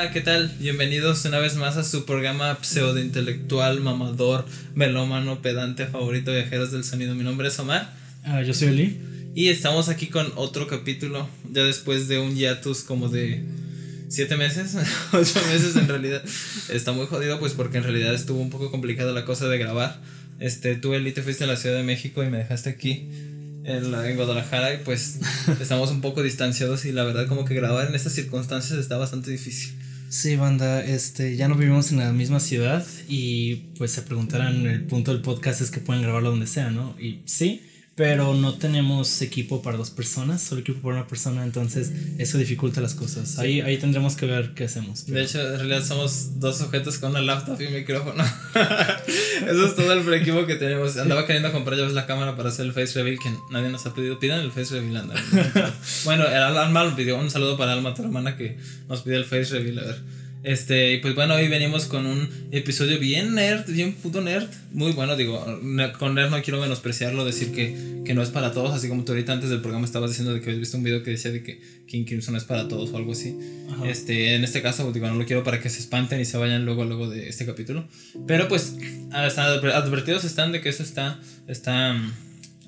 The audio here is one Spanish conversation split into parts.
Hola, ¿qué tal? Bienvenidos una vez más a su programa pseudo intelectual, mamador, melómano, pedante, favorito viajeros del sonido. Mi nombre es Omar. Ah, yo soy Eli. Y estamos aquí con otro capítulo, ya después de un hiatus como de siete meses, ocho meses en realidad. Está muy jodido pues porque en realidad estuvo un poco complicada la cosa de grabar. Este, tú Eli te fuiste a la Ciudad de México y me dejaste aquí en, la, en Guadalajara y pues estamos un poco distanciados y la verdad como que grabar en estas circunstancias está bastante difícil. Sí, banda, este, ya no vivimos en la misma ciudad y pues se preguntarán, el punto del podcast es que pueden grabarlo donde sea, ¿no? Y sí, pero no tenemos equipo para dos personas, solo equipo para una persona, entonces eso dificulta las cosas. Ahí, ahí tendremos que ver qué hacemos. De hecho, en realidad somos dos sujetos con una laptop y un micrófono. eso es todo el equipo que tenemos. Andaba queriendo comprar ya la cámara para hacer el face reveal que nadie nos ha pedido. Pidan el face reveal, anda. bueno, el Alma lo pidió. Un saludo para Alma, tu hermana, que nos pidió el face reveal. A ver. Este, y pues bueno, hoy venimos con un episodio bien nerd, bien puto nerd. Muy bueno, digo, con nerd no quiero menospreciarlo, decir que, que no es para todos, así como tú ahorita antes del programa estabas diciendo de que habías visto un video que decía de que King Crimson es para todos o algo así. Este, en este caso, digo, no lo quiero para que se espanten y se vayan luego, luego de este capítulo. Pero pues, advertidos están de que eso está, está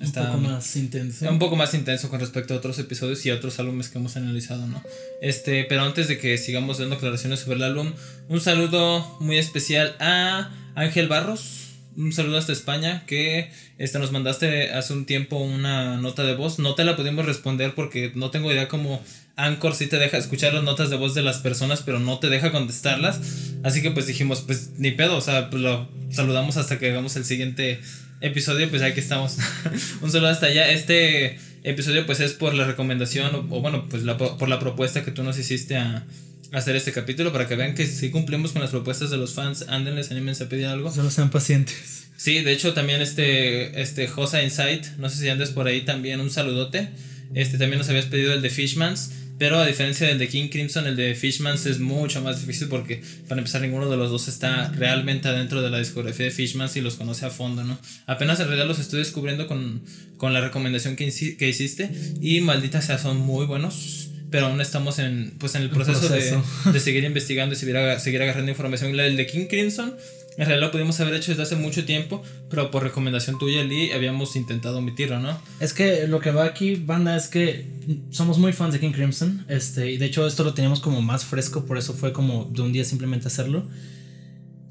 un poco más intenso. Un poco más intenso con respecto a otros episodios y a otros álbumes que hemos analizado, ¿no? Este, pero antes de que sigamos dando aclaraciones sobre el álbum, un saludo muy especial a Ángel Barros. Un saludo hasta España que este, nos mandaste hace un tiempo una nota de voz. No te la pudimos responder porque no tengo idea cómo Anchor sí te deja escuchar las notas de voz de las personas, pero no te deja contestarlas. Así que pues dijimos, pues ni pedo, o sea, pues lo saludamos hasta que hagamos el siguiente episodio, pues aquí estamos. un saludo hasta allá. Este episodio pues es por la recomendación o, bueno, pues la, por la propuesta que tú nos hiciste a, hacer este capítulo para que vean que si cumplimos con las propuestas de los fans, ándenles, anímense a pedir algo. Solo sean pacientes. Sí, de hecho también este, este Josa Insight, no sé si andes por ahí también, un saludote. Este también nos habías pedido el de Fishmans. Pero a diferencia del de King Crimson, el de Fishmans es mucho más difícil porque, para empezar, ninguno de los dos está realmente adentro de la discografía de Fishmans y los conoce a fondo, ¿no? Apenas en realidad los estoy descubriendo con, con la recomendación que, que hiciste y maldita sea, son muy buenos pero aún estamos en, pues, en el proceso, De, de, seguir investigando y seguir, seguir agarrando información. El de King Crimson en realidad lo pudimos haber hecho desde hace mucho tiempo, pero por recomendación tuya, Lee, habíamos intentado omitirlo, ¿no? Es que lo que va aquí, banda, es que somos muy fans de King Crimson, este, y de hecho esto lo teníamos como más fresco, por eso fue como de un día simplemente hacerlo.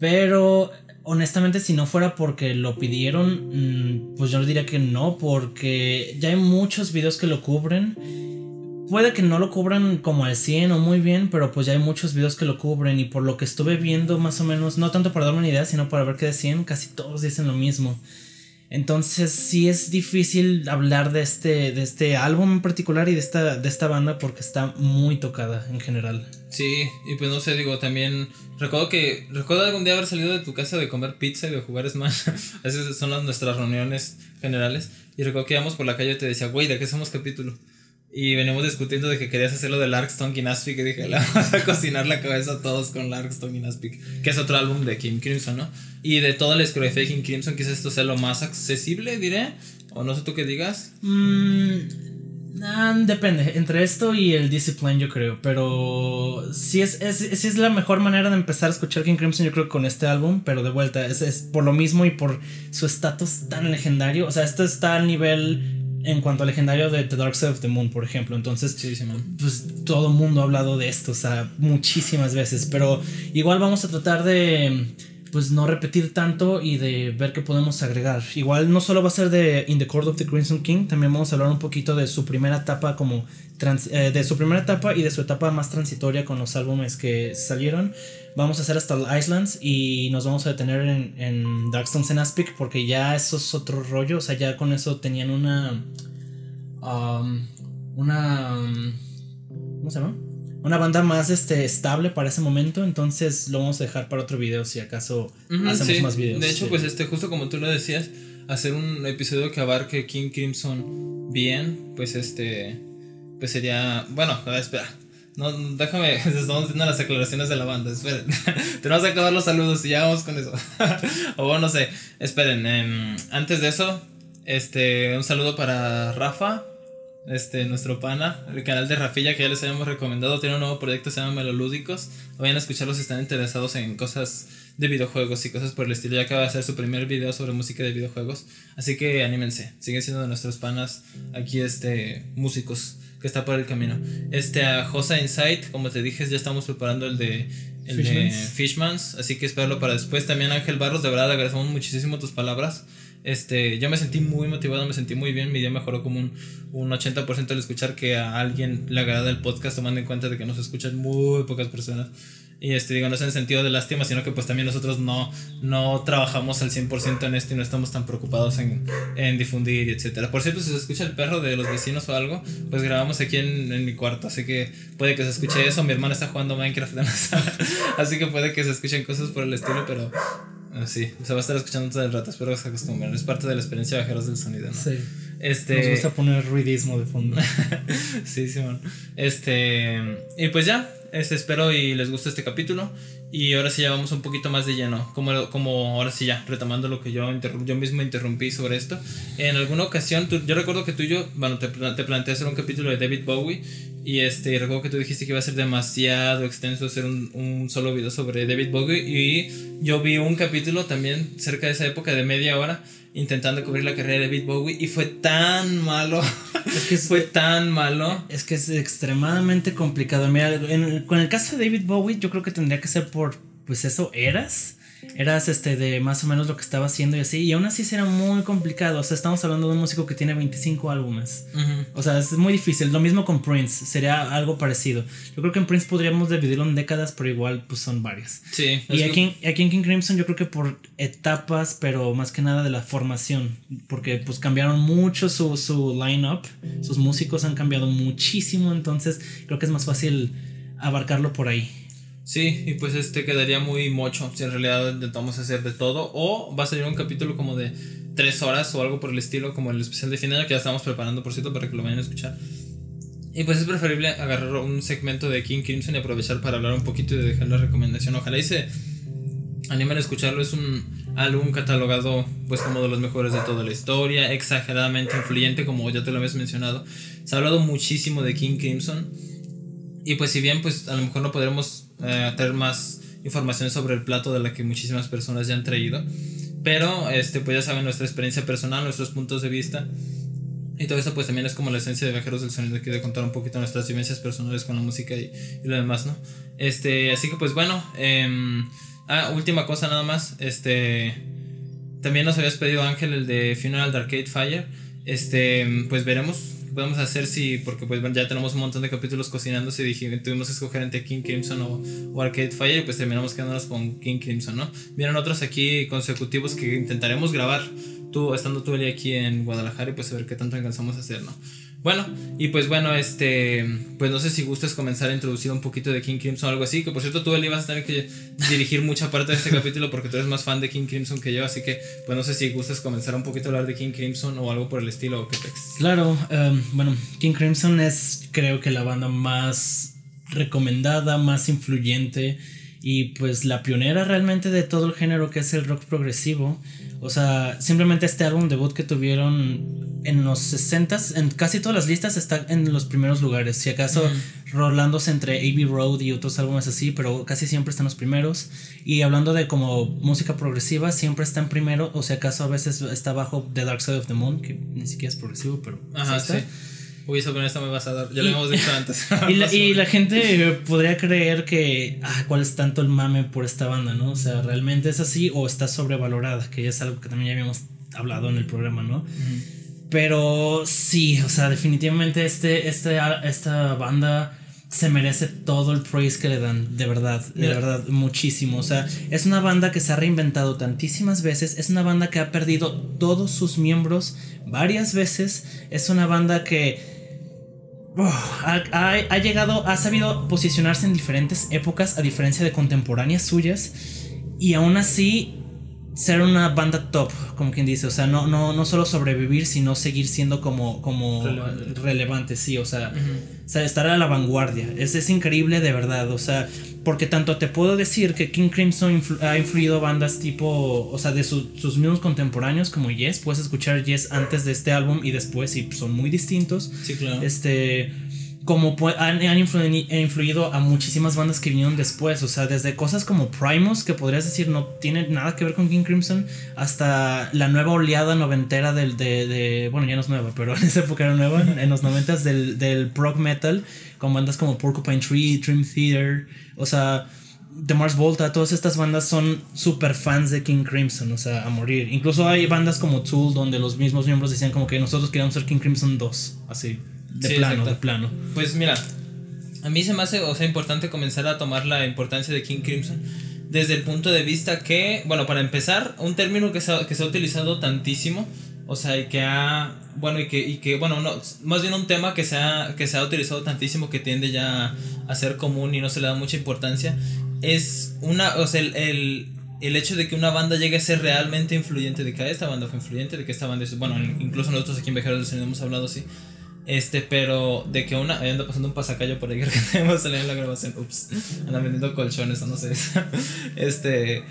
Pero honestamente, si no fuera porque lo pidieron, mm, pues yo diría que no, porque ya hay muchos videos que lo cubren puede que no lo cubran como al 100 o muy bien, pero pues ya hay muchos videos que lo cubren y por lo que estuve viendo más o menos, no tanto para darme una idea, sino para ver que decían, casi todos dicen lo mismo. Entonces sí es difícil hablar de este, de este álbum en particular y de esta, de esta banda porque está muy tocada en general. Sí, y pues no sé, digo, también recuerdo que, recuerdo algún día haber salido de tu casa de comer pizza y de jugar Smash. Esas son las, nuestras reuniones generales. Y recuerdo que íbamos por la calle y te decía, güey, ¿de qué hacemos capítulo? Y venimos discutiendo de que querías hacerlo de Larkstone y Naspic. Y dije, la vamos a cocinar la cabeza a todos con Larkstone y Naspic. Que es otro álbum de Kim Crimson, ¿no? Y de toda la discografía de Kim Crimson, quizás esto sea lo más accesible, diré. O no sé tú qué digas. Mmm. depende, entre esto y el Discipline yo creo, pero si es, si es la mejor manera de empezar a escuchar King Crimson yo creo con este álbum, pero de vuelta, es, es por lo mismo y por su estatus tan legendario, o sea, esto está al nivel en cuanto al legendario de The Dark Side of the Moon, por ejemplo. Entonces, pues todo el mundo ha hablado de esto, o sea, muchísimas veces. Pero igual vamos a tratar de, pues no repetir tanto y de ver qué podemos agregar. Igual no solo va a ser de In the Court of the Crimson King, también vamos a hablar un poquito de su primera etapa como eh, de su primera etapa y de su etapa más transitoria con los álbumes que salieron. Vamos a hacer hasta el Islands y nos vamos a detener en, en Darkstones and Aspic porque ya eso es otro rollo. O sea, ya con eso tenían una. Um, una. Um, ¿Cómo se llama? Una banda más este, estable para ese momento. Entonces lo vamos a dejar para otro video si acaso hacemos más videos. De hecho, pues este, justo como tú lo decías, hacer un episodio que abarque King Crimson bien, pues este. Pues sería. Bueno, espera no, déjame, estamos haciendo las aclaraciones de la banda. Esperen, tenemos que acabar los saludos y ya vamos con eso. o bueno, no sé, esperen. Em, antes de eso, este, un saludo para Rafa, este, nuestro pana, el canal de Rafilla que ya les habíamos recomendado, tiene un nuevo proyecto, se llama Melolúdicos. Vayan a escucharlos si están interesados en cosas de videojuegos y cosas por el estilo. Ya acaba de hacer su primer video sobre música de videojuegos. Así que anímense, siguen siendo de nuestros panas aquí, este, músicos que está por el camino. Este, a Josa Insight, como te dije, ya estamos preparando el de el Fishmans. de Fishmans, así que espero para después. También Ángel Barros, de verdad agradecemos muchísimo tus palabras. Este, yo me sentí muy motivado, me sentí muy bien, mi día mejoró como un, un 80% al escuchar que a alguien le agrada el podcast, tomando en cuenta de que nos escuchan muy pocas personas. Y este, digo, no es en sentido de lástima, sino que pues también nosotros no, no trabajamos al 100% en esto y no estamos tan preocupados en, en difundir etcétera. Por cierto, si se escucha el perro de los vecinos o algo, pues grabamos aquí en, en mi cuarto, así que puede que se escuche eso. Mi hermana está jugando Minecraft en la sala, así que puede que se escuchen cosas por el estilo, pero Ah, sí, o sea, va a estar escuchando todo el rato, espero que se acostumbren. Es parte de la experiencia de viajeros del sonido, ¿no? Sí. Este... Nos gusta poner ruidismo de fondo. sí, Simón. Este. Y pues ya, este, espero y les guste este capítulo. Y ahora sí ya vamos un poquito más de lleno. Como, como ahora sí ya, retomando lo que yo, yo mismo interrumpí sobre esto. En alguna ocasión, yo recuerdo que tú y yo, bueno, te, te planteé hacer un capítulo de David Bowie. Y este, recuerdo que tú dijiste que iba a ser demasiado extenso hacer un, un, solo video sobre David Bowie. Y yo vi un capítulo también cerca de esa época de media hora intentando cubrir la carrera de David Bowie y fue tan malo. Es que fue tan malo. Es que es extremadamente complicado. Mira, con el caso de David Bowie, yo creo que tendría que ser por, pues eso, eras eras este de más o menos lo que estaba haciendo y así, y aún así será muy complicado, o sea, estamos hablando de un músico que tiene 25 álbumes, o sea, es muy difícil, lo mismo con Prince, sería algo parecido, yo creo que en Prince podríamos dividirlo en décadas, pero igual pues son varias. Sí. Y aquí, aquí en King Crimson yo creo que por etapas, pero más que nada de la formación, porque pues cambiaron mucho su, su line-up, sus músicos han cambiado muchísimo, entonces creo que es más fácil abarcarlo por ahí. Sí, y pues este quedaría muy mocho si en realidad intentamos hacer de todo. O va a salir un capítulo como de tres horas o algo por el estilo, como el especial de final que ya estamos preparando, por cierto, para que lo vayan a escuchar. Y pues es preferible agarrar un segmento de King Crimson y aprovechar para hablar un poquito y dejar la recomendación. Ojalá y se animen a escucharlo. Es un álbum catalogado pues como de los mejores de toda la historia, exageradamente influyente como ya te lo habías mencionado. Se ha hablado muchísimo de King Crimson. Y pues si bien pues a lo mejor no podremos eh, tener más información sobre el plato de la que muchísimas personas ya han traído. Pero este, pues ya saben nuestra experiencia personal, nuestros puntos de vista. Y todo eso pues también es como la esencia de Viajeros del Sonido, que de contar un poquito nuestras vivencias personales con la música y, lo demás, ¿no? Este, así que pues bueno, em, ah, última cosa nada más, este, también nos habías pedido Ángel el de Funeral de Arcade Fire, este, pues veremos podemos hacer si, porque pues ya tenemos un montón de capítulos cocinando, si dije, tuvimos que escoger entre King Crimson o, Arcade Fire, y pues terminamos quedándonos con King Crimson, ¿no? Vienen otros aquí consecutivos que intentaremos grabar, tú, estando tú aquí en Guadalajara, y pues a ver qué tanto alcanzamos a hacer, ¿no? Bueno, y pues bueno, este, pues no sé si gustas comenzar a introducir un poquito de King Crimson o algo así, que por cierto tú, Eli, vas a tener que dirigir mucha parte de este capítulo porque tú eres más fan de King Crimson que yo, así que pues no sé si gustas comenzar un poquito a hablar de King Crimson o algo por el estilo o qué Claro, um, bueno, King Crimson es creo que la banda más recomendada, más influyente y pues la pionera realmente de todo el género que es el rock progresivo. O sea, simplemente este álbum debut que tuvieron en los 60 en casi todas las listas está en los primeros lugares. Si acaso rolándose entre Abbey Road y otros álbumes así, pero casi siempre están los primeros. Y hablando de como música progresiva, siempre está en primero, o si acaso a veces está bajo The Dark Side of the Moon, que ni siquiera es progresivo, pero Ajá, sí. Uy, esa esta me vas a dar. Ya lo hemos dicho antes. y, la, y la, gente podría creer que, ah, ¿cuál es tanto el mame por esta banda, no? O sea, ¿realmente es así o está sobrevalorada? Que es algo que también ya habíamos hablado en el programa, ¿no? Pero sí, o sea, definitivamente este, este, esta banda se merece todo el praise que le dan, de verdad, de verdad, muchísimo. O sea, es una banda que se ha reinventado tantísimas veces, es una banda que ha perdido todos sus miembros varias veces, es una banda que ha, llegado, ha sabido posicionarse en diferentes épocas, a diferencia de contemporáneas suyas, y aún así ser una banda top, como quien dice, o sea, no, no, no solo sobrevivir, sino seguir siendo como, como relevante. sí, o sea, o sea, estar a la vanguardia. Es, es increíble de verdad, o sea, porque tanto te puedo decir que King Crimson ha influido bandas tipo, o sea, de sus mismos contemporáneos como Yes, puedes escuchar Yes antes de este álbum y después y son muy distintos. Sí, claro. Este como han, han influido a muchísimas bandas que vinieron después, o sea, desde cosas como Primus, que podrías decir no tiene nada que ver con King Crimson, hasta la nueva oleada noventera del, de, bueno, ya no es nueva, pero en esa época era nueva, en los noventas del, del prog metal, con bandas como Porcupine Tree, Dream Theater, o sea, The Mars Volta, todas estas bandas son super fans de King Crimson, o sea, a morir. Incluso hay bandas como Tool donde los mismos miembros decían como que nosotros queríamos ser King Crimson 2, así. De plano, de plano. Pues mira, a mí se me hace, o sea, importante comenzar a tomar la importancia de King Crimson desde el punto de vista que, bueno, para empezar, un término que se ha, que se ha utilizado tantísimo, o sea, y que ha, bueno, y que, y que, bueno, no, más bien un tema que se, ha, que se ha utilizado tantísimo que tiende ya a ser común y no se le da mucha importancia, es una, o sea, el, el, el hecho de que una banda llegue a ser realmente influyente, de que esta banda fue influyente, de que esta banda es, bueno, incluso nosotros aquí en Viajeros del Sonido hemos hablado así, este, pero de que una. Anda pasando un pasacayo por ahí que tenemos salido en la grabación. Ups, andan vendiendo colchones o no sé. este.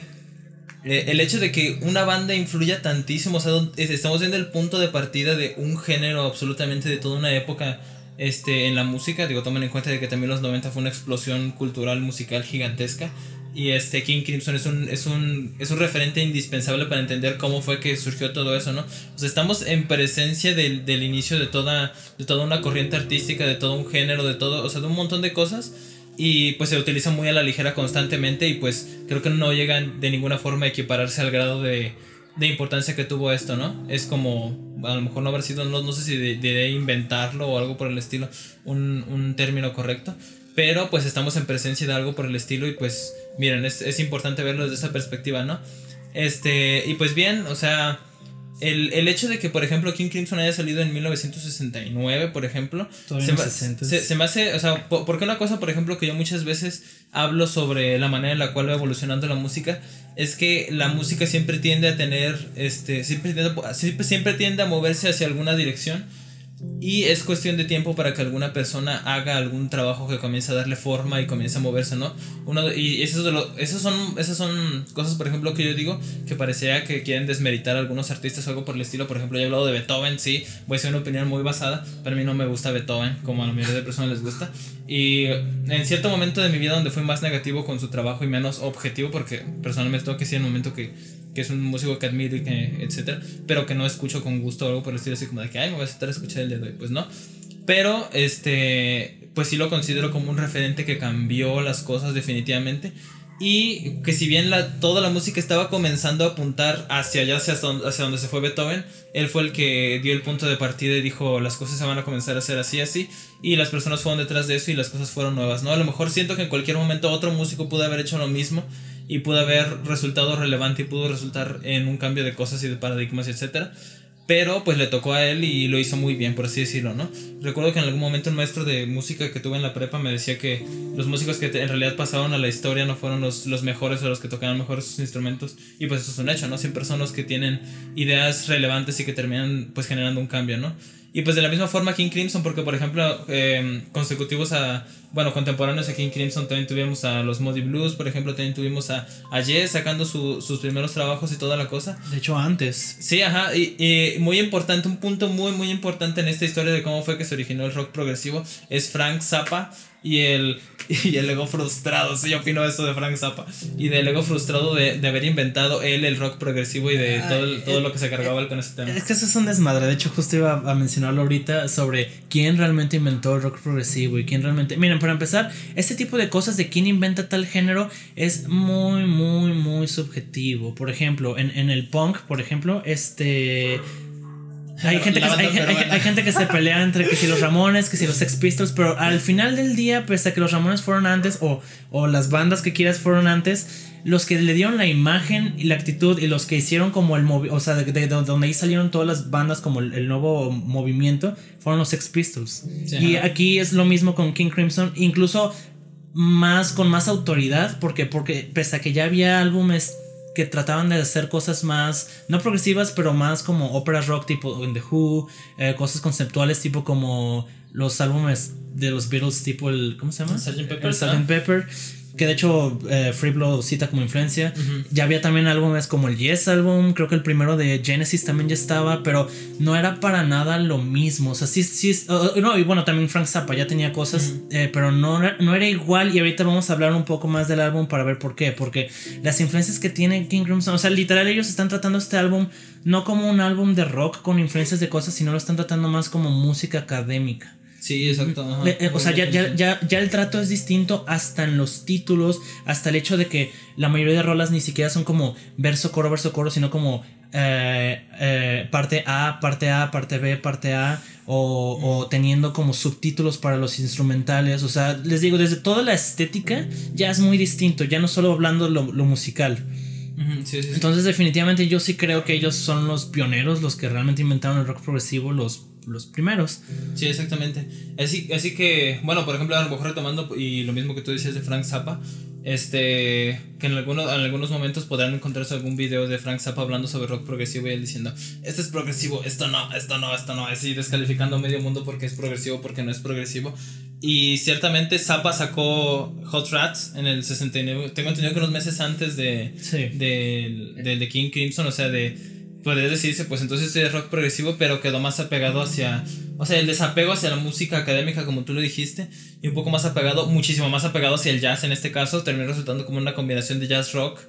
Eh, el hecho de que una banda influya tantísimo, o sea, estamos viendo el punto de partida de un género absolutamente de toda una época este, en la música. Digo, tomen en cuenta de que también los 90 fue una explosión cultural musical gigantesca. Y este King Crimson es un, es un, es un referente indispensable para entender cómo fue que surgió todo eso, ¿no? O sea, estamos en presencia del, del inicio de toda, de toda una corriente artística, de todo un género, de todo, o sea, de un montón de cosas. Y pues se utiliza muy a la ligera constantemente y pues creo que no llegan de ninguna forma a equipararse al grado de, de importancia que tuvo esto, ¿no? Es como, a lo mejor no haber sido, no, no sé si de, de, inventarlo o algo por el estilo, un, un término correcto, pero pues estamos en presencia de algo por el estilo y pues miren, es, es importante verlo desde esa perspectiva, ¿no? Este, y pues bien, o sea, el, el, hecho de que, por ejemplo, King Crimson haya salido en 1969, por ejemplo, se, se, se, me hace, o sea, porque una cosa, por ejemplo, que yo muchas veces hablo sobre la manera en la cual va evolucionando la música, es que la música siempre tiende a tener, este, siempre siempre, siempre tiende a moverse hacia alguna dirección y es cuestión de tiempo para que alguna persona haga algún trabajo que comience a darle forma y comience a moverse, ¿no? Uno, y esos, de lo, esos son, esas son cosas, por ejemplo, que yo digo que parecía que quieren desmeritar a algunos artistas o algo por el estilo. Por ejemplo, he hablado de Beethoven, sí, voy a ser una opinión muy basada. Para mí no me gusta Beethoven, como a la mayoría de personas les gusta. Y en cierto momento de mi vida donde fui más negativo con su trabajo y menos objetivo, porque personalmente tengo que decir en el momento que que es un músico que admiro y que, etcétera, pero que no escucho con gusto o algo por el estilo así como de que, ay, me voy a estar a escuchar el de hoy, pues no. Pero, este, pues sí lo considero como un referente que cambió las cosas definitivamente. Y que si bien la, toda la música estaba comenzando a apuntar hacia allá, hacia, hacia donde se fue Beethoven, él fue el que dio el punto de partida y dijo las cosas se van a comenzar a hacer así, así. Y las personas fueron detrás de eso y las cosas fueron nuevas, ¿no? A lo mejor siento que en cualquier momento otro músico pudo haber hecho lo mismo y pudo haber resultado relevante y pudo resultar en un cambio de cosas y de paradigmas, etcétera. Pero pues le tocó a él y lo hizo muy bien, por así decirlo, ¿no? Recuerdo que en algún momento un maestro de música que tuve en la prepa me decía que los músicos que en realidad pasaron a la historia no fueron los, los mejores o los que tocaban mejor sus instrumentos. Y pues eso es un hecho, ¿no? Siempre son los que tienen ideas relevantes y que terminan pues generando un cambio, ¿no? Y pues de la misma forma King Crimson, porque por ejemplo, em, consecutivos a, bueno, contemporáneos a King Crimson también tuvimos a los Muddy Blues, por ejemplo, también tuvimos a, a Jess sacando sus primeros trabajos y toda la cosa. De hecho, antes. Sí, ajá, y, y, muy importante, un punto muy, muy importante en esta historia de cómo fue que se originó el rock progresivo es Frank Zappa, y el, y el ego frustrado, sí, yo opino esto de Frank Zappa, y del ego frustrado de, de haber inventado él el rock progresivo y de todo, todo lo que se cargaba él con ese tema. Es que eso es un desmadre, de hecho justo iba a mencionarlo ahorita sobre quién realmente inventó el rock progresivo y quién realmente... Miren, para empezar, este tipo de cosas de quién inventa tal género es muy, muy, muy subjetivo. Por ejemplo, en, en el punk, por ejemplo, este hay gente, que, hay, gente que se pelea entre que si los Ramones, que si los Sex Pistols, pero al final del día, pese a que los Ramones fueron antes o, o las bandas que quieras fueron antes, los que le dieron la imagen y la actitud y los que hicieron como el movimiento, o sea, de, donde ahí salieron todas las bandas como el, nuevo movimiento, fueron los Sex Pistols. y aquí es lo mismo con King Crimson, incluso más con más autoridad, porque, porque pese a que ya había álbumes que trataban de hacer cosas más, no progresivas, pero más como óperas rock tipo In The Who, eh, cosas conceptuales tipo como los álbumes de los Beatles tipo el, ¿cómo se llama? Sgt. Pepper, El Sgt. Pepper. Que de hecho eh, Free Blow cita como influencia. Ya había también álbumes como el Yes Album, creo que el primero de Genesis también ya estaba, pero no era para nada lo mismo. O sea, sí, sí, uh, no, y bueno, también Frank Zappa ya tenía cosas, eh, pero no, no era igual. Y ahorita vamos a hablar un poco más del álbum para ver por qué. Porque las influencias que tiene King Crimson, o sea, literal, ellos están tratando este álbum no como un álbum de rock con influencias de cosas, sino lo están tratando más como música académica. Sí, exacto. ajá. Eh, eh, o sea, ya, ya, ya, ya el trato es distinto hasta en los títulos, hasta el hecho de que la mayoría de rolas ni siquiera son como verso, coro, verso, coro, sino como eh, eh, parte A, parte A, parte B, parte A, o, o teniendo como subtítulos para los instrumentales. O sea, les digo, desde toda la estética ya es muy distinto, ya no solo hablando lo, lo musical. Ujú, sí, sí, sí. Entonces, definitivamente, yo sí creo que ellos son los pioneros, los que realmente inventaron el rock progresivo, los, los primeros. Sí, exactamente. Así, así que, bueno, por ejemplo, a lo mejor retomando y lo mismo que tú decías de Frank Zappa, este, que en algunos, en algunos momentos podrán encontrarse algún video de Frank Zappa hablando sobre rock progresivo y él diciendo, este es progresivo, esto no, esto no, esto no, así descalificando a medio mundo porque es progresivo, porque no es progresivo. Y ciertamente Zappa sacó Hot Rats en el 69, tengo entendido que unos meses antes de, Sí. del de King Crimson, o sea, de podría decirse, pues entonces es rock progresivo, pero quedó más apegado hacia, o sea, el desapego hacia la música académica, como tú lo dijiste, y un poco más apegado, muchísimo más apegado hacia el jazz en este caso, terminó resultando como una combinación de jazz rock,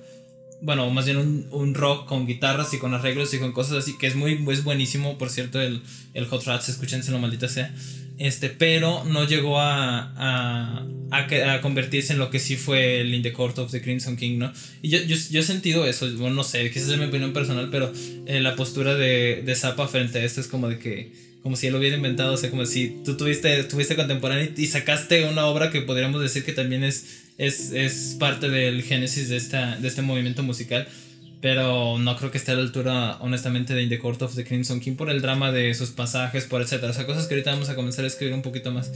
bueno, más bien un, un rock con guitarras y con arreglos y con cosas así, que es muy, es buenísimo, por cierto, el, el Hot Rats, escúchense lo maldita sea. Este, pero no llegó a, a, a, a convertirse en lo que sí fue el In the Court of the Crimson King, ¿no? Y yo, yo, yo he sentido eso, bueno, no sé, quizás es mi opinión personal, pero eh, la postura de, de Zappa frente a esto es como de que, como si él lo hubiera inventado, o sea, como si tú tuviste, tuviste contemporáneo y, sacaste una obra que podríamos decir que también es, es, es parte del génesis de, esta, de este movimiento musical. Pero no creo que esté a la altura, honestamente, de In the Court of the Crimson King por el drama de sus pasajes, por etcétera. O sea, cosas que ahorita vamos a comenzar a escribir un poquito más.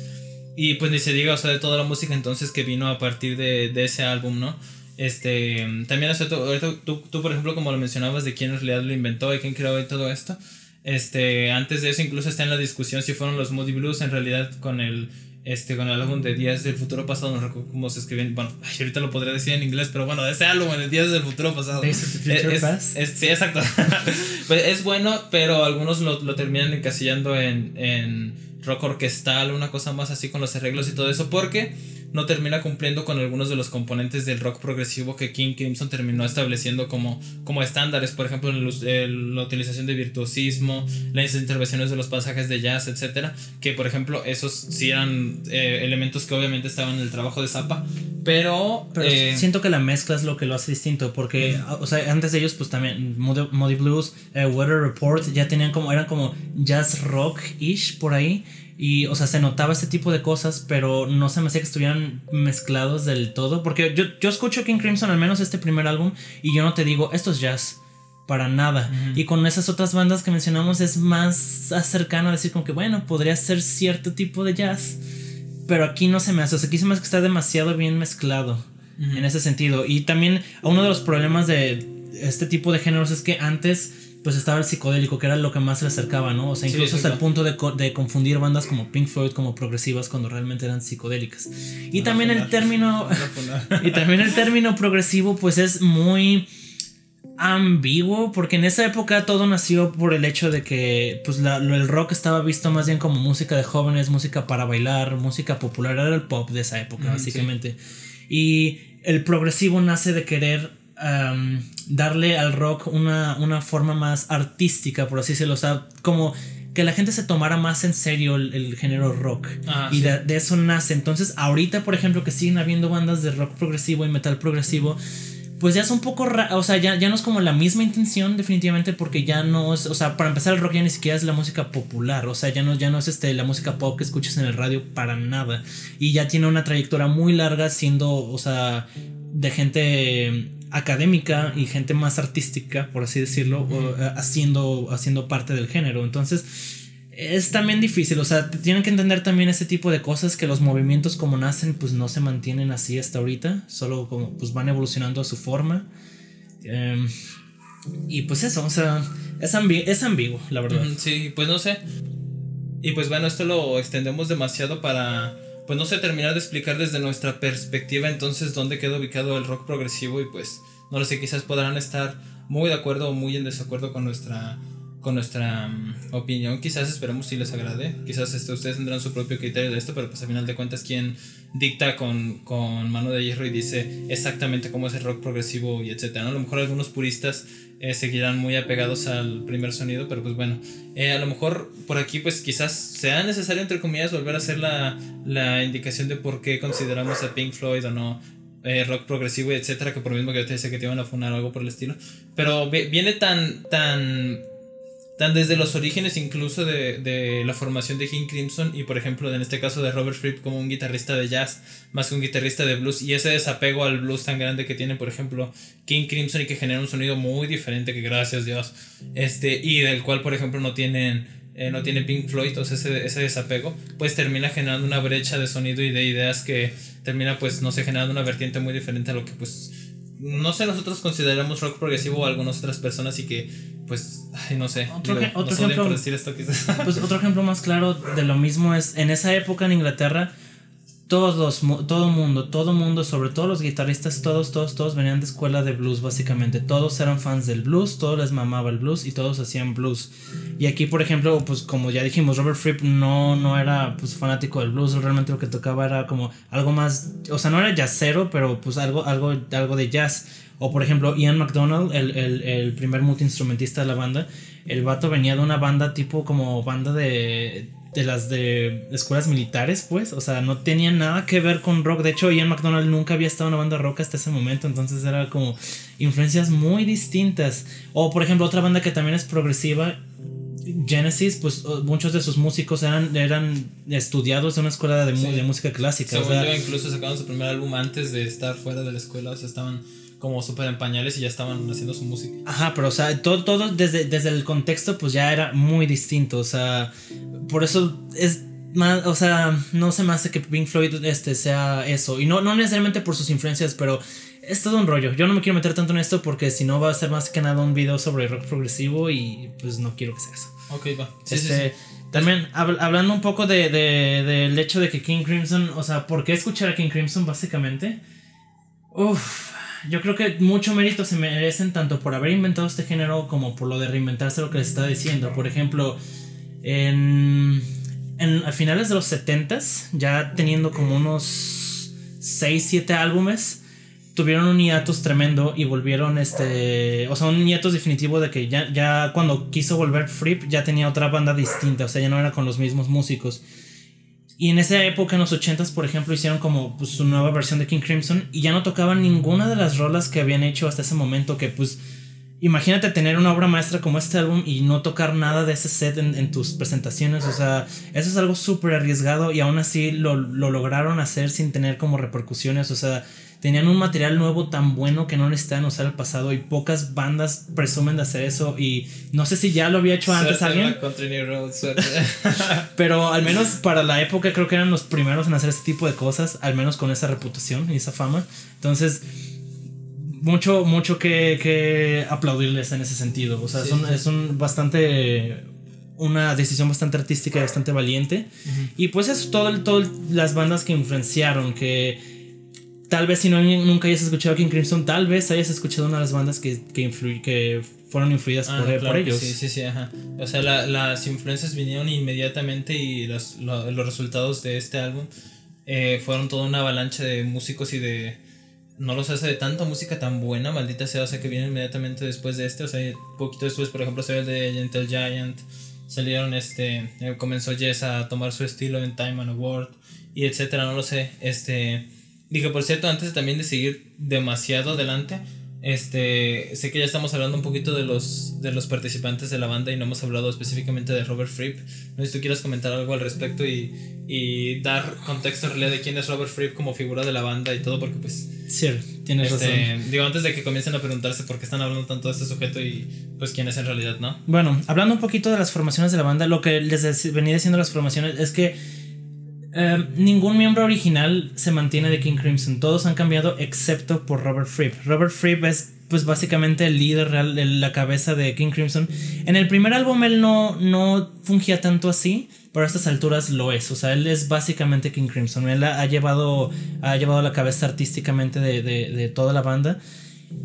Y pues ni se diga, o sea, de toda la música entonces que vino a partir de, de ese álbum, ¿no? Este, también, o sea, tú, tú, tú, por ejemplo, como lo mencionabas, de quién en realidad lo inventó y quién creó y todo esto. Este, antes de eso incluso está en la discusión si fueron los Moody Blues en realidad con el, este, con el álbum de Días del Futuro Pasado, no recuerdo cómo se escriben, bueno, ay, ahorita lo podría decir en inglés, pero bueno, ese álbum de Días del Futuro Pasado. Days of the Future es, Past. es- sí, exacto. Pues es bueno, pero algunos lo, lo terminan encasillando en, en rock orquestal, una cosa más así con los arreglos y todo eso, porque no termina cumpliendo con algunos de los componentes del rock progresivo que King Crimson terminó estableciendo como, como estándares, por ejemplo, el el- la utilización de virtuosismo, las intervenciones de los pasajes de jazz, etcétera, que por ejemplo esos sí eran eh, elementos que obviamente estaban en el trabajo de Zappa, pero, Pero eh, siento que la mezcla es lo que lo hace distinto, porque, o sea, antes de ellos, pues también Muddy, Blues, eh, Weather Report, ya tenían como, eran como jazz rock-ish por ahí, y, o sea, se notaba este tipo de cosas, pero no se me hacía que estuvieran mezclados del todo, porque yo, yo escucho King Crimson, al menos este primer álbum, y yo no te digo, esto es jazz. Para nada. Y con esas otras bandas que mencionamos es más cercano a decir como que, bueno, podría ser cierto tipo de jazz. Pero aquí no se me hace. O sea, aquí se me hace que está demasiado bien mezclado. En ese sentido. Y también uno de los problemas de este tipo de géneros es que antes pues estaba el psicodélico, que era lo que más se le acercaba, ¿no? O sea, Sí, incluso hasta el punto de, co- de confundir bandas como Pink Floyd como progresivas cuando realmente eran psicodélicas. Y también el término... y también el término progresivo pues es muy ambiguo porque en esa época todo nació por el hecho de que pues la- el rock estaba visto más bien como música de jóvenes, música para bailar, música popular, era el pop de esa época básicamente. Y el progresivo nace de querer darle al rock una, una forma más artística, por así decirlo, o sea, como que la gente se tomara más en serio el, el género rock. Ah, y sí. de, de eso nace. Entonces, ahorita, por ejemplo, que siguen habiendo bandas de rock progresivo y metal progresivo, pues ya es un poco o sea, ya, ya no es como la misma intención definitivamente porque ya no es, o sea, para empezar el rock ya ni siquiera es la música popular, o sea, ya no, ya no es este, la música pop que escuchas en el radio para nada y ya tiene una trayectoria muy larga siendo, o sea, de gente académica y gente más artística, por así decirlo, o, eh, haciendo, haciendo parte del género, entonces es también difícil, o sea, tienen que entender también ese tipo de cosas que los movimientos como nacen pues no se mantienen así hasta ahorita, solo como pues van evolucionando a su forma. Em, y pues eso, o sea, es, es ambiguo, la verdad. Sí, pues no sé. Y pues bueno, esto lo extendemos demasiado para, pues no sé, terminar de explicar desde nuestra perspectiva entonces dónde queda ubicado el rock progresivo y pues no lo sé, quizás podrán estar muy de acuerdo o muy en desacuerdo con nuestra con nuestra mm, opinión. Quizás esperemos si les agrade. Quizás este, ustedes tendrán su propio criterio de esto, pero pues al final de cuentas quien dicta con, con mano de hierro y dice exactamente cómo es el rock progresivo y etcétera. A lo mejor algunos puristas eh, seguirán muy apegados al primer sonido, pero pues bueno, eh, a lo mejor por aquí pues quizás sea necesario entre comillas volver a hacer la, la indicación de por qué consideramos a Pink Floyd o no eh, rock progresivo y etcétera, que por lo mismo que yo te decía que te iban a funar o algo por el estilo. Pero viene tan, tan tan desde los orígenes incluso de, de, la formación de King Crimson y por ejemplo en este caso de Robert Fripp como un guitarrista de jazz más que un guitarrista de blues y ese desapego al blues tan grande que tiene por ejemplo King Crimson y que genera un sonido muy diferente que gracias Dios este y del cual por ejemplo no tienen eh, no tiene Pink Floyd entonces ese, ese desapego pues termina generando una brecha de sonido y de ideas que termina pues no sé generando una vertiente muy diferente a lo que pues no sé, nosotros consideramos rock progresivo o algunas otras personas y que, pues, ay, no sé. Otro, ejemplo, Pues otro ejemplo más claro de lo mismo es, en esa época en Inglaterra, todos, todo mundo, todo mundo, sobre todo los guitarristas, todos, todos, todos venían de escuela de blues básicamente. Todos eran fans del blues, todos les mamaba el blues y todos hacían blues. Y aquí, por ejemplo, pues como ya dijimos, Robert Fripp no, no era pues fanático del blues, realmente lo que tocaba era como algo más, o sea, no era jazzero, pero pues algo, algo, algo de jazz. O por ejemplo, Ian McDonald, el, el, el primer multiinstrumentista de la banda, el vato venía de una banda tipo como banda de de las de escuelas militares, pues. O sea, no tenía nada que ver con rock. De hecho, Ian McDonald nunca había estado en una banda rock hasta ese momento. Entonces era como influencias muy distintas. O, por ejemplo, otra banda que también es progresiva. Genesis, pues muchos de sus músicos eran, eran estudiados en una escuela de, de música clásica. Según yo, incluso sacaron su primer álbum antes de estar fuera de la escuela. O sea, estaban como súper en pañales y ya estaban haciendo su música. Ajá, pero o sea, todo, todo desde, desde el contexto pues ya era muy distinto, o sea, por eso es más, o sea, no se me hace que Pink Floyd este, sea eso, y no, no necesariamente por sus influencias, pero es todo un rollo. Yo no me quiero meter tanto en esto porque si no va a ser más que nada un video sobre rock progresivo y pues no quiero que sea eso. Ok, va. este, También hablando un poco de, de, del hecho de que King Crimson, o sea, ¿por qué escuchar a King Crimson básicamente? Uff, yo creo que mucho mérito se merecen tanto por haber inventado este género como por lo de reinventarse lo que les estaba diciendo. Por ejemplo, en, en a finales de los 70s, ya teniendo como unos 6, 7 álbumes, tuvieron un hiatus tremendo y volvieron este, o sea, un hiatus definitivo de que ya, ya cuando quiso volver Fripp ya tenía otra banda distinta, o sea, ya no era con los mismos músicos. Y en esa época, en los 80s, por ejemplo, hicieron como pues, su nueva versión de King Crimson y ya no tocaban ninguna de las rolas que habían hecho hasta ese momento. Que pues, imagínate tener una obra maestra como este álbum y no tocar nada de ese set en, tus presentaciones. O sea, eso es algo súper arriesgado y aún así lo, lo lograron hacer sin tener como repercusiones. O sea, tenían un material nuevo tan bueno que no necesitaban usar el pasado y pocas bandas presumen de hacer eso y no sé si ya lo había hecho antes alguien. pero al menos para la época creo que eran los primeros en hacer este tipo de cosas, al menos con esa reputación y esa fama. Entonces, mucho, mucho que, que aplaudirles en ese sentido. O sea, es, un, bastante una decisión bastante artística y bastante valiente. Y pues es todo, todo las bandas que influenciaron, que tal vez si no, nunca hayas escuchado a King Crimson, tal vez hayas escuchado una de las bandas que, que, que fueron influidas por, ah, ellos. Sí, sí, sí, ajá. O sea, las influencias vinieron inmediatamente y los, los resultados de este álbum eh, fueron toda una avalancha de músicos y de... No los hace de tanta música tan buena, maldita sea, o sea, que viene inmediatamente después de este, o sea, poquito después, por ejemplo, se el de Gentle Giant, salieron este, eh, comenzó Jess a tomar su estilo en Time and Award y etcétera, no lo sé, este Dije, por cierto, antes también de seguir demasiado adelante, este, sé que ya estamos hablando un poquito de los, de los participantes de la banda y no hemos hablado específicamente de Robert Fripp. No sé si tú quieres comentar algo al respecto y, y dar contexto en realidad de quién es Robert Fripp como figura de la banda y todo, porque pues... Sí, tienes este, razón. Digo, antes de que comiencen a preguntarse por qué están hablando tanto de este sujeto y pues quién es en realidad, ¿no? Bueno, hablando un poquito de las formaciones de la banda, lo que les venía diciendo las formaciones es que Em, ningún miembro original se mantiene de King Crimson. Todos han cambiado excepto por Robert Fripp. Robert Fripp es pues básicamente el líder real, la cabeza de King Crimson. En el primer álbum él no, no fungía tanto así, pero a estas alturas lo es. O sea, él es básicamente King Crimson. Él ha, llevado, ha llevado la cabeza artísticamente de, de, toda la banda.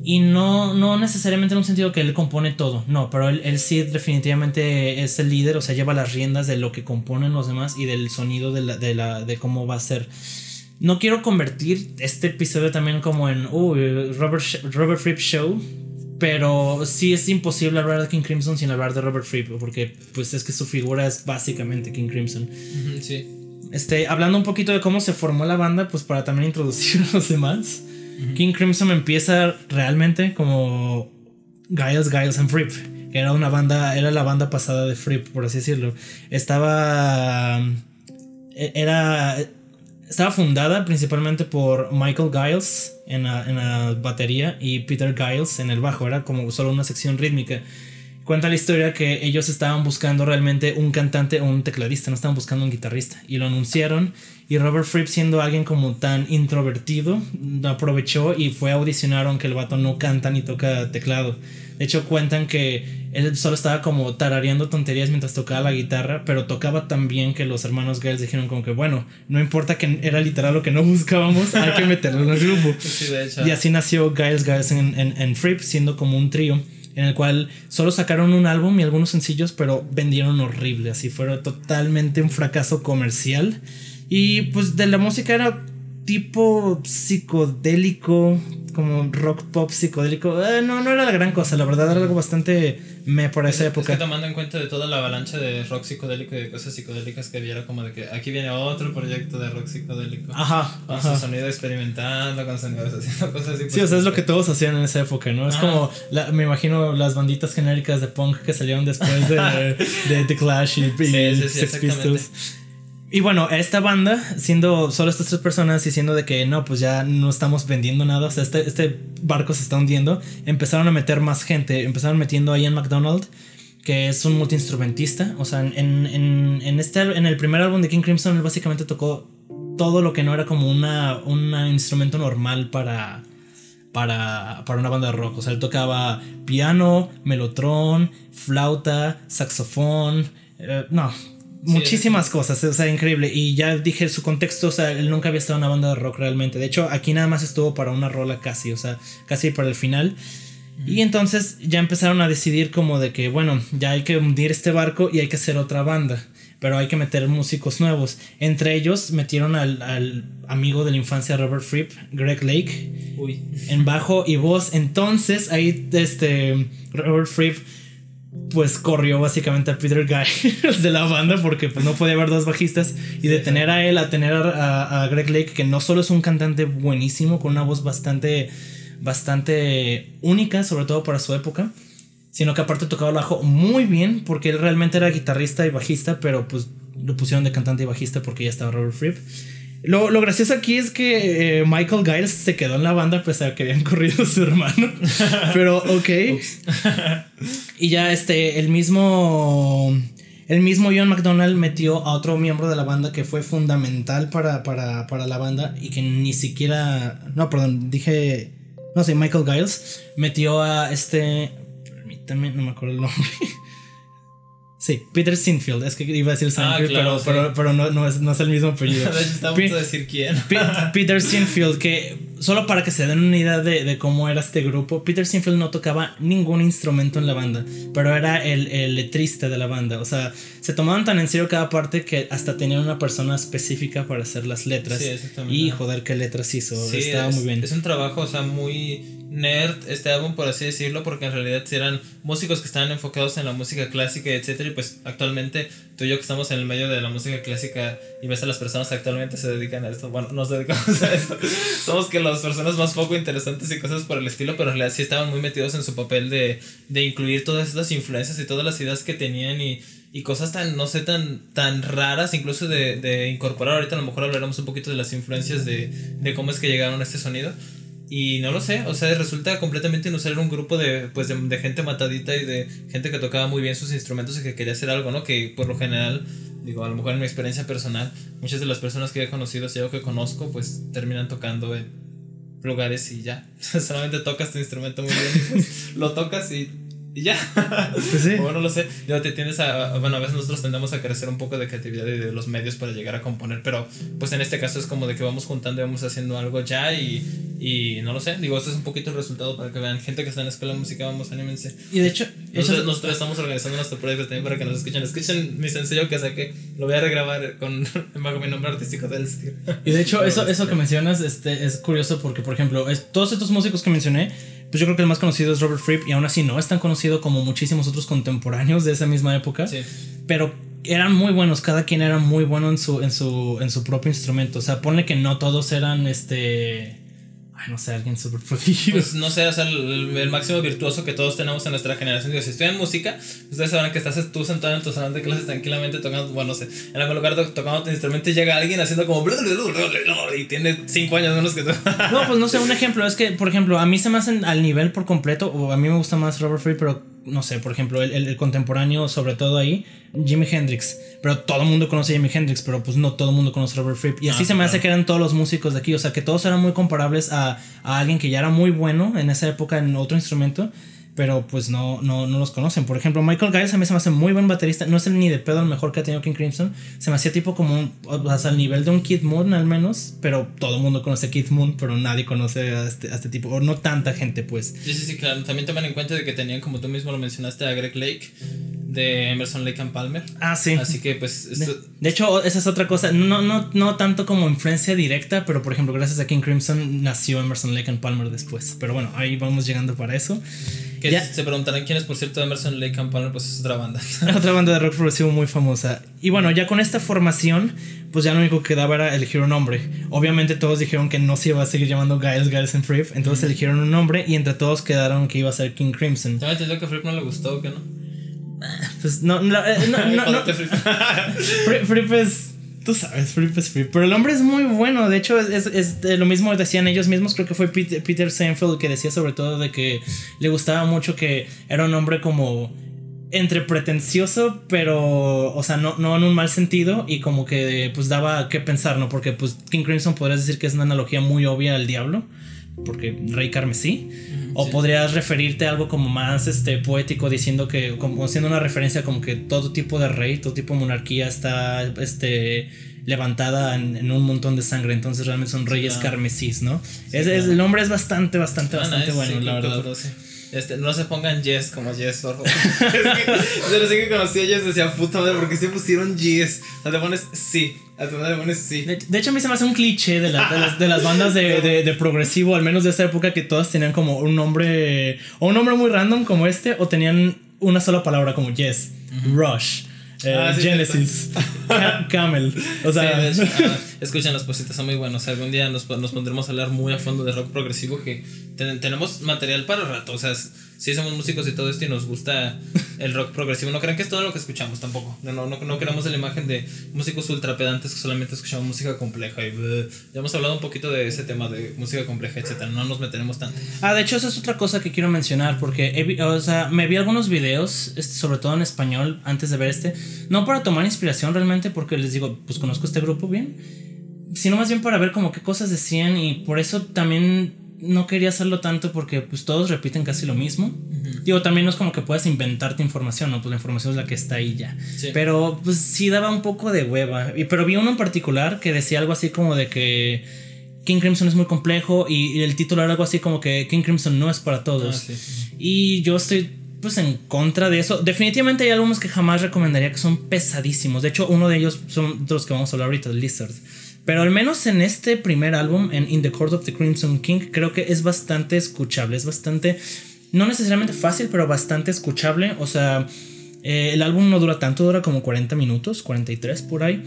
Y no, no necesariamente en un sentido que él compone todo, no, pero él, él, sí definitivamente es el líder, o sea, lleva las riendas de lo que componen los demás y del sonido de, la, de, la, de cómo va a ser no quiero convertir este episodio también como en Robert, Robert Fripp Show. Pero sí es imposible hablar de King Crimson sin hablar de Robert Fripp. Porque pues es que su figura es básicamente King Crimson. sí. Este, hablando un poquito de cómo se formó la banda, pues para también introducir a los demás. King Crimson empieza realmente como Giles, Giles and Fripp. Que era una banda, era la banda pasada de Fripp, por así decirlo. Estaba... E-, era estaba fundada principalmente por Michael Giles en la, batería y Peter Giles en el bajo. Era como solo una sección rítmica. Cuenta la historia que ellos estaban buscando realmente un cantante o un tecladista, no estaban buscando un guitarrista. Y lo anunciaron. Y Robert Fripp, siendo alguien como tan introvertido, aprovechó y fue a audicionar, aunque el vato no canta ni toca teclado. De hecho, cuentan que él solo estaba como tarareando tonterías mientras tocaba la guitarra, pero tocaba tan bien que los hermanos Giles dijeron como que, bueno, no importa que era literal lo que no buscábamos, hay que meterlo en el grupo. Y así nació Giles Giles en, en, Fripp, siendo como un trío en el cual solo sacaron un álbum y algunos sencillos, pero vendieron horrible, así fueron totalmente un fracaso comercial. Y pues de la música era tipo psicodélico, como rock pop psicodélico. Eh, no, no era la gran cosa, la verdad era algo bastante me por esa época. Es que tomando en cuenta de toda la avalancha de rock psicodélico y de cosas psicodélicas que había, como de que aquí viene otro proyecto de rock psicodélico. Ajá. Con su sonido experimentando, con sonidos haciendo cosas así. sí, o sea, es lo que todos hacían en esa época, ¿no? Es como, me imagino las banditas genéricas de punk que salieron después de, de The Clash y, y Sex Pistols. Y bueno, esta banda, siendo solo estas tres personas diciendo de que no, pues ya no estamos vendiendo nada, o sea, este, este barco se está hundiendo, empezaron a meter más gente, empezaron metiendo a Ian McDonald, que es un multiinstrumentista, o sea, en, en, en, este, en el primer álbum de King Crimson él básicamente tocó todo lo que no era como una, un instrumento normal para, para, para, una banda de rock. O sea, él tocaba piano, melotrón, flauta, saxofón. Eh, no, muchísimas cosas, o sea, increíble. Y ya dije su contexto, o sea, él nunca había estado en una banda de rock realmente. De hecho, aquí nada más estuvo para una rola casi, o sea, casi para el final. Y entonces ya empezaron a decidir como de que, bueno, ya hay que hundir este barco y hay que hacer otra banda. Pero hay que meter músicos nuevos. Entre ellos metieron al, al amigo de la infancia Robert Fripp, Greg Lake, Uy. en bajo y voz. Entonces ahí este Robert Fripp pues corrió básicamente a Peter Guy de la banda porque pues, no podía haber dos bajistas y de tener a él a tener a, Greg Lake que no solo es un cantante buenísimo con una voz bastante bastante única sobre todo para su época sino que aparte tocaba el bajo muy bien porque él realmente era guitarrista y bajista pero pues lo pusieron de cantante y bajista porque ya estaba Robert Fripp lo, lo, gracioso aquí es que eh, Michael Giles se quedó en la banda pese a que habían corrido a su hermano. Pero ok. y ya este, el mismo... El mismo John McDonald metió a otro miembro de la banda que fue fundamental para, para, para la banda y que ni siquiera... No, perdón, dije... No sé, Michael Giles metió a este... Permítame, no me acuerdo el nombre. Sí, Peter Sinfield, es que iba a decir ah, Sinfield, pero, pero, no, no, es, no, es, el mismo apellido. Estamos a decir quién. Peter Sinfield, que solo para que se den una idea de, de, cómo era este grupo, Peter Sinfield no tocaba ningún instrumento en la banda, pero era el, el, letrista de la banda. O sea, se tomaban tan en serio cada parte que hasta tenían una persona específica para hacer las letras. Sí, exactamente. Y joder, qué letras hizo. Estaba muy bien. Es un trabajo, o sea, muy nerd este álbum, por así decirlo, porque en realidad eran músicos que estaban enfocados en la música clásica, etcétera, y pues actualmente tú y yo que estamos en el medio de la música clásica y ves a las personas que actualmente se dedican a esto, bueno, nos dedicamos a esto, somos que las personas más poco interesantes y cosas por el estilo, pero en realidad sí estaban muy metidos en su papel de, de incluir todas estas influencias y todas las ideas que tenían y y cosas tan, no sé, tan, tan raras, incluso de, de, incorporar. Ahorita a lo mejor hablaremos un poquito de las influencias de, de cómo es que llegaron a este sonido. Y no lo sé, o sea, resulta completamente inusual un grupo de, pues, de, gente matadita y de gente que tocaba muy bien sus instrumentos y que quería hacer algo, ¿no? Que por lo general, digo, a lo mejor en mi experiencia personal, muchas de las personas que he conocido, si algo que conozco, pues terminan tocando en, lugares y ya. Solamente tocas tu instrumento muy bien. Pues, lo tocas y y ya. Pues sí. bueno, lo sé. Yo te tienes a. Bueno, a veces nosotros tendemos a crecer un poco de creatividad y de los medios para llegar a componer, pero pues en este caso es como de que vamos juntando y vamos haciendo algo ya y. Y no lo sé. Digo, este es un poquito el resultado para que vean. Gente que está en la escuela de música, vamos, anímense. Y de hecho. Nosotros, nosotros estamos organizando nuestro proyecto también para que nos escuchen. Escuchen mi sencillo que saqué. Lo voy a regrabar con, bajo mi nombre artístico del Y de hecho, eso, eso que mencionas este, es curioso porque, por ejemplo, es, todos estos músicos que mencioné pues yo creo que el más conocido es Robert Fripp y aún así no es tan conocido como muchísimos otros contemporáneos de esa misma época. Sí. Pero eran muy buenos, cada quien era muy bueno en su, en su, en su propio instrumento. O sea, ponle que no todos eran este no sé, alguien súper prodigio. Pues no sé, o sea, el, máximo virtuoso que todos tenemos en nuestra generación. Digo, si estoy en música, ustedes sabrán que estás tú sentado en tu salón de clases tranquilamente tocando, bueno, no sé, en algún lugar tocando tu instrumento y llega alguien haciendo como y tiene cinco años menos que tú. No, pues no sé, un ejemplo es que, por ejemplo, a mí se me hacen al nivel por completo, o a mí me gusta más Robert Free, pero no sé, por ejemplo, el, el, contemporáneo, sobre todo ahí, Jimi Hendrix. Pero todo el mundo conoce a Jimi Hendrix, pero pues no todo el mundo conoce a Robert Fripp. Y así ah, se me hace que eran todos los músicos de aquí. O sea, que todos eran muy comparables a, a alguien que ya era muy bueno en esa época en otro instrumento pero pues no, no, no los conocen. Por ejemplo, Michael Giles a mí se me hace muy buen baterista. No es el ni de pedo el mejor que ha tenido King Crimson. Se me hacía tipo como un, hasta el nivel de un Kid Moon al menos, pero todo el mundo conoce a Kid Moon, pero nadie conoce a este, a este tipo, o no tanta gente pues. Sí, sí, sí, claro. También toman en cuenta de que tenían, como tú mismo lo mencionaste, a Greg Lake de Emerson Lake and Palmer. Ah, sí. Así que pues... De, hecho, esa es otra cosa. No, no, no tanto como influencia directa, pero por ejemplo, gracias a King Crimson nació Emerson Lake and Palmer después. Pero bueno, ahí vamos llegando para eso. Que se preguntarán quién es, por cierto, Emerson Lake and Palmer, pues es otra banda. otra banda de rock progresivo muy famosa. Y bueno, ya con esta formación, pues ya lo único que quedaba era elegir un nombre. Obviamente todos dijeron que no se iba a seguir llamando Giles, Giles and Fripp, entonces eligieron un nombre y entre todos quedaron que iba a ser King Crimson. ¿Te entendido que Fripp no le gustó o qué no? Pues no, no, eh, no, no, no. Fripp es Tú sabes, Fripp es Fripp. Pero el hombre es muy bueno. De hecho, es, es, lo mismo decían ellos mismos. Creo que fue Peter, Peter Seinfeld que decía sobre todo de que le gustaba mucho que era un hombre como entre pretencioso, pero, o sea, no, no en un mal sentido y como que pues daba que pensar, ¿no? Porque pues King Crimson podrías decir que es una analogía muy obvia al diablo, porque Rey Carmesí. O podrías referirte a algo como más este, poético, diciendo que, como haciendo una referencia como que todo tipo de rey, todo tipo de monarquía está este, levantada en, un montón de sangre. Entonces realmente son reyes carmesís, ¿no? es, el nombre es bastante, bastante, bastante bueno, la verdad. Este, no se pongan Yes como Yes, por favor. es que, que conocí a Yes decía, puta madre, ¿por qué se pusieron Yes? O sea, te pones sí. A tu madre pones sí. De, hecho, a mí se me hace un cliché de, las, de las, bandas de, de, progresivo, al menos de esa época, que todas tenían como un nombre. O un nombre muy random como este, o tenían una sola palabra como Yes. Rush. Eh, ah, Genesis, Camel. O sea, ah, escuchen las cositas, son muy buenos. Algún día nos, nos, pondremos a hablar muy a fondo de rock progresivo que tenemos material para rato. O sea, si somos músicos y todo esto y nos gusta el rock progresivo. No crean que es todo lo que escuchamos tampoco. No, no, no, queremos la imagen de músicos ultra pedantes que solamente escuchamos música compleja. Y ya hemos hablado un poquito de ese tema de música compleja, etcétera. No nos meteremos tanto. Ah, de hecho, eso es otra cosa que quiero mencionar. Porque o sea, me vi algunos videos, este, sobre todo en español, antes de ver este. No para tomar inspiración realmente, porque les digo, pues conozco este grupo bien. Sino más bien para ver como qué cosas decían. Y por eso también no quería hacerlo tanto porque pues todos repiten casi lo mismo. Digo, también no es como que puedas inventarte información, ¿no? Pues la información es la que está ahí ya. Pero pues sí daba un poco de hueva. Y, pero vi uno en particular que decía algo así como de que King Crimson es muy complejo y, el título era algo así como que King Crimson no es para todos. Ah, y yo estoy pues en contra de eso. Definitivamente hay álbumes que jamás recomendaría que son pesadísimos. De hecho, uno de ellos son de los que vamos a hablar ahorita, Lizard. Pero al menos en este primer álbum, en In the Court of the Crimson King, creo que es bastante escuchable. Es bastante, no necesariamente fácil, pero bastante escuchable. O sea, eh, el álbum no dura tanto, dura como 40 minutos, 43 por ahí.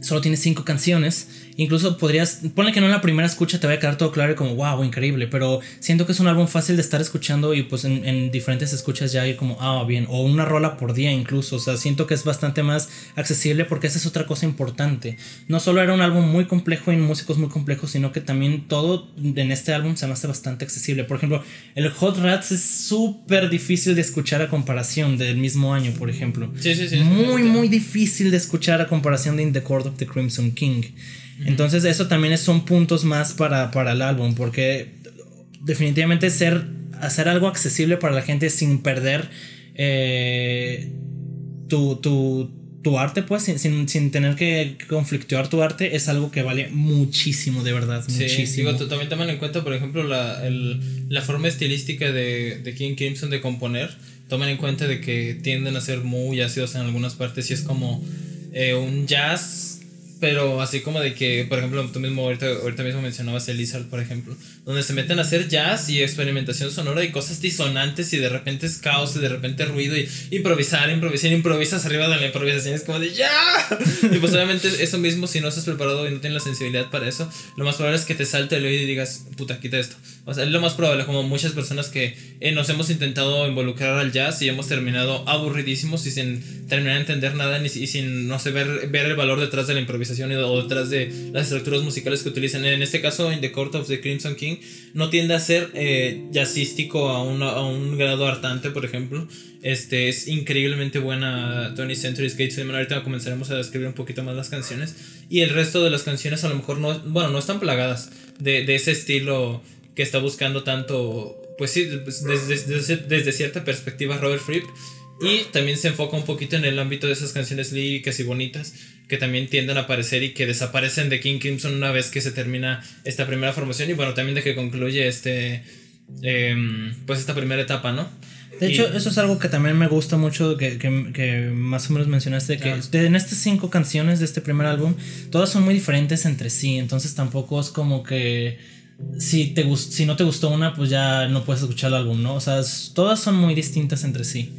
Solo tiene 5 canciones. Incluso podrías, ponle que no en la primera escucha te vaya a quedar todo claro y como, wow, increíble, pero siento que es un álbum fácil de estar escuchando y pues en, diferentes escuchas ya hay como, ah, bien, o una rola por día incluso, o sea, siento que es bastante más accesible porque esa es otra cosa importante. No solo era un álbum muy complejo y músicos muy complejos, sino que también todo en este álbum se me hace bastante accesible. Por ejemplo, el Hot Rats es súper difícil de escuchar a comparación del mismo año, por ejemplo. Sí, sí, sí. Muy, muy difícil de escuchar a comparación de In the Court of the Crimson King. Entonces eso también son puntos más para, para el álbum, porque definitivamente ser, hacer algo accesible para la gente sin perder eh, tu, tu, arte, pues, sin, sin, tener que conflictuar tu arte, es algo que vale muchísimo, de verdad, sí, muchísimo. Digo, también toman en cuenta, por ejemplo, la, el, la forma estilística de, de King Crimson de componer. Tomen en cuenta de que tienden a ser muy ácidos en algunas partes y es como eh, un jazz pero así como de que, por ejemplo, tú mismo ahorita, ahorita mismo mencionabas el Lizard, por ejemplo, donde se meten a hacer jazz y experimentación sonora y cosas disonantes y de repente es caos y de repente ruido y improvisar, improvisar, improvisas arriba de la improvisación, es como de ¡ya! Y pues obviamente eso mismo, si no estás preparado y no tienes la sensibilidad para eso, lo más probable es que te salte el oído y digas, puta, quita esto. O sea, es lo más probable, como muchas personas que eh, nos hemos intentado involucrar al jazz y hemos terminado aburridísimos y sin terminar de entender nada ni, y sin, no sé, ver, ver el valor detrás de la improvisación o detrás de las estructuras musicales que utilizan. En este caso, en The Court of the Crimson King, no tiende a ser eh, jazzístico a, a un grado hartante, por ejemplo. Este, es increíblemente buena Tony Century's Gate Ahorita comenzaremos a describir un poquito más las canciones. Y el resto de las canciones a lo mejor no, bueno, no están plagadas de, de ese estilo que está buscando tanto, pues sí, pues, desde, desde, desde cierta perspectiva Robert Fripp. Y también se enfoca un poquito en el ámbito de esas canciones líricas y bonitas que también tienden a aparecer y que desaparecen de King Crimson una vez que se termina esta primera formación y bueno, también de que concluye este, em, pues esta primera etapa, ¿no? De hecho, eso es algo que también me gusta mucho, que, que, que más o menos mencionaste, que en estas cinco canciones de este primer álbum, todas son muy diferentes entre sí, entonces tampoco es como que si, te si no te gustó una, pues ya no puedes escuchar el álbum, ¿no? O sea, todas son muy distintas entre sí.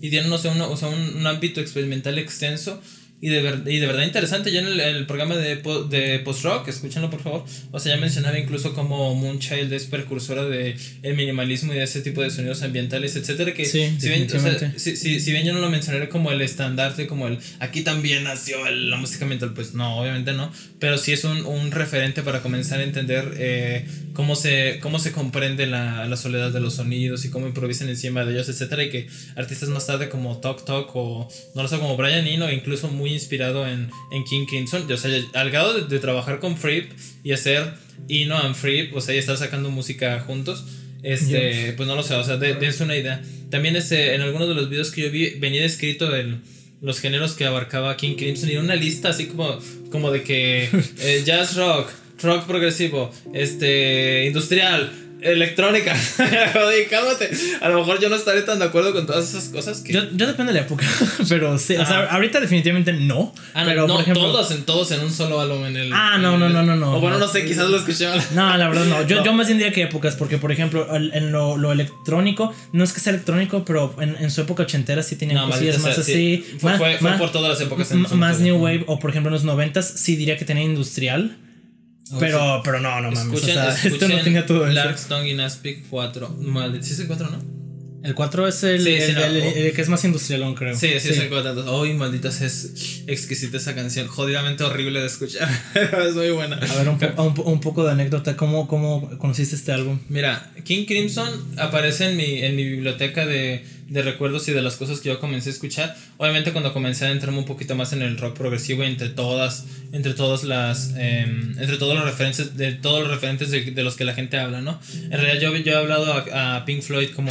Y tienen, no sé, o sea, un ámbito experimental extenso y de, y de verdad interesante. Ya en el, programa de, de post-rock, escúchenlo por favor. O sea, ya mencionaba incluso como Moonchild es precursora de el minimalismo y de ese tipo de sonidos ambientales, etcétera. Que si, bien, si, si, bien yo no lo mencionaré como el estandarte, como el aquí también nació la música ambiental, pues no, obviamente no. Pero sí es un, un referente para comenzar a entender eh, cómo, se, cómo se comprende la, la, soledad de los sonidos y cómo improvisan encima de ellos, etcétera. Y que artistas más tarde como Talk Talk o no lo sé, como Brian Eno, incluso muy inspirado en, en King Crimson. O sea, al grado de, trabajar con Fripp y hacer Ino and Fripp, o sea, y estar sacando música juntos. Este, pues no lo sé, o sea, dense una idea. También este, en algunos de los videos que yo vi venía descrito el, los géneros que abarcaba King Crimson y una lista así como, como de que eh, jazz rock, rock progresivo, este, industrial, electrónica. Cálmate. A lo mejor yo no estaré tan de acuerdo con todas esas cosas que. Yo, yo depende de la época. pero sí. O sea, ahorita definitivamente no. Ah, pero, no, por ejemplo, todos en todos en un solo álbum en el. Ah, no, no, no, no, no. O bueno, no sé, quizás lo escuché mal. No, la verdad no. Yo, yo más bien diría que épocas, porque por ejemplo, en lo, lo electrónico, no es que sea electrónico, pero en, en su época ochentera sí tenía cosillas más así. Fue, fue, fue, por todas las épocas. más New Wave, o por ejemplo en los noventas, sí diría que tenía industrial. Pero, pero no, no mames. Escuchen, o sea, esto no tenía todo eso. Larkstone y Naspic 4. Maldito, ¿sí es el 4, no? El 4 es el, el, el, que es más industrialón, creo. Sí, sí, es el 4. Uy, malditas, es exquisita esa canción. Jodidamente horrible de escuchar. es muy buena. A ver, un, un, un, poco de anécdota. ¿Cómo, ¿Cómo conociste este álbum? Mira, King Crimson aparece en mi, en mi biblioteca de, de recuerdos y de las cosas que yo comencé a escuchar. Obviamente, cuando comencé a entrarme un poquito más en el rock progresivo, entre todas, entre todas las, eh, entre todos los referentes, de todos los referentes de, de, los que la gente habla, ¿no? En realidad, yo, yo he hablado a, a Pink Floyd como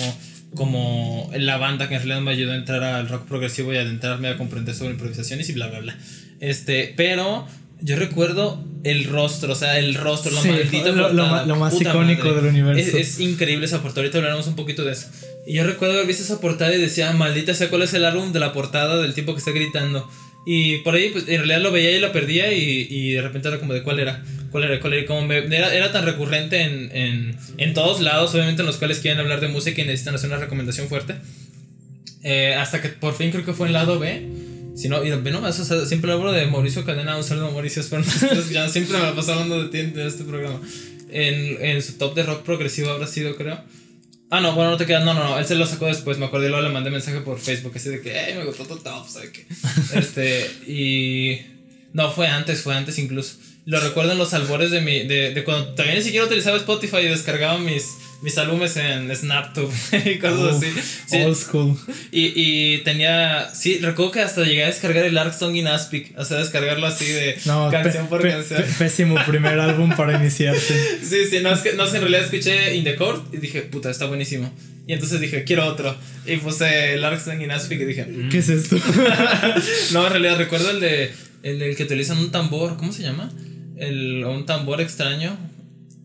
como la banda que en realidad me ayudó a entrar al rock progresivo y a adentrarme a comprender sobre improvisaciones y bla, bla, bla. Este, pero yo recuerdo el rostro, o sea, el rostro, lo, lo, más icónico del universo. Es, increíble esa portada. Ahorita hablaremos un poquito de eso. Y yo recuerdo haber visto esa portada y decía, maldita sea, ¿cuál es el álbum de la portada del tipo que está gritando? Y por ahí, pues en realidad lo veía y lo perdía y, y de repente era como de cuál era. ¿Cuál era? ¿Cuál era? Como era, era, tan recurrente en, en, en, todos lados, obviamente en los cuales quieren hablar de música y necesitan hacer una recomendación fuerte. Eh, hasta que por fin creo que fue en lado B. Si no, y ve nomás, o sea, siempre hablo de Mauricio Cadena, un saludo a Mauricio, ya siempre me la paso hablando de ti en este programa. En, en su top de rock progresivo habrá sido, creo. Ah, no, bueno, no te queda. No, no, no. Él se lo sacó después. Me acordé y luego le mandé mensaje por Facebook. Así de que, hey, me gustó tu top, ¿sabes qué? este, y. No, fue antes, fue antes incluso. Lo recuerdo en los albores de mi. de, de cuando todavía ni siquiera utilizaba Spotify y descargaba mis, mis álbumes en SnapTube y cosas así. Sí. Old school. Y, y tenía. Sí, recuerdo que hasta llegué a descargar el Ark Song in Aspic. O sea, descargarlo así de No, canción por canción. pésimo primer álbum para iniciarse. Sí, sí, no es que no, es que en realidad escuché In the Court y dije, puta, está buenísimo. Y entonces dije, quiero otro. Y puse el Ark Song in Aspic y dije, mm. ¿Qué es esto? no, en realidad recuerdo el de. El del que utilizan un tambor, ¿cómo se llama? El, un tambor extraño.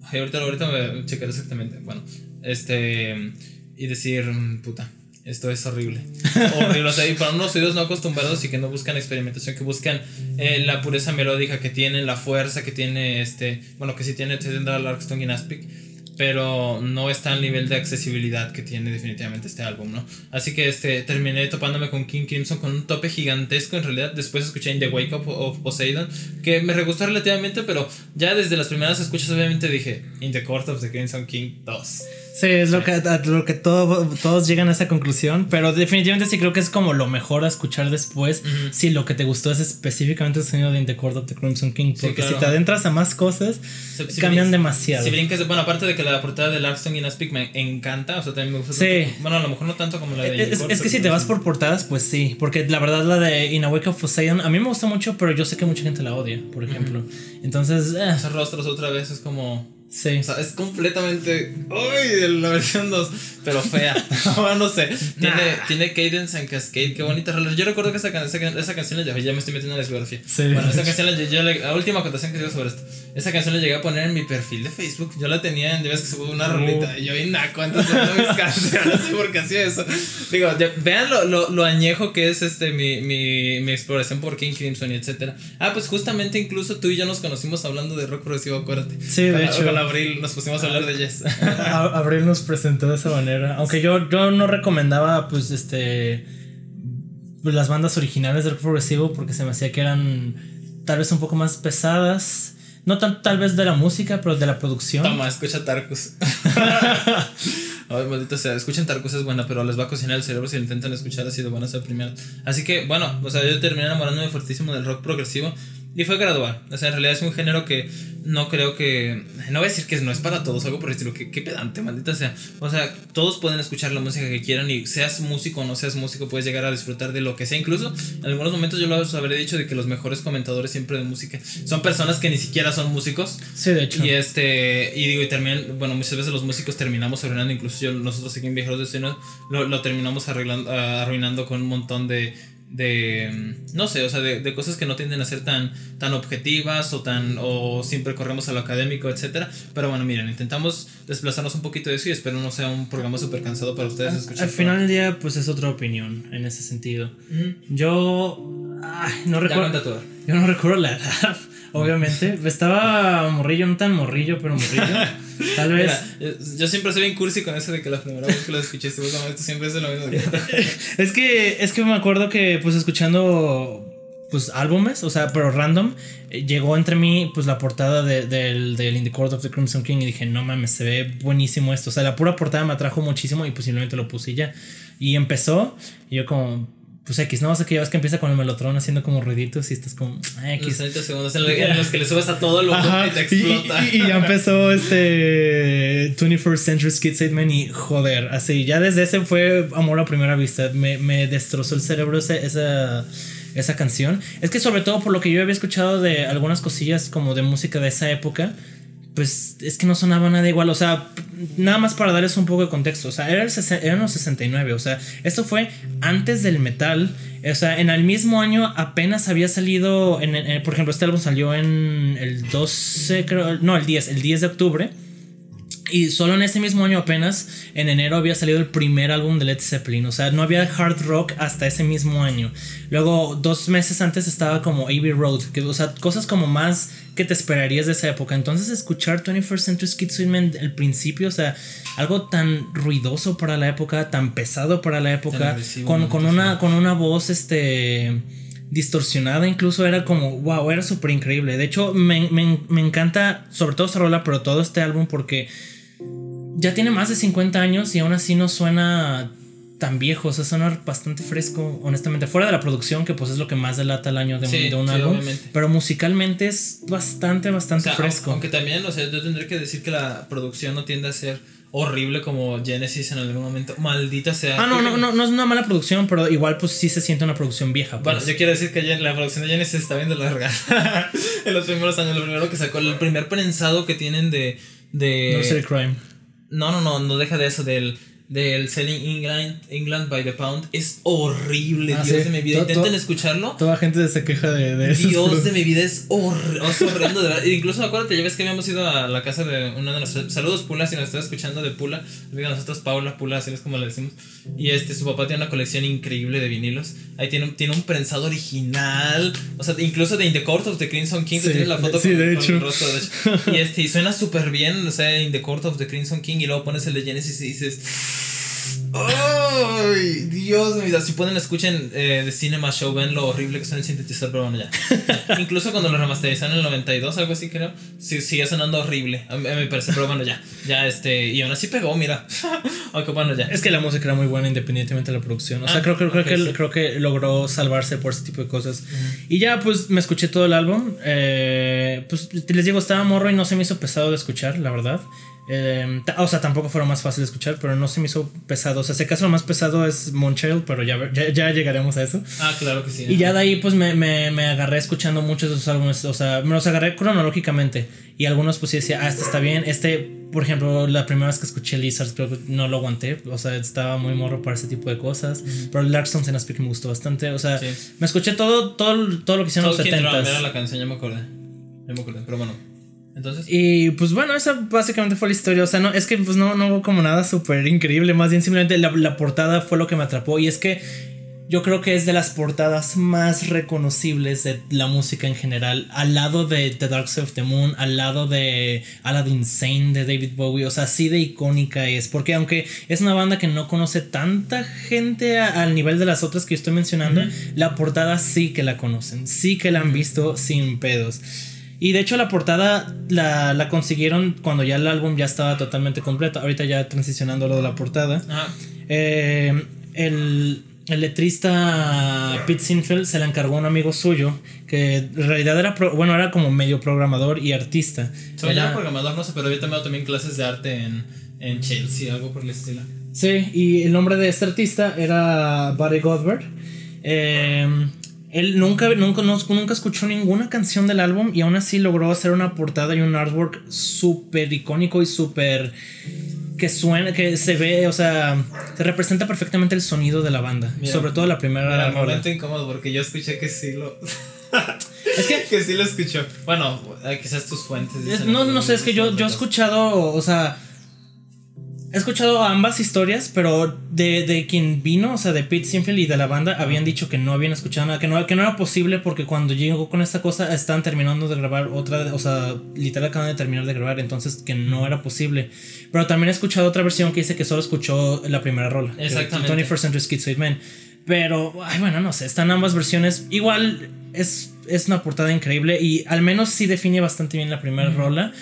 Ay, ahorita, ahorita me checaré exactamente. Bueno, este. Y decir, puta, esto es horrible. horrible. O sea, y para unos oídos no acostumbrados y que no buscan experimentación, que buscan eh, la pureza melódica que tiene, la fuerza que tiene este. Bueno, que sí tiene tendrá Larkstone y Aspic. Pero no está al nivel de accesibilidad que tiene definitivamente este álbum, ¿no? Así que este, terminé topándome con King Crimson con un tope gigantesco en realidad. Después escuché In the Wake Up of Poseidon, que me regustó relativamente, pero ya desde las primeras escuchas obviamente dije In the Court of the Crimson King 2. Sí, es lo que, a lo que todo- todos llegan a esa conclusión, pero definitivamente sí creo que es como lo mejor a escuchar después si lo que te gustó es específicamente el sonido de In the Court of the Crimson King, porque claro. si te adentras a más cosas, Si- si cambian demasiado. Si brincas, bueno, aparte de que la portada de Larkstone y Aspic me encanta, o sea, también me gusta. Sí. tanto- bueno, a lo mejor no tanto como la de In the Es, Court es que si te vas por portadas, pues sí, porque la verdad la de In a Wake of Poseidon a mí me gusta mucho, pero yo sé que mucha gente la odia, por ejemplo. Entonces, eh, Esos rostros otra vez es como. Sí. O sea, es completamente. ¡Uy! De la versión 2. Pero fea. No sé. Tiene, tiene Cadence and Cascade. Qué bonita. Yo recuerdo que esa, can- esa, can- esa canción la llevé. Ya me estoy metiendo en la discografía. Sí. Bueno, esa canción la le- La última acotación que digo sobre esto. Esa canción la llegué a poner en mi perfil de Facebook. Yo la tenía en. Ya ves que se puso una Oh. rolita. Y yo vi naco. Entonces no mis canciones. No sé por qué hacía eso. Digo, ya- vean lo, lo, lo añejo que es este mi, mi, mi exploración por King Crimson y etcétera. Ah, pues justamente incluso tú y yo nos conocimos hablando de rock progresivo, acuérdate. Sí, de Con- hecho. Con Abril nos pusimos a hablar de Yes. Abril nos presentó de esa manera. Aunque yo, yo no recomendaba, pues, este. Las bandas originales del rock progresivo porque se me hacía que eran tal vez un poco más pesadas. No tan, tal vez de la música, pero de la producción. Toma, escucha Tarkus. Ay, maldito sea, escuchen Tarkus es buena, pero les va a cocinar el cerebro si lo intentan escuchar así de buenas a primera. Así que, bueno, o sea, yo terminé enamorándome fuertísimo del rock progresivo y fue gradual. O sea, en realidad es un género que no creo que. No voy a decir que no es para todos, algo por el estilo. Que, qué pedante, maldita sea. O sea, todos pueden escuchar la música que quieran y seas músico o no seas músico, puedes llegar a disfrutar de lo que sea. Incluso en algunos momentos yo lo habré dicho de que los mejores comentadores siempre de música son personas que ni siquiera son músicos. Sí, de hecho. Y este, y digo, y también, bueno, muchas veces los músicos terminamos arruinando, incluso yo, nosotros aquí en Viajeros de Destino, lo, lo terminamos arreglando, ah, arruinando con un montón de, de, no sé, o sea, de, de cosas que no tienden a ser tan, tan objetivas o tan, o siempre corremos a lo académico, etcétera. Pero bueno, miren, intentamos desplazarnos un poquito de eso y espero no sea un programa súper cansado para ustedes escuchar. Al final del día, pues es otra opinión en ese sentido. Yo. Ay, no recuerdo. Yo no recuerdo la edad, obviamente. Estaba morrillo, no tan morrillo, pero morrillo. Tal vez. Mira, eh, yo siempre soy bien cursi con eso de que la primera vez que lo escuché estuvo como esto siempre es lo mismo. Es que, es que me acuerdo que, pues, escuchando, pues, álbumes, o sea, pero random, eh, llegó entre mí, pues, la portada de- del, del In the Court of the Crimson King y dije, no mames, se ve buenísimo esto. O sea, la pura portada me atrajo muchísimo y posiblemente lo puse y ya. Y empezó, y yo como, pues, X, no, o sea, que ya ves que empieza con el melotron haciendo como ruiditos y estás como, ah, Los X. 30 segundos en los, en los que le subes a todo Ajá, y te y, explota. y- y ya empezó este 21st Century Skid Statement y joder, así, ya desde ese fue amor a primera vista, me, me destrozó el cerebro ese- esa, esa canción. Es que sobre todo por lo que yo había escuchado de algunas cosillas como de música de esa época, pues es que no sonaba nada igual, o sea, nada más para darles un poco de contexto, o sea, era el eran los 69, o sea, esto fue antes del metal, o sea, en el mismo año apenas había salido, en, en- por ejemplo, este álbum salió en el 12, creo, no, el 10, el 10 de octubre. Y solo en ese mismo año apenas, en enero había salido el primer álbum de Led Zeppelin. O sea, no había hard rock hasta ese mismo año. Luego, dos meses antes estaba como Abbey Road. Que, o sea, cosas como más que te esperarías de esa época. Entonces, escuchar 21st Century Schizoid al principio, o sea, algo tan ruidoso para la época, tan pesado para la época, agresivo, con, con, una, con una voz, este distorsionada incluso era como wow era súper increíble de hecho me, me- me encanta sobre todo esta rola pero todo este álbum porque ya tiene más de 50 años y aún así no suena tan viejo, o sea, suena bastante fresco, honestamente. Fuera de la producción, que pues es lo que más delata el año de, un- de un álbum. Pero musicalmente es bastante, bastante O sea, fresco. Aunque también, o sea, yo tendré que decir que la producción no tiende a ser horrible como Genesis en algún momento. Maldita sea. Ah, no, no, no, no es una mala producción, pero igual pues sí se siente una producción vieja. Bueno, pues. yo quiero decir que la producción de Genesis está bien de larga. en los primeros años, lo primero que sacó, el primer prensado que tienen de. de Nursery Crime. No, no, no, no deja de eso, del, del Selling England, England by the Pound. Es horrible, Ah, Dios sí. de mi vida. Intenten escucharlo. Toda gente se queja de, de esos Dios de mi vida es, es horrendo de verdad. Incluso acuérdate, ya ves que habíamos ido a la casa de una de nuestras saludos Pula, si nos estás escuchando de Pula, diga nosotros Paula Pula, así es como le decimos. Y este su papá tiene una colección increíble de vinilos. Ahí tiene un, tiene un prensado original, o sea, incluso de In the Court of the Crimson King, Sí, la foto sí, con, de con hecho. el rostro de hecho. Y este y suena súper bien, o sea, In the Court of the Crimson King y luego pones el de Genesis y dices ¡Ay! Dios vida. Si pueden, escuchen eh, de Cinema Show, ven lo horrible que suena el sintetizador, pero bueno, ya. Incluso cuando lo remasterizaron en el 92, algo así creo, sí, sigue sonando horrible, a mí, a mi parecer, pero bueno, ya. Ya, este, y aún así pegó, mira. Aunque bueno, ya. Es que la música era muy buena independientemente de la producción. O sea, Ah, creo, creo, creo ok, que, sí. creo que logró salvarse por ese tipo de cosas. Y ya, pues me escuché todo el álbum. Eh, pues les digo, estaba morro y no se me hizo pesado de escuchar, la verdad. Eh, o sea, tampoco fue lo más fácil de escuchar, pero no se me hizo pesado. O sea, si acaso lo más pesado es Monchild, pero ya, ya, ya llegaremos a eso. Ah, claro que sí. Y ya de ahí pues me, me, me agarré escuchando muchos de sus álbumes, o sea, me los agarré cronológicamente y algunos pues sí decía, ah, este está bien, este, por ejemplo, la primera vez que escuché Lizards creo que no lo aguanté, o sea, estaba muy morro para ese tipo de cosas, pero el Dark Stones en Speak me gustó bastante, o sea, Sí. me escuché todo, todo, todo lo que hicieron Todo los King Drum 70 era la canción, ya me acordé. Ya me acordé, pero bueno. Entonces. Y pues bueno, esa básicamente fue la historia. O sea, no, es que pues no, no hubo como nada súper increíble. Más bien simplemente la, la portada fue lo que me atrapó. Y es que yo creo que es de las portadas más reconocibles de la música en general. Al lado de The Dark Side of the Moon, al lado de Aladdin Sane de David Bowie. O sea, así de icónica es. Porque aunque es una banda que no conoce tanta gente a- al nivel de las otras que yo estoy mencionando, la portada sí que la conocen. Sí que la han visto sin pedos. Y de hecho la portada la, la consiguieron cuando ya el álbum ya estaba totalmente completo. Ahorita ya transicionando lo de la portada. Ah, Eh, el, el letrista Pete Sinfield se la encargó a un amigo suyo que en realidad era, pro- bueno, era como medio programador y artista. soy Era- ya programador, no sé, pero había tomado también clases de arte en, en Chelsea, algo por el estilo. Sí, y el nombre de este artista era Barry Godber. Eh, él nunca, nunca, no- nunca escuchó ninguna canción del álbum y aún así logró hacer una portada y un artwork súper icónico y súper que suena, que se ve, o sea, se representa perfectamente el sonido de la banda. Mira, sobre todo la primera Era un rola. momento incómodo porque yo escuché que sí lo. Es que que sí lo escuchó. Bueno, eh, quizás tus fuentes. Es- no, no sé, es que yo, yo he escuchado, o sea, he escuchado ambas historias, pero de, de quien vino, o sea, de Pete Sinfield y de la banda, habían dicho que no habían escuchado nada, que no, que no era posible porque cuando llegó con esta cosa estaban terminando de grabar otra, o sea, literal acaban de terminar de grabar, entonces que no era posible. Pero también he escuchado otra versión que dice que solo escuchó la primera rola. que- Exactamente. 21st Century Schizoid Man. Pero, ay, bueno, no sé, están ambas versiones. Igual es, es una portada increíble y al menos sí define bastante bien la primera rola.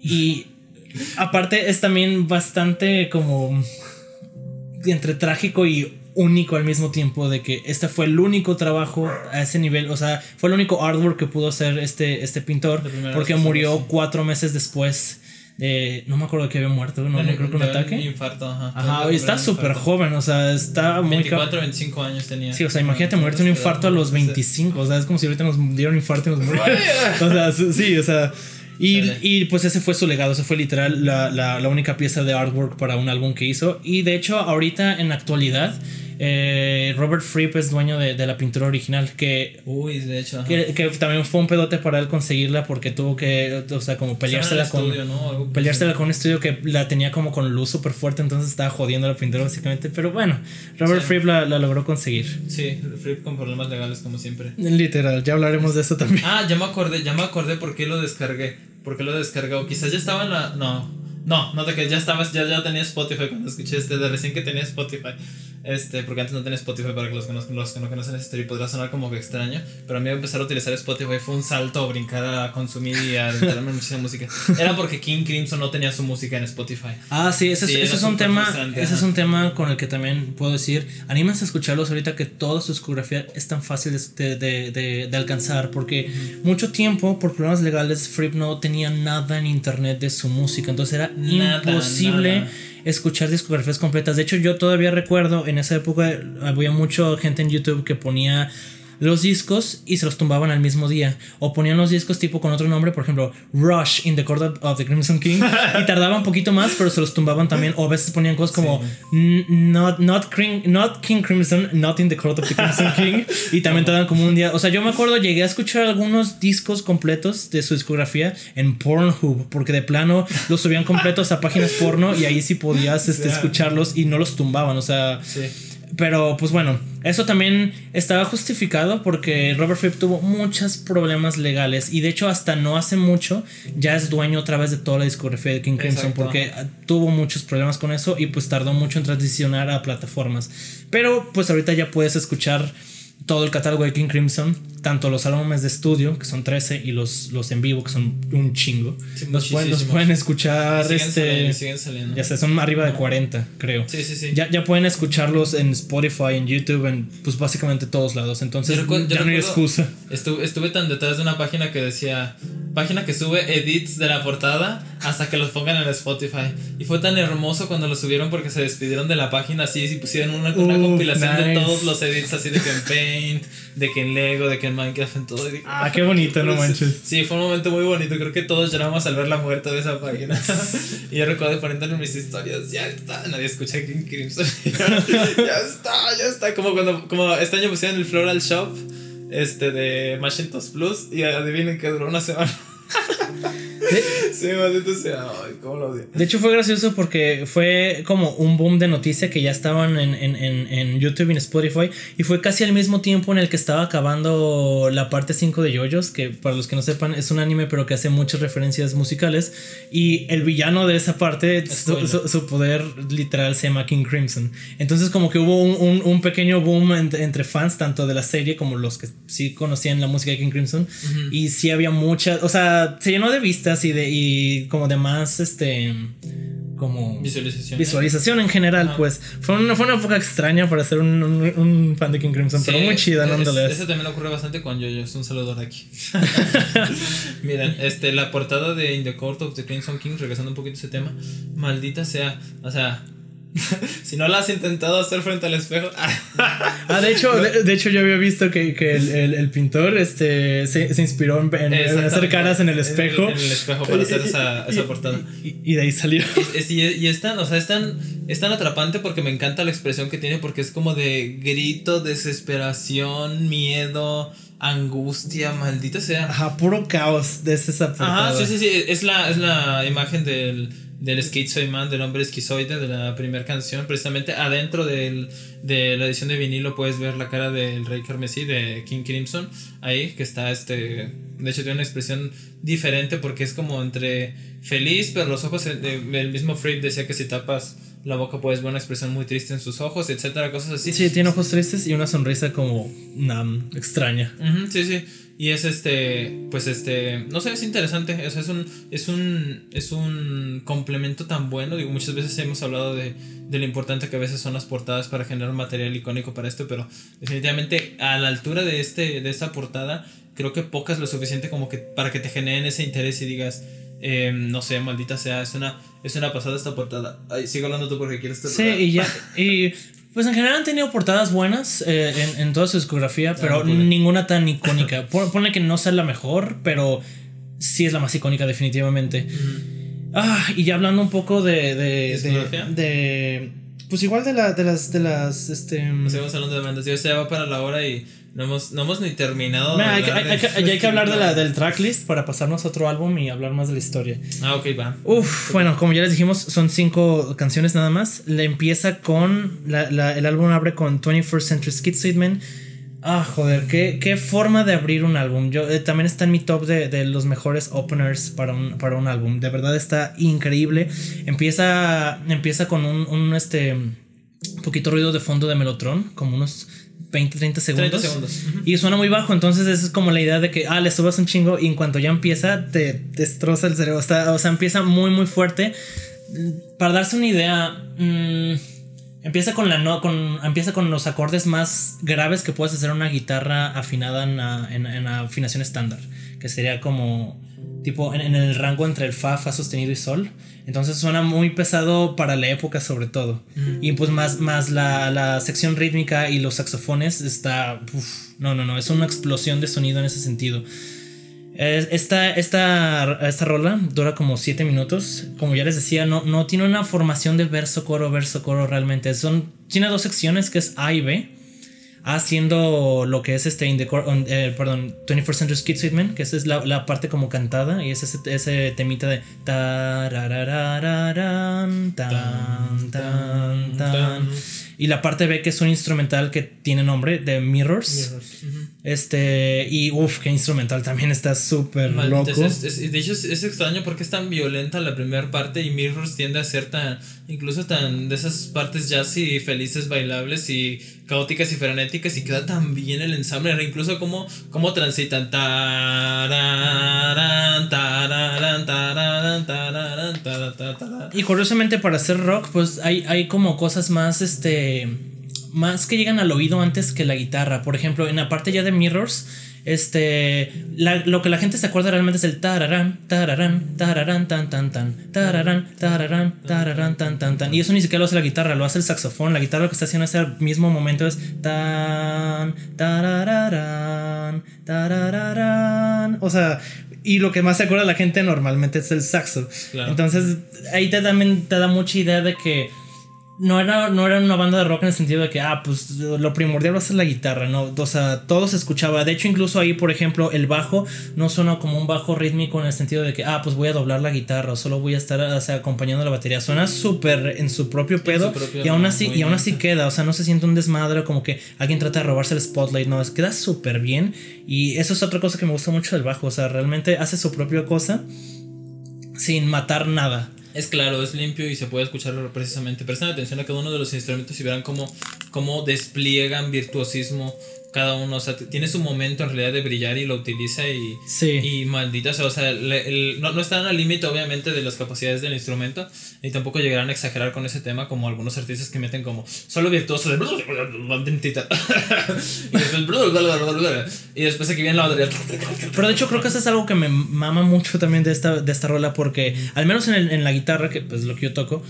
Y aparte es también bastante como entre trágico y único al mismo tiempo de que este fue el único trabajo a ese nivel, o sea, fue el único artwork que pudo hacer este, este pintor porque murió sí. cuatro meses después de, no me acuerdo de que había muerto, no, no De- creo que un ataque. infarto, ajá. Ajá, y está un súper joven, o sea, está muy... cab- 24, 25 años tenía. Sí, o sea, imagínate morirte de un infarto a los 25. O sea, es como si ahorita nos dieron un infarto y nos murieron. o sea, sí, o sea. Y, y pues ese fue su legado. Ese fue literal la, la, la única pieza de artwork para un álbum que hizo. Y de hecho, ahorita en la actualidad, eh, Robert Fripp es dueño de, de la pintura original. Que, Uy, de hecho. que, que también fue un pedote para él conseguirla porque tuvo que, o sea, como peleársela con. estudio, ¿no? Peleársela con un estudio que la tenía como con luz súper fuerte, entonces estaba jodiendo la pintura básicamente. Pero bueno, Robert Sí. Fripp la, la logró conseguir. Sí, Flip con problemas legales como siempre. Literal, ya hablaremos de eso también. Ah, ya me acordé, ya me acordé por qué lo descargué. ¿Por qué lo descargué? O quizás ya estaba en la. No. No, no te que ya estabas, ya, ya tenía Spotify cuando escuché este, de recién que tenía Spotify. Este, porque antes no tenía Spotify para que los que no, los que no conocen esa historia podrá sonar como que extraño. Pero a mí empezar a utilizar Spotify fue un salto, brincar a consumir y a adentrarme en muchísima música. Era porque King Crimson no tenía su música en Spotify. Ah, sí, ese, es- Sí, ese es un tema. Ese es un tema con el que también puedo decir. Anímense a escucharlos ahorita que toda su discografía es tan fácil de, de- de- de alcanzar. Porque mucho tiempo, por problemas legales, Fripp no tenía nada en internet de su música. Entonces era Nada, imposible nada. escuchar discografías completas. De hecho, yo todavía recuerdo en esa época había mucha gente en YouTube que ponía los discos y se los tumbaban al mismo día. O ponían los discos tipo con otro nombre, por ejemplo, Rush in the Court of- the Crimson King. y tardaba un poquito más, pero se los tumbaban también. O a veces ponían cosas como "N- not, not, Crim- not King Crimson, not in the Court of the Crimson King. Y también tardaban como un día. O sea, yo me acuerdo, llegué a escuchar algunos discos completos de su discografía en Pornhub, porque de plano los subían completos a páginas porno y ahí sí podías este, escucharlos y no los tumbaban. O sea, Sí. Pero pues bueno, eso también estaba justificado porque Robert Fripp tuvo muchos problemas legales y de hecho hasta no hace mucho ya es dueño otra vez de toda la discografía de King Crimson Exacto. porque ah, tuvo muchos problemas con eso y pues tardó mucho en transicionar a plataformas. Pero pues ahorita ya puedes escuchar todo el catálogo de King Crimson, tanto los álbumes de estudio, que son 13, y los, los en vivo, que son un chingo. Sí, los, pueden, los pueden escuchar, siguen este, saliendo, ya sé, son arriba de 40, creo. Sí, sí, sí. Ya, ya pueden escucharlos en Spotify, en YouTube, en pues básicamente todos lados. Entonces Yo recu- yo ya no hay excusa. Estuve, estuve tan detrás de una página que decía, página que sube edits de la portada hasta que los pongan en Spotify. Y fue tan hermoso cuando lo subieron porque se despidieron de la página así y pusieron una, una Uf, compilación de nice. todos los edits así de que en Paint, de que en Lego, de que en Minecraft, en todo. Y Ah, qué bonito, no manches. Sí, fue un momento muy bonito. Creo que todos lloramos al ver la muerte de esa página. y yo recuerdo poniéndole en mis historias. Ya está, nadie escucha King Crimson. ya está, ya está. Como cuando, como este año pusieron el Floral Shop este de Macintosh Plus. Y adivinen que duró una semana. sí, maldito sea. Ay, cómo lo odio. De hecho fue gracioso porque fue como un boom de noticia que ya estaban en, en, en, en YouTube y en Spotify y fue casi al mismo tiempo en el que estaba acabando la parte 5 de Yoyos, que para los que no sepan es un anime pero que hace muchas referencias musicales y el villano de esa parte, su, su- su poder literal se llama King Crimson. Entonces como que hubo un, un- un pequeño boom entre, entre fans tanto de la serie como los que sí conocían la música de King Crimson y sí había muchas, o sea, se llenó de vistas y de y como de más este como Visualización. visualización en general, pues fue una, fue una época extraña para ser un, un- un fan de King Crimson, pero muy chida, es- nonetheless. Eso también ocurre bastante con Yoyos. Un saludo de aquí. Miren, este, la portada de In the Court of the Crimson King, regresando un poquito a ese tema, maldita sea. O sea, si no la has intentado hacer frente al espejo. Ah, de hecho, de, de hecho yo había visto que, que el, el- el pintor este, se, se inspiró en, hacer caras en el espejo. En el espejo para hacer esa, esa portada. Y, y de ahí salió. Y, y es tan, o sea, es tan, es tan atrapante porque me encanta la expresión que tiene porque es como de grito, desesperación, miedo, angustia, maldita sea. Ajá, puro caos de esa portada. Ajá, sí, sí, sí. Es la, es la imagen del, del Schizoid Man, del hombre esquizoide de la primera canción. Precisamente adentro del, de la edición de vinilo puedes ver la cara del Rey Carmesí de King Crimson. Ahí, que está este. De hecho, tiene una expresión diferente porque es como entre feliz, pero los ojos. El mismo Fripp decía que si tapas la boca puedes ver una expresión muy triste en sus ojos, etcétera, cosas así. Sí, tiene ojos tristes y una sonrisa como nam, extraña. Ujú, sí, sí. Y es este, pues este, no sé, es interesante. O sea, es un, es un, es un complemento tan bueno. Digo, muchas veces hemos hablado de, de lo importante que a veces son las portadas para generar material icónico para esto, pero definitivamente a la altura de este, de esta portada, creo que pocas lo suficiente como que para que te generen ese interés y digas, eh, no sé, maldita sea, es una, es una pasada esta portada. Ay, sigo hablando tú porque quieres Sí, y ya. Pues en general han tenido portadas buenas eh, en, en toda su discografía, pero no pude. ninguna tan icónica. Pon- Ponle que no sea la mejor, pero sí es la más icónica, definitivamente. Ah, y ya hablando un poco de. de, ¿Discografía? de, de- pues igual de, la, de las. De las este, Seguimos hablando de bandas. Yo ya va para la hora y no hemos, no hemos ni terminado. de Mira, hay, que, hay- que- ya hay que hablar de la, del tracklist para pasarnos a otro álbum y hablar más de la historia. Ah, ok, va. Uf, bueno, como ya les dijimos, son cinco canciones nada más. Le empieza con. la- la- el álbum abre con 21st Century Schizoidman. Ah, joder, qué, qué forma de abrir un álbum. Yo eh, también está en mi top de, de los mejores openers para un, para un álbum. De verdad está increíble. Empieza, empieza con un, un, este. un poquito ruido de fondo de Melotron, como unos 20, 30 segundos. 30 segundos. Y suena muy bajo, entonces esa es como la idea de que, ah, le subas un chingo y en cuanto ya empieza, te destroza el cerebro. Está, o sea, empieza muy, muy fuerte. Para darse una idea, mm, empieza con la no, con, empieza con los acordes más graves que puedes hacer una guitarra afinada en, afinación estándar, que sería como tipo en, en el rango entre el fa, fa sostenido y sol. Entonces suena muy pesado para la época sobre todo. Y pues más, más la, la sección rítmica y los saxofones está... uf, no, no, no, es una explosión de sonido en ese sentido. Es- Esta, esta, esta rola dura como 7 minutos. Como ya les decía, no, no tiene una formación de verso, coro, verso, coro realmente. Son, tiene dos secciones que es A y B. A siendo lo que es este, in the cor- on- eh, perdón, 21st Century Schizoidman, que esa es la, la parte como cantada y es ese, ese temita de tarararararan, tan, tan, tan. Y la parte B que es un instrumental que tiene nombre de Mirrors. Este, y uff, qué instrumental también está súper loco. es- es- de hecho, es, es extraño porque es tan violenta la primera parte y Mirrors tiende a ser tan, incluso tan de esas partes jazzy y felices, bailables y caóticas y frenéticas y queda tan bien el ensamble, incluso como, como transitan. Y curiosamente para hacer rock, pues hay, hay como cosas más, este, más que llegan al oído antes que la guitarra. Por ejemplo, en la parte ya de Mirrors, este, la- lo que la gente se acuerda realmente es el tararán, tararán, tararán, tan, tan, tan, tararán, tararán, tararán, tan, tan, tan. Y eso ni siquiera lo hace la guitarra, lo hace el saxofón. La guitarra lo que está haciendo ese mismo momento es tan, tarararán, tarararán. O sea, y lo que más se acuerda la gente normalmente es el saxo. Claro. Entonces, ahí te, también te da mucha idea de que no era, no era una banda de rock en el sentido de que, ah, pues lo primordial va a ser la guitarra, ¿no? O sea, todo se escuchaba. De hecho, incluso ahí, por ejemplo, el bajo no suena como un bajo rítmico en el sentido de que, ah, pues voy a doblar la guitarra o solo voy a estar o sea, acompañando la batería. Suena súper en su propio pedo propio y aún así, y aún así queda. O sea, no se siente un desmadre como que alguien trata de robarse el spotlight, no, es, queda súper bien. Y eso es otra cosa que me gusta mucho del bajo. O sea, realmente hace su propia cosa sin matar nada. Es claro, es limpio y se puede escuchar precisamente. Presten atención a cada uno de los instrumentos y verán cómo, cómo despliegan virtuosismo cada uno. O sea, tiene su momento en realidad de brillar y lo utiliza y, Sí. y maldita sea. O sea, le- el- no, no están al límite obviamente de las capacidades del instrumento y tampoco llegarán a exagerar con ese tema como algunos artistas que meten como solo virtuoso de... y después, aquí viene la batería. Pero de hecho creo que eso es algo que me mama mucho también de esta, de esta rola porque al menos en, el- en la guitarra, que pues lo que yo toco,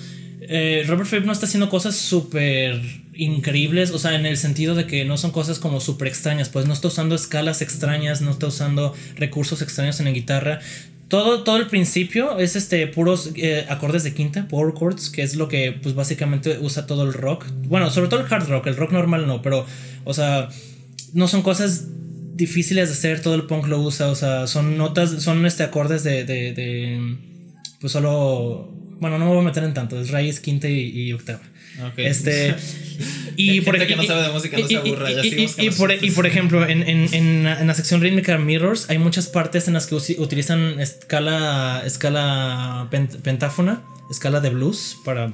eh, Robert Fripp no está haciendo cosas súper increíbles, o sea, en el sentido de que no son cosas como súper extrañas, pues no está usando escalas extrañas, no está usando recursos extraños en la guitarra. Todo, todo el principio es este puros eh, acordes de quinta, power chords, que es lo que pues básicamente usa todo el rock. Bueno, sobre todo el hard rock, el rock normal no, pero o sea, no son cosas difíciles de hacer, todo el punk lo usa, o sea, son notas, son este acordes de, de, de pues solo, bueno, no me voy a meter en tanto, es raíz, quinta y, y octava. Ok. Este y por, nosotros. y por ejemplo, en, en, en, la- en la sección rítmica Mirrors hay muchas partes en las que utilizan escala escala pen- pentáfona, escala de blues para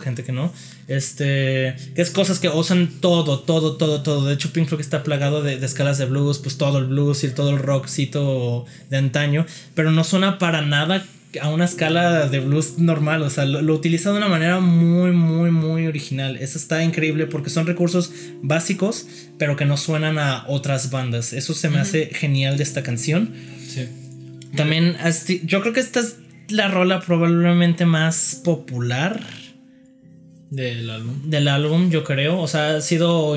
gente que no. Este, que es cosas que usan todo, todo, todo, todo. De hecho, Pink Floyd está plagado de, de escalas de blues, pues todo el blues y todo el rockcito de antaño, pero no suena para nada a una escala de blues normal, o sea, lo, lo utiliza de una manera muy, muy, muy original. Eso está increíble porque son recursos básicos, pero que no suenan a otras bandas. Eso se me hace genial de esta canción. Sí. También, yo creo que esta es la rola probablemente más popular Del álbum. del álbum, yo creo. O sea, ha sido.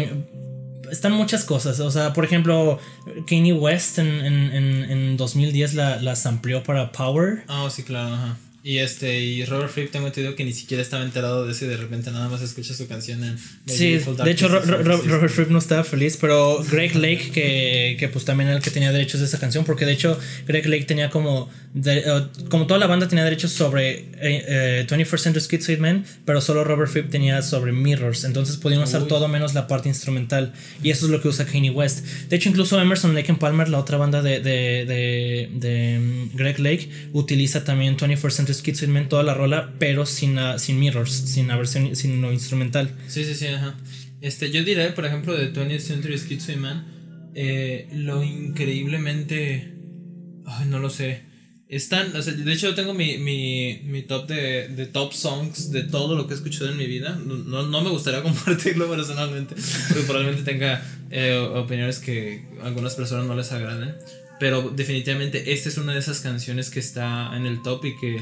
Están muchas cosas. O sea, por ejemplo, Kanye West en, en, en, en 2010 la, la amplió para Power. Ah, sí, claro, ajá. Y este, y Robert Fripp tengo entendido que ni siquiera estaba enterado de eso y de repente nada más escucha su canción en Sí, de hecho, Ro-. Robert Fripp no estaba feliz, pero Greg Lake, que, que pues también era el que tenía derechos de esa canción, porque de hecho Greg Lake tenía como, de- como toda la banda tenía derechos sobre eh, eh, 21st Century Schizoid pero solo Robert Fripp tenía sobre Mirrors, entonces podían usar Uy. todo menos la parte instrumental, y eso es lo que usa Kanye West. De hecho, incluso Emerson Lake and Palmer, la otra banda de, de, de, de, mm, Greg Lake, utiliza también 21st Century Entre Schizoid toda la rola, pero sin, sin mirrors, sin la versión, sin lo instrumental. Sí, sí, sí, ajá. Este, yo diré, por ejemplo, de 20th Century Schizoid Man, eh, lo increíblemente. Ay, no lo sé. Están, o sea, de hecho, yo tengo mi, mi, mi top de, de, top songs de todo lo que he escuchado en mi vida. No, no me gustaría compartirlo personalmente, porque probablemente tenga eh, opiniones que a algunas personas no les agraden. Pero definitivamente esta es una de esas canciones que está en el top y que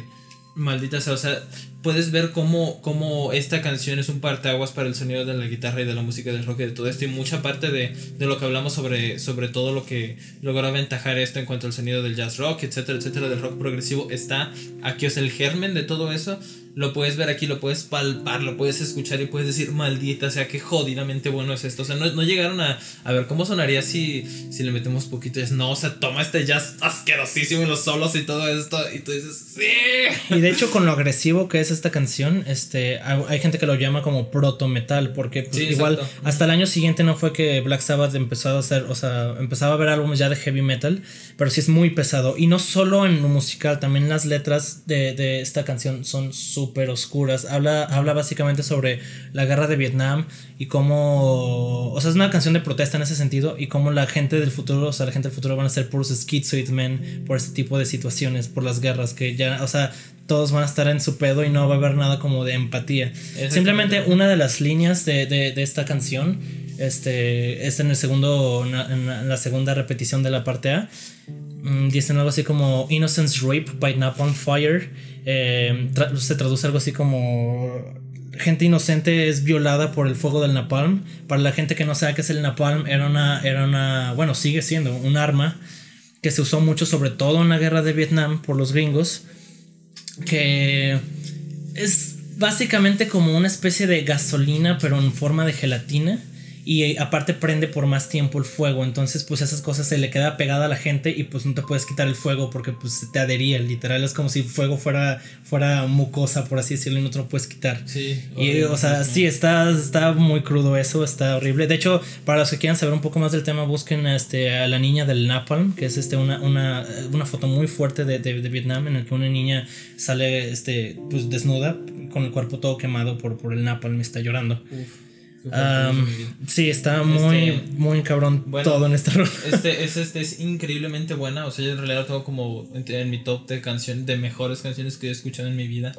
maldita sea, o sea, puedes ver cómo, cómo esta canción es un parteaguas para el sonido de la guitarra y de la música del rock y de todo esto y mucha parte de, de lo que hablamos sobre, sobre todo lo que logró aventajar esto en cuanto al sonido del jazz rock, etcétera, etcétera, del rock progresivo está aquí, sea, el germen de todo eso lo puedes ver aquí, lo puedes palpar, lo puedes escuchar y puedes decir, maldita sea, qué jodidamente bueno es esto. O sea, no, no llegaron a, a, ver cómo sonaría si, si le metemos poquito. Es, no, o sea, toma este jazz asquerosísimo y los solos y todo esto. Y tú dices, sí. Y de hecho, con lo agresivo que es esta canción, este, hay gente que lo llama como proto metal, porque pues, igual hasta el año siguiente no fue que Black Sabbath empezó a hacer, o sea, empezaba a ver álbumes ya de heavy metal, pero sí es muy pesado. Y no solo en lo musical, también las letras de, de esta canción son súper súper oscuras. Habla, habla básicamente sobre la guerra de Vietnam y cómo. O sea, es una canción de protesta en ese sentido y cómo la gente del futuro, o sea, la gente del futuro van a ser puros schizoid men por este tipo de situaciones, por las guerras, que ya, o sea, todos van a estar en su pedo y no va a haber nada como de empatía. Simplemente una de las líneas de, de, de esta canción este, es en el segundo, en la segunda repetición de la parte A. Mm, dicen algo así como Innocence Rape by Napalm Fire. Eh, se traduce algo así como gente inocente es violada por el fuego del napalm. Para la gente que no sabe qué es el napalm, era una, era una, bueno, sigue siendo un arma que se usó mucho, sobre todo en la guerra de Vietnam, por los gringos, que es básicamente como una especie de gasolina, pero en forma de gelatina y aparte prende por más tiempo el fuego, entonces pues esas cosas se le queda pegada a la gente y pues no te puedes quitar el fuego porque pues te adhería, literal es como si el fuego fuera fuera mucosa por así decirlo y no te lo puedes quitar. Sí. Y o sea, sí está está muy crudo eso, está horrible. De hecho, para los que quieran saber un poco más del tema, busquen este a la niña del napalm, que es este una una, una foto muy fuerte de, de, Vietnam en el que una niña sale este pues desnuda con el cuerpo todo quemado por por el napalm y está llorando. Um, sí, está muy, este, muy cabrón todo en este rol. Este, es, este es increíblemente buena. O sea, yo en realidad tengo como en, mi top de canciones, de mejores canciones que he escuchado en mi vida.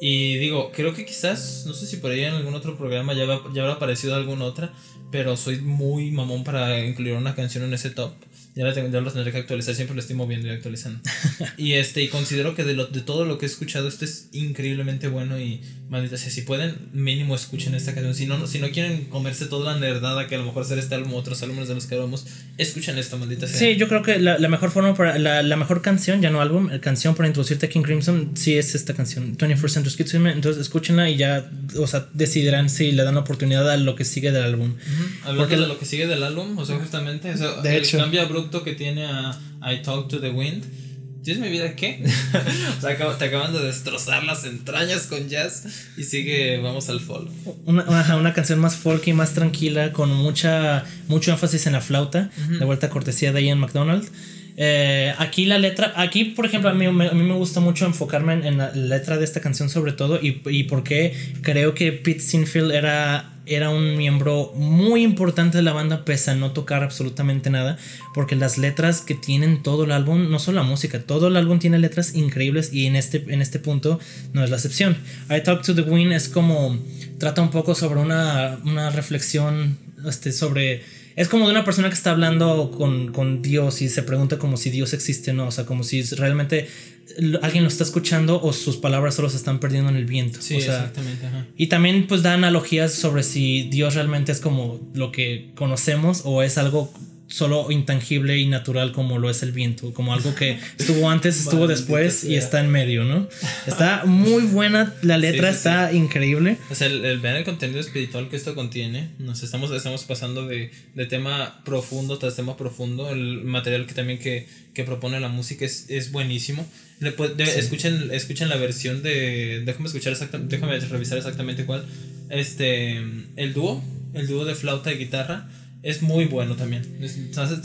Y digo, creo que quizás, no sé si por ahí en algún otro programa ya, ya habrá aparecido alguna otra, pero soy muy mamón para incluir una canción en ese top. Ya la, tengo, ya la tendré que actualizar, siempre lo estoy moviendo y actualizando. y este, y considero que de, lo, de todo lo que he escuchado, este es increíblemente bueno y maldita sea, si pueden, mínimo escuchen esta canción. Si no, si no quieren comerse toda la nerdada que a lo mejor será este álbum o otros álbumes de los que hablamos, escuchen esta maldita sea. Sí, yo creo que la, la mejor forma para, la, la, mejor canción, ya no álbum, la canción para introducirte a King Crimson, sí es esta canción, 21st Century Kids Entonces escúchenla y ya, o sea, decidirán si le dan oportunidad a lo que sigue del álbum. Porque de lo que sigue del álbum, o sea, justamente, o de hecho, cambio abrupto que tiene a I Talk to the Wind ¿Tienes mi vida qué? o sea, te acaban de destrozar las entrañas con jazz y sigue, vamos al folk. Una, una, canción más folk y más tranquila, con mucha, mucho énfasis en la flauta, de vuelta a cortesía de Ian McDonald. Eh, aquí la letra, aquí por ejemplo a mí, a mí me gusta mucho enfocarme en, la letra de esta canción sobre todo y, y porque creo que Pete Sinfield era era un miembro muy importante de la banda pese a no tocar absolutamente nada porque las letras que tienen todo el álbum no solo la música todo el álbum tiene letras increíbles y en este, en este punto no es la excepción. I Talk to the Wind es como trata un poco sobre una, una reflexión este, sobre es como de una persona que está hablando con, con, Dios y se pregunta como si Dios existe o no, o sea, como si realmente alguien lo está escuchando o sus palabras solo se están perdiendo en el viento. Sí, exactamente. Y también pues da analogías sobre si Dios realmente es como lo que conocemos o es algo solo intangible y natural como lo es el viento, como algo que estuvo antes, estuvo después y está en medio, ¿no? Está muy buena, la letra está increíble. O sea, el, ver el contenido espiritual que esto contiene, nos estamos, estamos pasando de, de tema profundo tras tema profundo, el material que también que, que propone la música es, es buenísimo. Le escuchen, escuchen la versión de, déjame escuchar exactamente, déjame revisar exactamente cuál, este, el dúo, el dúo de flauta y guitarra es muy bueno también. Es,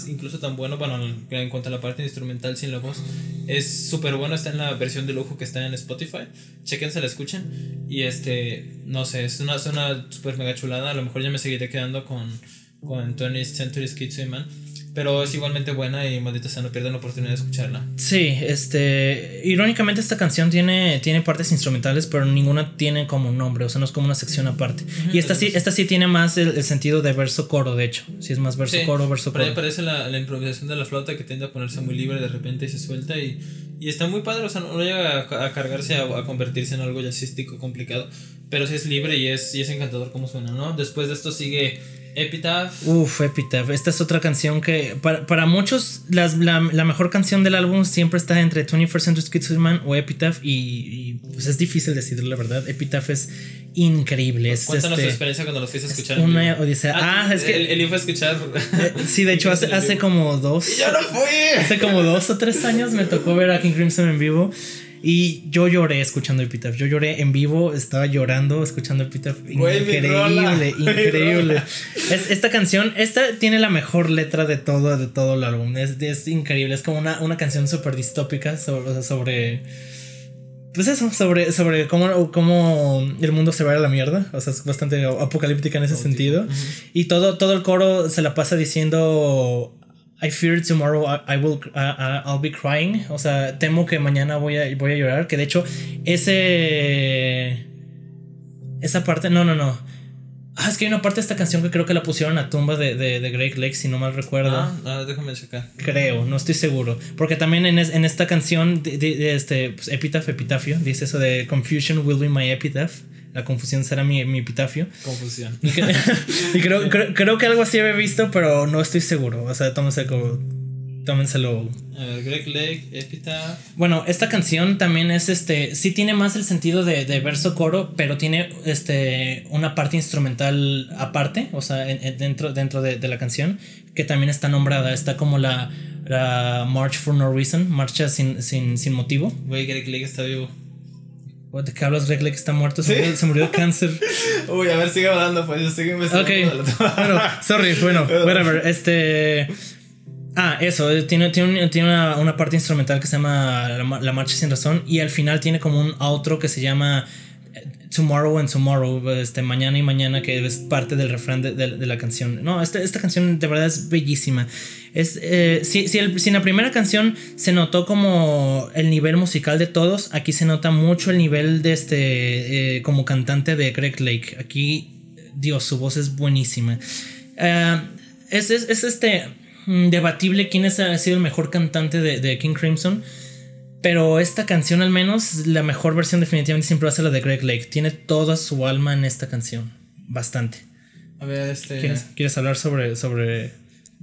incluso tan bueno, bueno, en cuanto a la parte instrumental sin la voz, es súper bueno. Está en la versión de lujo que está en Spotify. Chequense, la escuchen. Y este, no sé, es una, zona súper mega chulada. A lo mejor ya me seguiré quedando con, con 20th Century Schizo Man. Pero es igualmente buena y maldita sea, no pierdan la oportunidad de escucharla. Sí, este. Irónicamente, esta canción tiene, tiene partes instrumentales, pero ninguna tiene como un nombre, o sea, no es como una sección aparte. y esta sí, esta sí tiene más el, sentido de verso-coro, de hecho. Sí, es más verso-coro, verso-coro. Pero parece la, la, improvisación de la flauta que tiende a ponerse muy libre de repente y se suelta y, y está muy padre, o sea, no, llega a, cargarse, a, a, convertirse en algo jazzístico complicado, pero sí es libre y es, y es encantador como suena, ¿no? Después de esto sigue Epitaph. Uf, Epitaph. Esta es otra canción que para, para muchos las, la, la, mejor canción del álbum siempre está entre 21st Century Schizoman o Epitaph y, y, pues es difícil decidir la verdad. Epitaph es increíble. Es Cuéntanos tu este, experiencia cuando lo fuiste a escuchar. Una odisea. Ah, ah es que. Él, él, iba a escuchar. Eh, sí, de hecho, hace, hace como dos. Y yo no fui. Hace como dos o tres años me tocó ver a King Crimson en vivo. Y yo lloré escuchando Epitaph. Yo lloré en vivo, estaba llorando escuchando Epitaph. Increíble, increíble. Es, esta canción, esta tiene la mejor letra de todo, de todo el álbum. Es, es increíble. Es como una, una canción súper distópica sobre, sobre. Pues eso, sobre, sobre cómo, cómo el mundo se va a la mierda. O sea, es bastante apocalíptica en ese sentido. Y todo, todo el coro se la pasa diciendo I fear tomorrow I, will I'll be crying. O sea, temo que mañana voy a, voy a llorar. Que de hecho, ese. Esa parte. No, no, no. Ah, es que hay una parte de esta canción que creo que la pusieron a tumba de, de, de Greg Lake, si no mal recuerdo. Ah, ah déjame checar. Creo, no estoy seguro. Porque también en, en esta canción, de, este, pues, Epitaph, Epitafio, dice eso de Confusion will be my epitaph. La confusión será mi, mi epitafio. Confusión. Y, creo, creo, que algo así había visto, pero no estoy seguro. O sea, tómense como. Tómenselo. A ver, Greg Lake, Epitaph. Bueno, esta canción también es este. Sí tiene más el sentido de, de verso coro, pero tiene este una parte instrumental aparte. O sea, dentro, dentro de, de, la canción. Que también está nombrada. Está como la. La March for No Reason. Marcha sin, sin, sin motivo. Güey, Greg Lake está vivo. ¿De qué hablas? Greg Lake está muerto, se, murió, de cáncer. Uy, a ver, sigue hablando, pues yo sigo investigando. Ok, bueno, sorry, bueno, whatever. Este. Ah, eso, tiene, tiene, tiene una, una, parte instrumental que se llama la, la, Marcha Sin Razón y al final tiene como un outro que se llama Tomorrow and Tomorrow, este, mañana y mañana, que es parte del refrán de, la canción. No, esta, esta, canción de verdad es bellísima. Es, eh, si, si, en la primera canción se notó como el nivel musical de todos, aquí se nota mucho el nivel de este, eh, como cantante de Greg Lake. Aquí, Dios, su voz es buenísima. Uh, es, es, es, este mm, debatible quién ha sido el mejor cantante de King Crimson. Pero esta canción, al menos, la mejor versión definitivamente siempre va a ser la de Greg Lake. Tiene toda su alma en esta canción. Bastante. A ver, este. ¿Quieres, hablar sobre, sobre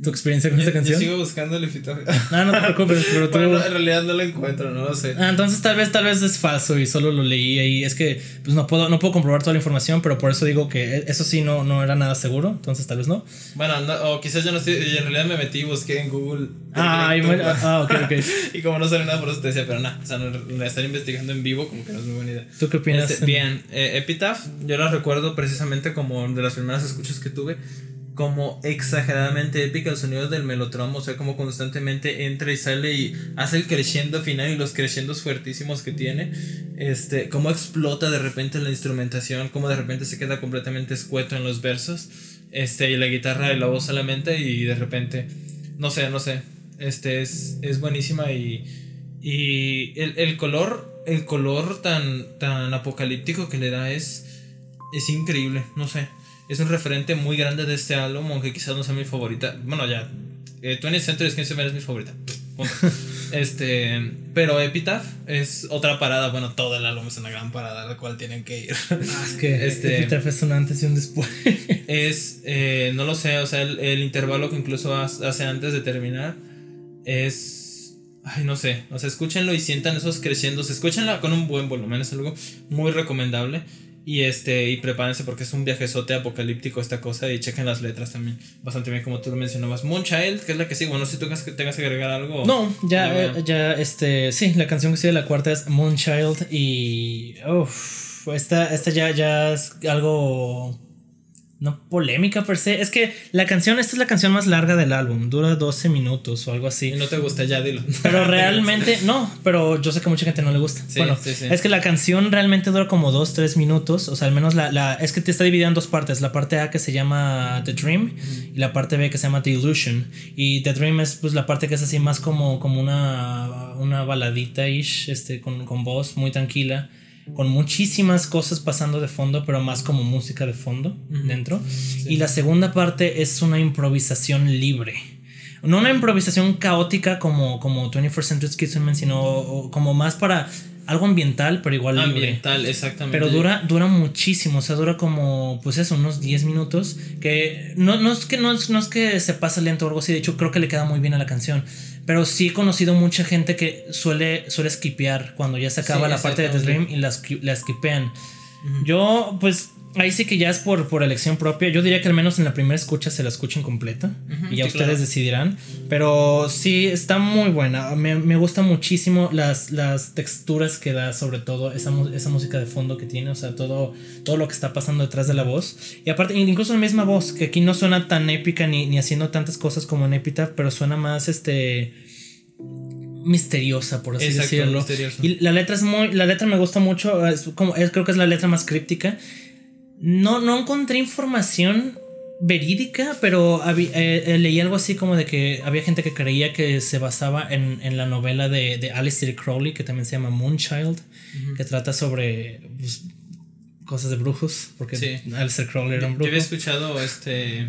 tu experiencia con esta canción. Yo sigo buscando el epitafio. Ah, no te preocupes, pero tú. en realidad no lo encuentro, no lo sé. Ah, entonces tal vez, tal vez es falso y solo lo leí ahí. Es que pues no puedo, no puedo comprobar toda la información, pero por eso digo que eso sí no, no era nada seguro, entonces tal vez no. Bueno, o quizás yo no estoy, en realidad me metí y busqué en Google. Ah, y ah, ok, ok. y como no sale nada por eso te decía, pero nada, o sea, no, estar investigando en vivo como que no es muy buena idea. ¿Tú qué opinas? Este, bien, eh, Epitaph, yo la recuerdo precisamente como de las primeras escuchas que tuve como exageradamente épica el sonido del melotromo, o sea, como constantemente entra y sale y hace el creciendo final y los crescendos fuertísimos que tiene, este, cómo explota de repente la instrumentación, cómo de repente se queda completamente escueto en los versos, este, y la guitarra y la voz solamente y de repente, no sé, no sé, este, es, es buenísima y, y el, el color, el color tan, tan apocalíptico que le da es, es increíble, no sé es un referente muy grande de este álbum, aunque quizás no sea mi favorita. Bueno, ya, eh, 20th Century Skin es mi favorita. este, pero Epitaph es otra parada. Bueno, todo el álbum es una gran parada a la cual tienen que ir. Ah, es que este, Epitaph es un antes y un después. es, eh, no lo sé, o sea, el, intervalo que incluso hace antes de terminar es. Ay, no sé, o sea, escúchenlo y sientan esos creciendo. Escúchenlo con un buen volumen, es algo muy recomendable. Y este, y prepárense porque es un viajezote apocalíptico esta cosa. Y chequen las letras también. Bastante bien, como tú lo mencionabas. Moonchild, que es la que sigue. Bueno, si tú que tengas que agregar algo. No, ya, eh, ya, este. Sí, la canción que sigue la cuarta es Moonchild. Y. Uff. Esta, esta ya, ya es algo. No polémica per se. Es que la canción, esta es la canción más larga del álbum, dura 12 minutos o algo así. Y no te gusta, ya dilo. Pero realmente, no, pero yo sé que a mucha gente no le gusta. bueno, es que la canción realmente dura como 2, 3 minutos. O sea, al menos la, la, es que te está dividida en dos partes. La parte A que se llama The Dream y la parte B que se llama The Illusion. Y The Dream es pues la parte que es así más como, como una, una baladita-ish, este, con, con voz muy tranquila con muchísimas cosas pasando de fondo, pero más como música de fondo dentro. Y la segunda parte es una improvisación libre. No una improvisación caótica como, como 21st Century Schizophrenia, sino como más para algo ambiental, pero igual libre. Ambiental, exactamente. Pero dura, dura muchísimo, o sea, dura como, pues eso, unos 10 minutos, que no, no, es que no, no es que se pasa lento o algo así, de hecho creo que le queda muy bien a la canción. Pero sí he conocido mucha gente que suele, suele skipear cuando ya se acaba la parte de The Dream y la, la skipean. Yo, pues, ahí sí que ya es por, por elección propia. Yo diría que al menos en la primera escucha se la escuchen completa y ya ustedes decidirán. Pero sí, está muy buena. Me, me gustan muchísimo las, las texturas que da, sobre todo esa, esa, música de fondo que tiene. O sea, todo, todo lo que está pasando detrás de la voz. Y aparte, incluso la misma voz, que aquí no suena tan épica ni, ni haciendo tantas cosas como en Epitaph, pero suena más este misteriosa, por así decirlo. Y la letra es muy. La letra me gusta mucho. Es como, creo que es la letra más críptica. No, no encontré información verídica, pero eh, eh, leí algo así como de que había gente que creía que se basaba en, la novela de, de Alistair Crowley, que también se llama Moonchild, que trata sobre pues, cosas de brujos, porque sí. Alistair Crowley era un brujo. Yo había escuchado este...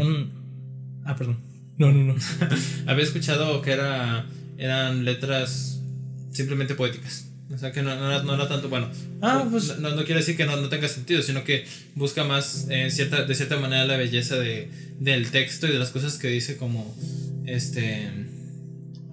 Ah, perdón. No, no, no. había escuchado que era eran letras simplemente poéticas. O sea que no, no, era, tanto, bueno, ah, pues, no, no, quiere decir que no, no, tenga sentido, sino que busca más en cierta, de cierta manera la belleza de, del texto y de las cosas que dice como, este,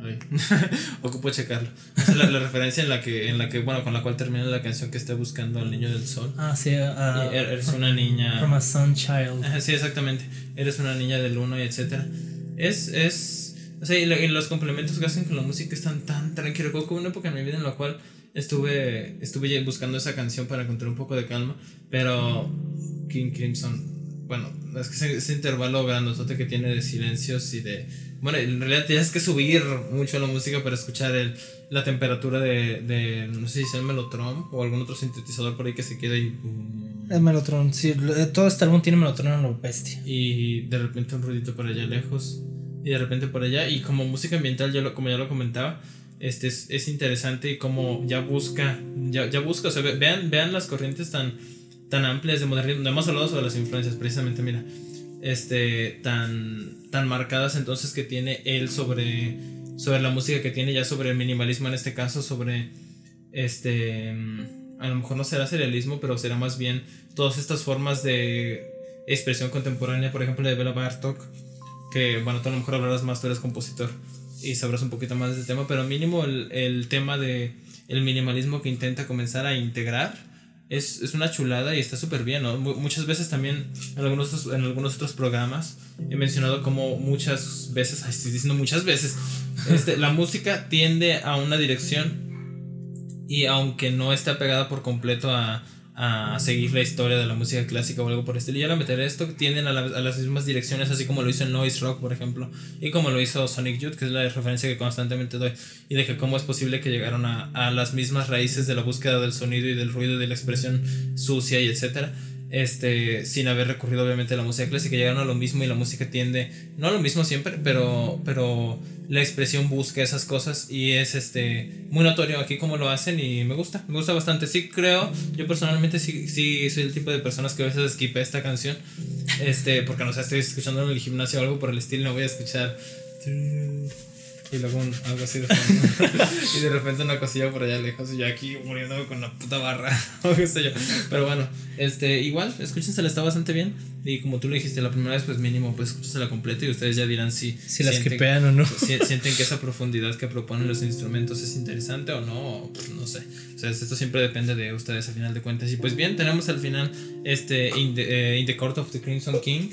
ocupo checarlo. la, la, referencia en la que, en la que, bueno, con la cual termina la canción que está buscando al niño del sol. Ah, sí, uh, eres una niña. From a sun child. Sí, exactamente. Eres una niña del uno y etcétera. Es, es o sea, y, los complementos que hacen con la música están tan tranquilos. Recuerdo una época en mi vida en la cual estuve, estuve buscando esa canción para encontrar un poco de calma, pero King Crimson, bueno, es que ese, intervalo grandote que tiene de silencios y de... Bueno, en realidad tienes que subir mucho la música para escuchar el, la temperatura de, de, no sé si es el Melotron o algún otro sintetizador por ahí que se queda y... El Melotron, sí, todo este álbum tiene Melotron en lo bestia. Y de repente un ruidito por allá lejos y de repente por allá. Y como música ambiental, yo lo, como ya lo comentaba, este es, es interesante y como ya busca, ya, ya busca, o sea, vean, vean las corrientes tan, tan amplias de modernismo. No hemos hablado sobre las influencias, precisamente, mira, este, tan, tan marcadas entonces que tiene él sobre, sobre la música que tiene, ya sobre el minimalismo en este caso, sobre, este, a lo mejor no será serialismo, pero será más bien todas estas formas de expresión contemporánea, por ejemplo, de Bela Bartok que bueno, tú a lo mejor hablarás más, tú eres compositor y sabrás un poquito más de este tema, pero mínimo el, el tema de el minimalismo que intenta comenzar a integrar es, es una chulada y está súper bien, ¿no? Muchas veces también en algunos, otros, en algunos otros programas he mencionado como muchas veces, estoy diciendo muchas veces, este, la música tiende a una dirección y aunque no está pegada por completo a, a seguir la historia de la música clásica o algo por el estilo. Y al meter esto, tienden a, a, las mismas direcciones, así como lo hizo Noise Rock, por ejemplo, y como lo hizo Sonic Youth, que es la referencia que constantemente doy, y de que cómo es posible que llegaron a, a las mismas raíces de la búsqueda del sonido y del ruido y de la expresión sucia y etcétera este, sin haber recurrido obviamente a la música clásica, llegaron a lo mismo y la música tiende, no a lo mismo siempre, pero, pero la expresión busca esas cosas y es este, muy notorio aquí como lo hacen y me gusta, me gusta bastante. Sí creo, yo personalmente sí, sí soy el tipo de personas que a veces skipé esta canción, este, porque no sé, estoy escuchando en el gimnasio o algo por el estilo, no voy a escuchar y luego algo así de fondo. y de repente una cosilla por allá lejos y yo aquí muriéndome con la puta barra o qué sé yo. Pero bueno, este, igual, escúchensela, está bastante bien. Y como tú le dijiste la primera vez, pues mínimo, pues escúchensela completa y ustedes ya dirán si, si la esquipean o no. Si, sienten que esa profundidad que proponen los instrumentos es interesante o no, pues no sé. O sea, esto siempre depende de ustedes al final de cuentas. Y pues bien, tenemos al final este In the, eh, in the Court of the Crimson King.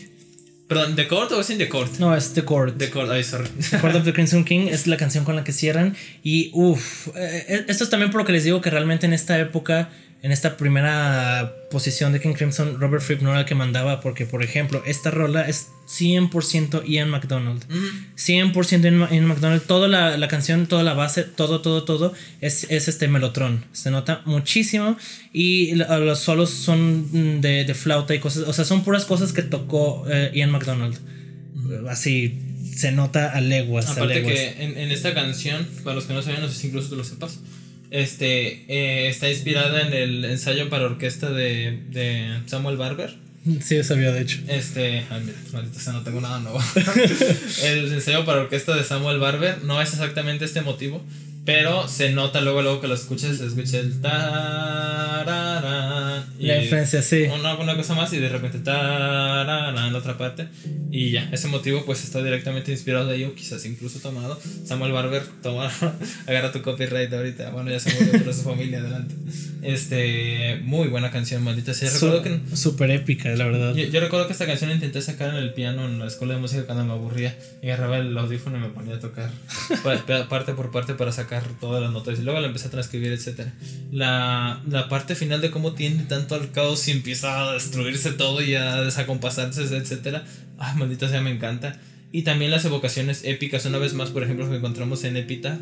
Perdón, ¿The Court o es In The Court? No, es The Court. The Court, ay, sorry. The Court of the Crimson King es la canción con la que cierran. Y uff, eh, eh, esto es también por lo que les digo que realmente en esta época en esta primera posición de King Crimson, Robert Fripp no era el que mandaba, porque, por ejemplo, esta rola es 100% Ian McDonald. 100% Ian, McDonald. Toda la, canción, toda la base, todo, todo, todo es, este melotron. Se nota muchísimo. Y los solos son de, flauta y cosas. O sea, son puras cosas que tocó eh, Ian McDonald. Así se nota a leguas. Aparte que en, en, esta canción, para los que no saben, no sé si incluso tú lo sepas este, eh, está inspirada en el ensayo para orquesta de, de Samuel Barber. Sí, sabía de hecho. Este, ay, mira, maldita sea, no tengo nada nuevo. el ensayo para orquesta de Samuel Barber no es exactamente este motivo, pero se nota luego, luego que lo escuchas, se escucha el tararán. La influencia, sí. Una, una, cosa más y de repente tararán en otra parte. Y ya, ese motivo pues está directamente inspirado de ello, quizás incluso tomado. Samuel Barber, toma, agarra tu copyright ahorita. Bueno, ya se murió, pero su familia, adelante. Este, muy buena canción, maldita sea. Recuerdo que. Súper épica, la verdad. Yo, recuerdo que esta canción la intenté sacar en el piano en la escuela de música cuando me aburría. Y agarraba el audífono y me ponía a tocar parte por parte para sacar todas las notas y luego la empecé a transcribir, etc. La, la parte final de cómo tiene tanto al caos y empieza a destruirse todo y a desacompasarse, etc. Ay, maldita sea, me encanta. Y también las evocaciones épicas, una vez más, por ejemplo, que encontramos en Epita,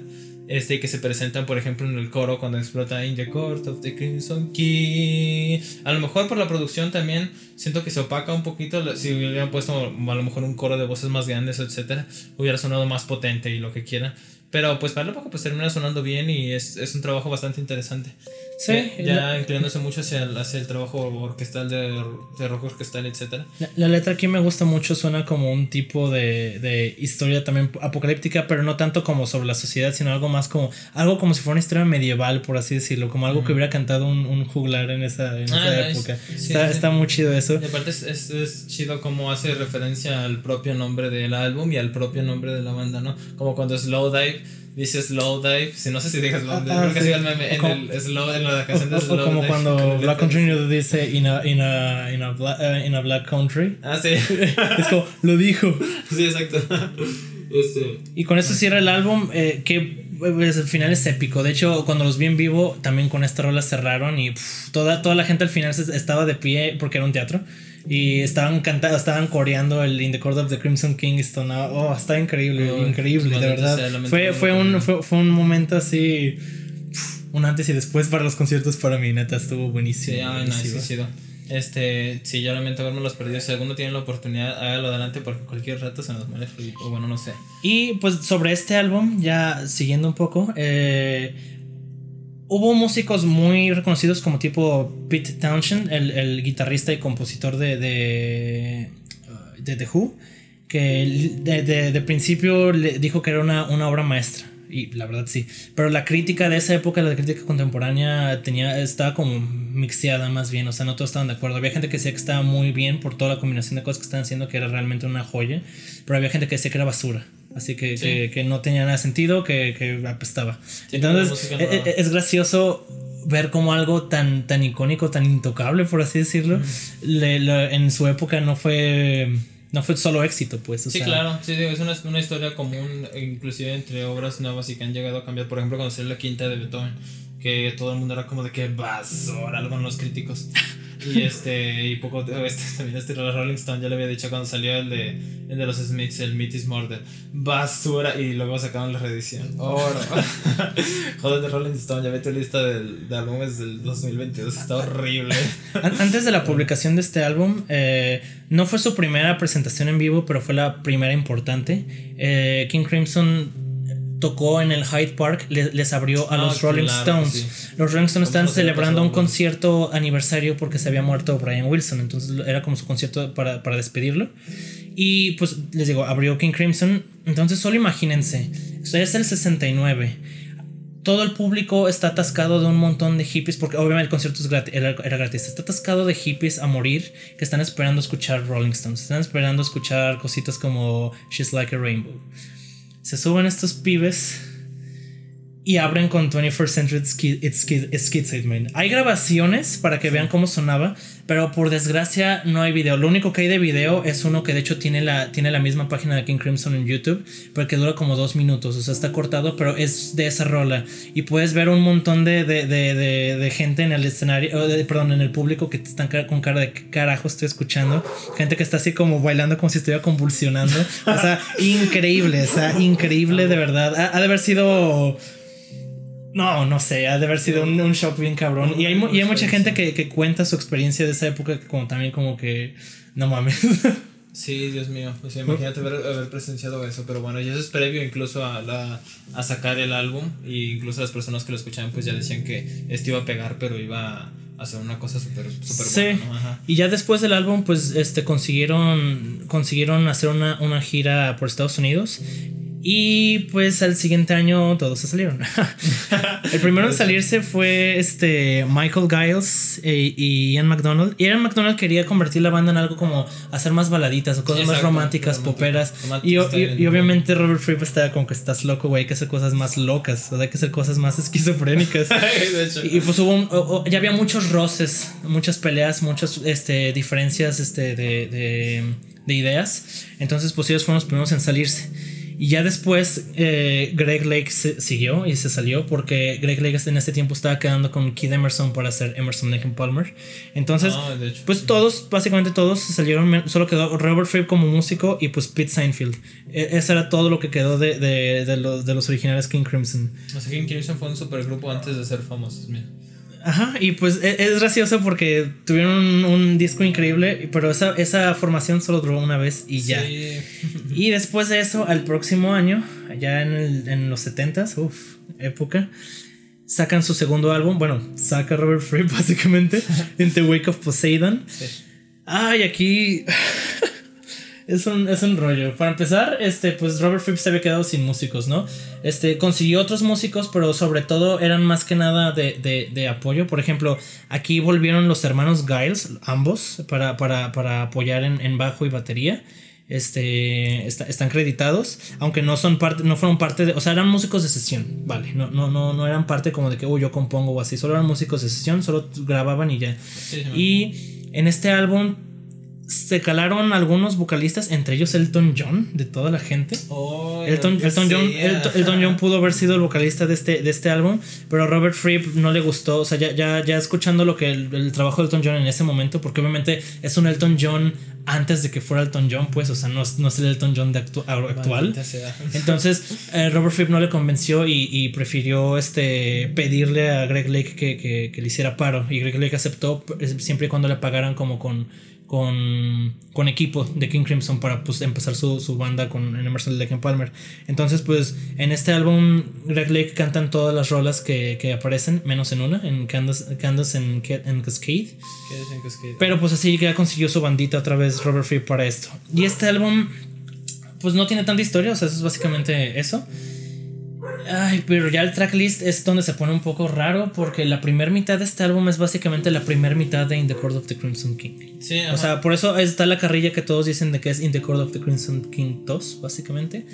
este, que se presentan, por ejemplo, en el coro cuando explota In the Court of the Crimson Key. A lo mejor por la producción también siento que se opaca un poquito. Si hubieran puesto a lo mejor un coro de voces más grandes, etcétera, hubiera sonado más potente y lo que quiera. Pero pues para la época pues termina sonando bien y es, es un trabajo bastante interesante. Sí. ya inclinándose mucho hacia el, hacia el trabajo orquestal de, de rock orquestal, etc. La, letra aquí me gusta mucho, suena como un tipo de, de, historia también apocalíptica, pero no tanto como sobre la sociedad, sino algo más como algo como si fuera una historia medieval, por así decirlo, como algo que hubiera cantado un, un juglar en esa, en ah, época. está, está, muy chido eso. Y aparte es, es, es, chido como hace referencia al propio nombre del álbum y al propio nombre de la banda, ¿no? Como cuando Slow Dive dice slow dive. Si no sé si digas slow dive, ah, creo que el meme en, el slow, en la canción de slow Como cuando Black Country dice in a, in a, in a, black, uh, in a black country. Ah, sí. es como, lo dijo. Sí, exacto. Este. Y con eso cierra el álbum, eh, que pues, al final es épico. De hecho, cuando los vi en vivo, también con esta rola cerraron y toda, toda la gente al final estaba de pie porque era un teatro. Y estaban cantando, estaban coreando el In the Court of the Crimson King. oh, está increíble, increíble, de verdad. Fue, fue, un, fue, fue, un momento así. Un antes y después para los conciertos para mí, neta, estuvo buenísimo. Sí, sí, Este, sí, yo lamento haberme los perdido. Si alguno tiene la oportunidad, hágalo adelante porque cualquier rato se nos muere o bueno, no sé. Y pues sobre este álbum, ya siguiendo un poco, eh, hubo músicos muy reconocidos como tipo Pete Townshend, el, guitarrista y compositor de, de, uh, The Who, que de, principio le dijo que era una, obra maestra. Y la verdad sí. Pero la crítica de esa época, la crítica contemporánea, tenía, estaba como mixeada más bien. O sea, no todos estaban de acuerdo. Había gente que decía que estaba muy bien por toda la combinación de cosas que estaban haciendo, que era realmente una joya. Pero había gente que decía que era basura. Así que, que, no tenía nada sentido, que, que apestaba. Entonces, e, e, es, gracioso ver como algo tan, tan icónico, tan intocable, por así decirlo, en su época no fue no fue solo éxito, pues. sí, claro, sí, es una, una, historia común, inclusive entre obras nuevas y que han llegado a cambiar. Por ejemplo, cuando salió la quinta de Beethoven, que todo el mundo era como de que basura, con los críticos. Y este, y poco este, también este Rolling Stone ya le había dicho cuando salió el de, el de los Smiths, el Meat is Murder. Basura. Y luego sacaron la reedición. Oro. Joder, de Rolling Stone, ya ve tu lista de, de álbumes del 2022. Está horrible. Antes de la publicación de este álbum, eh, no fue su primera presentación en vivo, pero fue la primera importante. Eh, King Crimson tocó en el Hyde Park, les, abrió a los ah, Rolling Stones. Los Rolling Stones están celebrando un concierto aniversario porque se había muerto Brian Wilson, entonces era como su concierto para, despedirlo. Y pues les digo, abrió King Crimson, entonces solo imagínense, esto es el 69. Todo el público está atascado de un montón de hippies, porque obviamente el concierto era, era, gratis. Está atascado de hippies a morir que están esperando escuchar Rolling Stones. Están esperando escuchar cositas como She's Like a Rainbow se suben estos pibes y abren con 21st Century Skid. Hay grabaciones para que vean cómo sonaba, pero por desgracia no hay video. Lo único que hay de video es uno que de hecho tiene la, tiene la misma página de King Crimson en YouTube, pero que dura como dos minutos, o sea, está cortado, pero es de esa rola. Y puedes ver un montón de, de, de, de gente en el escenario, perdón, en el público que están con cara de qué carajo estoy escuchando. Gente que está así como bailando como si estuviera convulsionando. O sea, increíble, o sea, increíble de verdad. ha de haber sido no, no sé, ha de haber sido un, un shock bien cabrón. Y hay, y hay mucha gente que, que, cuenta su experiencia de esa época como también como que, no mames. Sí, Dios mío, imagínate haber, haber, presenciado eso, pero bueno, ya eso es previo incluso a, la, a sacar el álbum y incluso las personas que lo escuchaban pues ya decían que esto iba a pegar, pero iba a hacer una cosa súper super sí. buena. Y ya después del álbum pues este consiguieron consiguieron hacer una, una gira por Estados Unidos y pues al siguiente año todos se salieron. el primero en salirse fue este Michael Giles e, y Ian McDonald. Y Ian McDonald quería convertir la banda en algo como hacer más baladitas o cosas más románticas, poperas. y, obviamente Robert Fripp estaba como que estás loco, güey, hay que hacer cosas más locas, o hay que hacer cosas más esquizofrénicas. y pues hubo ya había muchos roces, muchas peleas, muchas este, diferencias este, de, de, de ideas. Entonces pues ellos fueron los primeros en salirse. Y ya después eh, Greg Lake siguió y se salió porque Greg Lake en ese tiempo estaba quedando con Kid Emerson para hacer Emerson Lake Palmer. Entonces, ah, pues todos, básicamente todos se salieron, solo quedó Robert Fripp como músico y pues Pete Seinfeld. E eso era todo lo que quedó de, de, de, los, de los originales King Crimson. O sea, King Crimson fue un supergrupo antes de ser famosos, mira. Ajá, y pues e, es, gracioso porque tuvieron un, disco increíble, pero esa, esa, formación solo duró una vez y ya. Y después de eso, al próximo año, ya en, el, en los 70s, uff, época, sacan su segundo álbum. Bueno, saca Robert Fripp básicamente, en The Wake of Poseidon. Ay, aquí es un, es un rollo. Para empezar, este, pues Robert Fripp se había quedado sin músicos, ¿no? Este, consiguió otros músicos, pero sobre todo eran más que nada de, de, de apoyo. Por ejemplo, aquí volvieron los hermanos Giles, ambos, para, para, para apoyar en, en, bajo y batería. Este, están creditados, aunque no son parte, no fueron parte de, o sea, eran músicos de sesión, vale, no, no, no, no eran parte como de que, oh, yo compongo o así, solo eran músicos de sesión, solo grababan y ya. y en este álbum se calaron algunos vocalistas, entre ellos Elton John, de toda la gente. Oh, Elton, Elton, John, Elton, John pudo haber sido el vocalista de este, de este álbum, pero Robert Fripp no le gustó. O sea, ya, ya, ya escuchando lo que el, trabajo de Elton John en ese momento, porque obviamente es un Elton John antes de que fuera Elton John, pues, o sea, no, no es el Elton John de actual. Entonces, eh, Robert Fripp no le convenció y, prefirió este, pedirle a Greg Lake que, que, que le hiciera paro. Y Greg Lake aceptó siempre y cuando le pagaran como con con, con equipo de King Crimson para pues, empezar su, su banda con en Emerson Lake and Palmer. Entonces, pues en este álbum, Greg Lake cantan todas las rolas que, que aparecen, menos en una, en Candace, Candace en, en Cascade. Pero pues así ya consiguió su bandita otra vez Robert Fripp para esto. Y este álbum, pues no tiene tanta historia, o sea, eso es básicamente eso. Ay, pero ya el tracklist es donde se pone un poco raro porque la primera mitad de este álbum es básicamente la primera mitad de In the Court of the Crimson King. Sí, o sea, por eso está la carrilla que todos dicen de que es In the Court of the Crimson King 2, básicamente.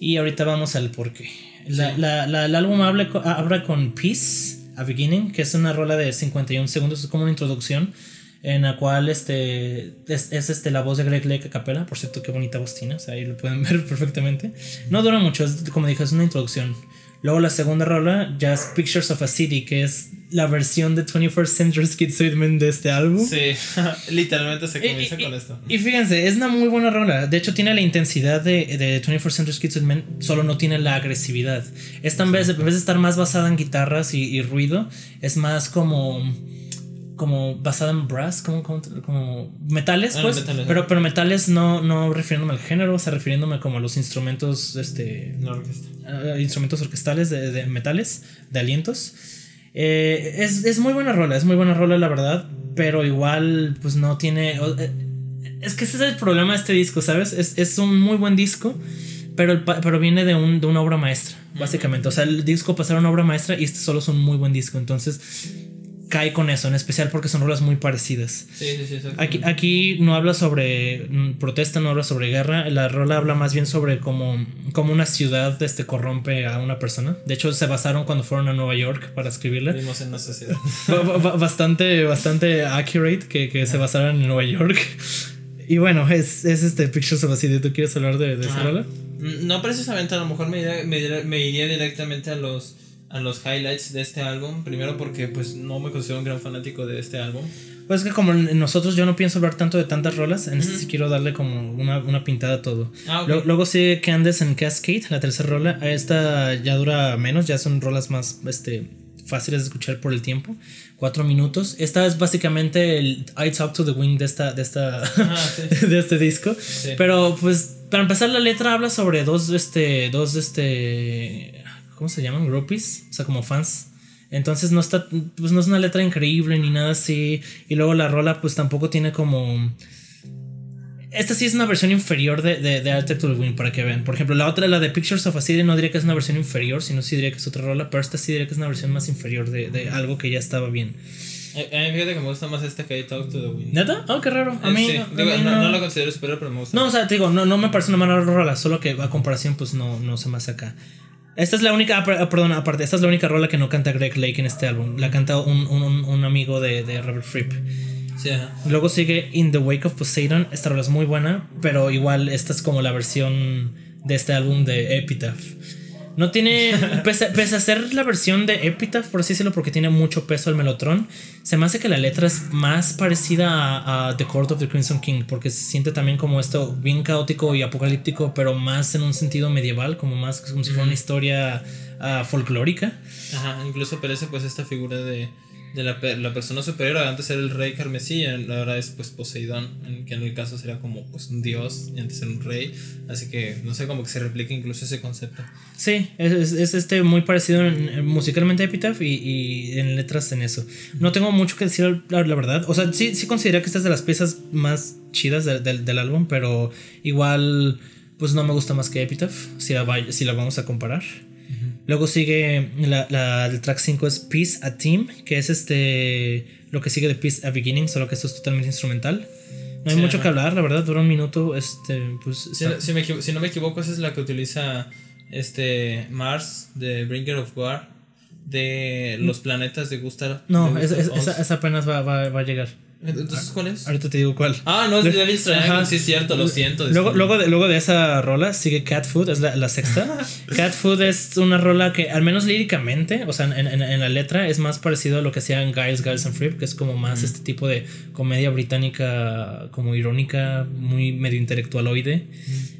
Y ahorita vamos al porqué. La, la, el álbum habla, habla con Peace, A Beginning, que es una rola de 51 segundos, es como una introducción en la cual este es, este la voz de Greg Lake a capela, por cierto qué bonita voz tiene, o sea, ahí lo pueden ver perfectamente. No dura mucho, como dije, es una introducción. Luego la segunda rola ya es Pictures of a City, que es la versión de 21st Century Schizoidman de este álbum. Sí, literalmente se comienza con esto. Y fíjense, es una muy buena rola. De hecho, tiene la intensidad de, de 21st Century Schizoidman, solo no tiene la agresividad. Esta en vez, en vez de estar más basada en guitarras y, y ruido, es más como como basada en brass, como, como, metales, ah, pues. pero, pero metales no, no refiriéndome al género, o sea, refiriéndome como a los instrumentos, este. instrumentos orquestales de, metales, de alientos. Eh, es, muy buena rola, es muy buena rola, la verdad, pero igual, pues no tiene. Eh, es que ese es el problema de este disco, ¿sabes? Es, un muy buen disco, pero, pero viene de, un, de una obra maestra, básicamente. O sea, el disco pasaron a una obra maestra y este solo es un muy buen disco, entonces cae con eso, en especial porque son rolas muy parecidas. Sí, sí, sí. exacto. Aquí, aquí no habla sobre mm, protesta, no habla sobre guerra. La rola habla más bien sobre cómo, cómo una ciudad este, corrompe a una persona. De hecho, se basaron cuando fueron a Nueva York para escribirla. Vivimos en una sociedad. Ba- ba- ba- bastante, bastante accurate que, que se basaran en Nueva York. Y bueno, es, es este Pictures of a City. ¿Tú quieres hablar de, de esa rola? Mm, No precisamente, a lo mejor me iría, me iría- me iría directamente a los a los highlights de este álbum. Primero porque pues no me considero un gran fanático de este álbum. Pues es que como nosotros yo no pienso hablar tanto de tantas rolas, en este sí quiero darle como una, una pintada a todo. Ah, ok. Lo- Luego sigue Candace and Cascade, la tercera rola. Esta ya dura menos, ya son rolas más este, fáciles de escuchar por el tiempo. Cuatro minutos. Esta es básicamente el I Talk to the Wind de esta, de esta, Ah, sí. de este disco. Sí. Pero pues para empezar la letra habla sobre dos, este, dos, este, ¿cómo se llaman? Groupies, o sea, como fans. Entonces no está, pues no es una letra increíble ni nada así. Y luego la rola pues tampoco tiene como... Esta sí es una versión inferior de, de, de the Wind para que vean. Por ejemplo, la otra, la de Pictures of a City, no diría que es una versión inferior, sino sí diría que es otra rola, pero esta sí diría que es una versión más inferior de, de algo que ya estaba bien. A, a mí fíjate que me gusta más este que Talk to the Wind. ¿Neta? Oh, qué raro. A Eh, mí, sí. a Digo, mí no, no- no lo considero superior, pero me gusta. No, o sea, te digo, no, no me parece una mala rola, solo que a comparación, pues no, no se me hace acá. Esta es la única, ah, ah, perdón, aparte, esta es la única rola que no canta Greg Lake en este álbum. La canta un, un, un amigo de, de Robert Fripp. Sí. Luego sigue In the Wake of Poseidon. Esta rola es muy buena, pero igual esta es como la versión de este álbum de Epitaph. No tiene. Pese, pese a ser la versión de Epitaph, por así decirlo, porque tiene mucho peso el melotron, se me hace que la letra es más parecida a, a The Court of the Crimson King, porque se siente también como esto bien caótico y apocalíptico, pero más en un sentido medieval, como más como si fuera una historia ah, folclórica. Ajá, incluso aparece pues esta figura de, la, pe- la persona superior. Antes era el rey carmesí, ahora es pues Poseidón, que en el caso sería como pues un dios y antes era un rey. Así que no sé, como que se replica incluso ese concepto. Sí, es, es- es, este muy parecido en- en- musicalmente a Epitaph y, en letras en eso. No tengo mucho que decir, la, verdad. O sea, sí, sí considero que esta es de las piezas más chidas del- álbum, pero igual, pues no me gusta más que Epitaph, si la, si la vamos a comparar. Luego sigue la, la- el track 5 es Peace a Team, que es este lo que sigue de Peace a Beginning, solo que esto es totalmente instrumental. No hay Sí, mucho que hablar, la verdad, dura un minuto. Este, pues, Si, está- si me si no me equivoco, esa es la que utiliza este Mars de Bringer of War de los planetas de Gustav. no, de esa, Gustav esa- Holst. esa apenas va, va- va a llegar. Entonces, ¿cuál es? Ahorita te digo cuál. Ah, no, es de Devil's Triangle, sí es cierto, lo siento. Luego, luego, de, luego de esa rola sigue Cat Food, es la, la sexta. Cat Food es una rola que, al menos líricamente, o sea, en, en- en la letra, es más parecido a lo que hacían Giles, Giles and Fripp, que es como más este tipo de comedia británica, como irónica, muy medio intelectualoide.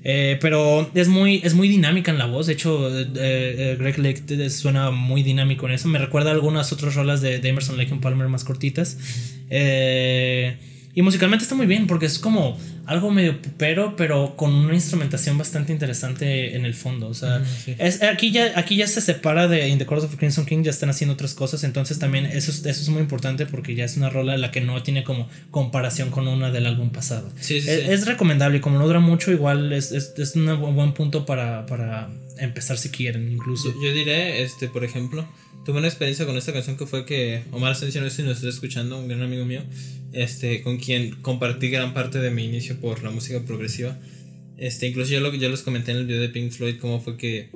Eh, pero es muy, es muy dinámica en la voz. De hecho, eh, eh, Greg Lake suena muy dinámico en eso. Me recuerda a algunas otras rolas de, de Emerson Lake and Palmer más cortitas. Eh, y musicalmente está muy bien porque es como algo medio pupero, pero con una instrumentación bastante interesante en el fondo. O sea, sí. es, aquí, ya, aquí ya se separa de In the Court of Crimson King, ya están haciendo otras cosas. Entonces también eso, es- eso es muy importante porque ya es una rola la que no tiene como comparación con una del álbum pasado. Sí, sí, es, recomendable y como no dura mucho, igual es, es, es un bu- buen punto para, para empezar si quieren, incluso. Yo, yo diré, este, por ejemplo, tuve una experiencia con esta canción que fue que Omar Asensio, no sé si nos está escuchando, un gran amigo mío, este, con quien compartí gran parte de mi inicio por la música progresiva. Este, incluso yo, lo, yo les comenté en el video de Pink Floyd cómo fue que,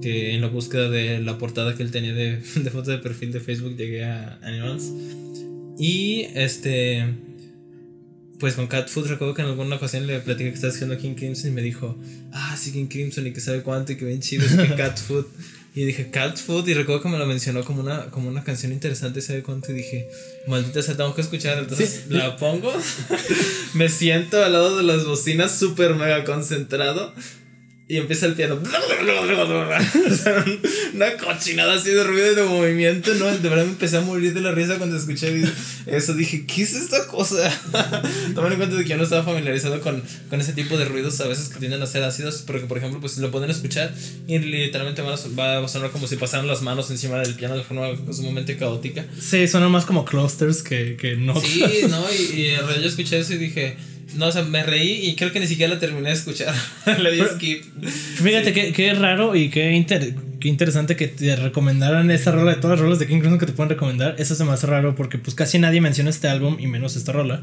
que en la búsqueda de la portada que él tenía de, de foto de perfil de Facebook llegué a Animals. Y este, pues con Cat Food recuerdo que en alguna ocasión le platiqué que estaba escuchando King Crimson y me dijo, ah, sí, King Crimson y que sabe cuánto y que bien chido es que Cat Food. Y dije, Cat Food, y recuerdo que me lo mencionó como una, como una canción interesante, ¿sabe cuánto? Y dije, maldita sea, tengo que escuchar. Entonces la pongo, me siento al lado de las bocinas, súper mega concentrado. Y empieza el piano. O sea, una cochinada así de ruido y de movimiento. No, de verdad me empecé a morir de la risa cuando escuché eso. Dije, ¿qué es esta cosa? Tomen en cuenta de que yo no estaba familiarizado con, con ese tipo de ruidos a veces que tienden a ser ácidos. Porque, por ejemplo, pues lo pueden escuchar y literalmente va a sonar como si pasaran las manos encima del piano de forma sumamente caótica. Sí, suena más como clusters que, que no. Sí, no, y, y en realidad yo escuché eso y dije. No, o sea, me reí y creo que ni siquiera la terminé de escuchar. Le di Pero- skip. Fíjate qué, qué raro y qué inter- qué interesante que te recomendaran esa rola de todas las rolas de King Crimson que te pueden recomendar. Eso se me hace raro porque pues casi nadie menciona este álbum y menos esta rola.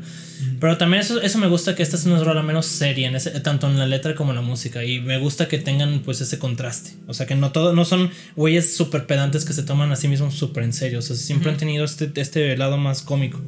Pero también eso, eso me gusta que esta es una rola menos seria, en ese, tanto en la letra como en la música. Y me gusta que tengan pues ese contraste. O sea, que no todo, no son güeyes súper pedantes que se toman a sí mismos súper en serio. O sea, siempre han tenido este, este lado más cómico.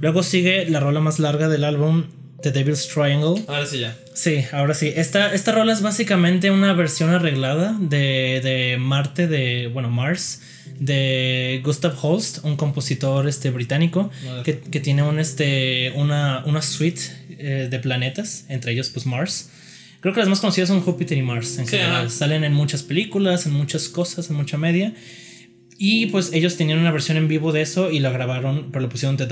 Luego sigue la rola más larga del álbum, The Devil's Triangle. Ahora sí ya. Sí, ahora sí. Esta, esta rola es básicamente una versión arreglada de, de Marte, de, bueno, Mars, de Gustav Holst, un compositor este, británico, que, que, tiene un, este, una, una suite eh, de planetas, entre ellos pues Mars. Creo que las más conocidas son Júpiter y Mars. En general. Salen en muchas películas, en muchas cosas, en mucha media. Y pues ellos tenían una versión en vivo de eso y la grabaron, pero lo pusieron de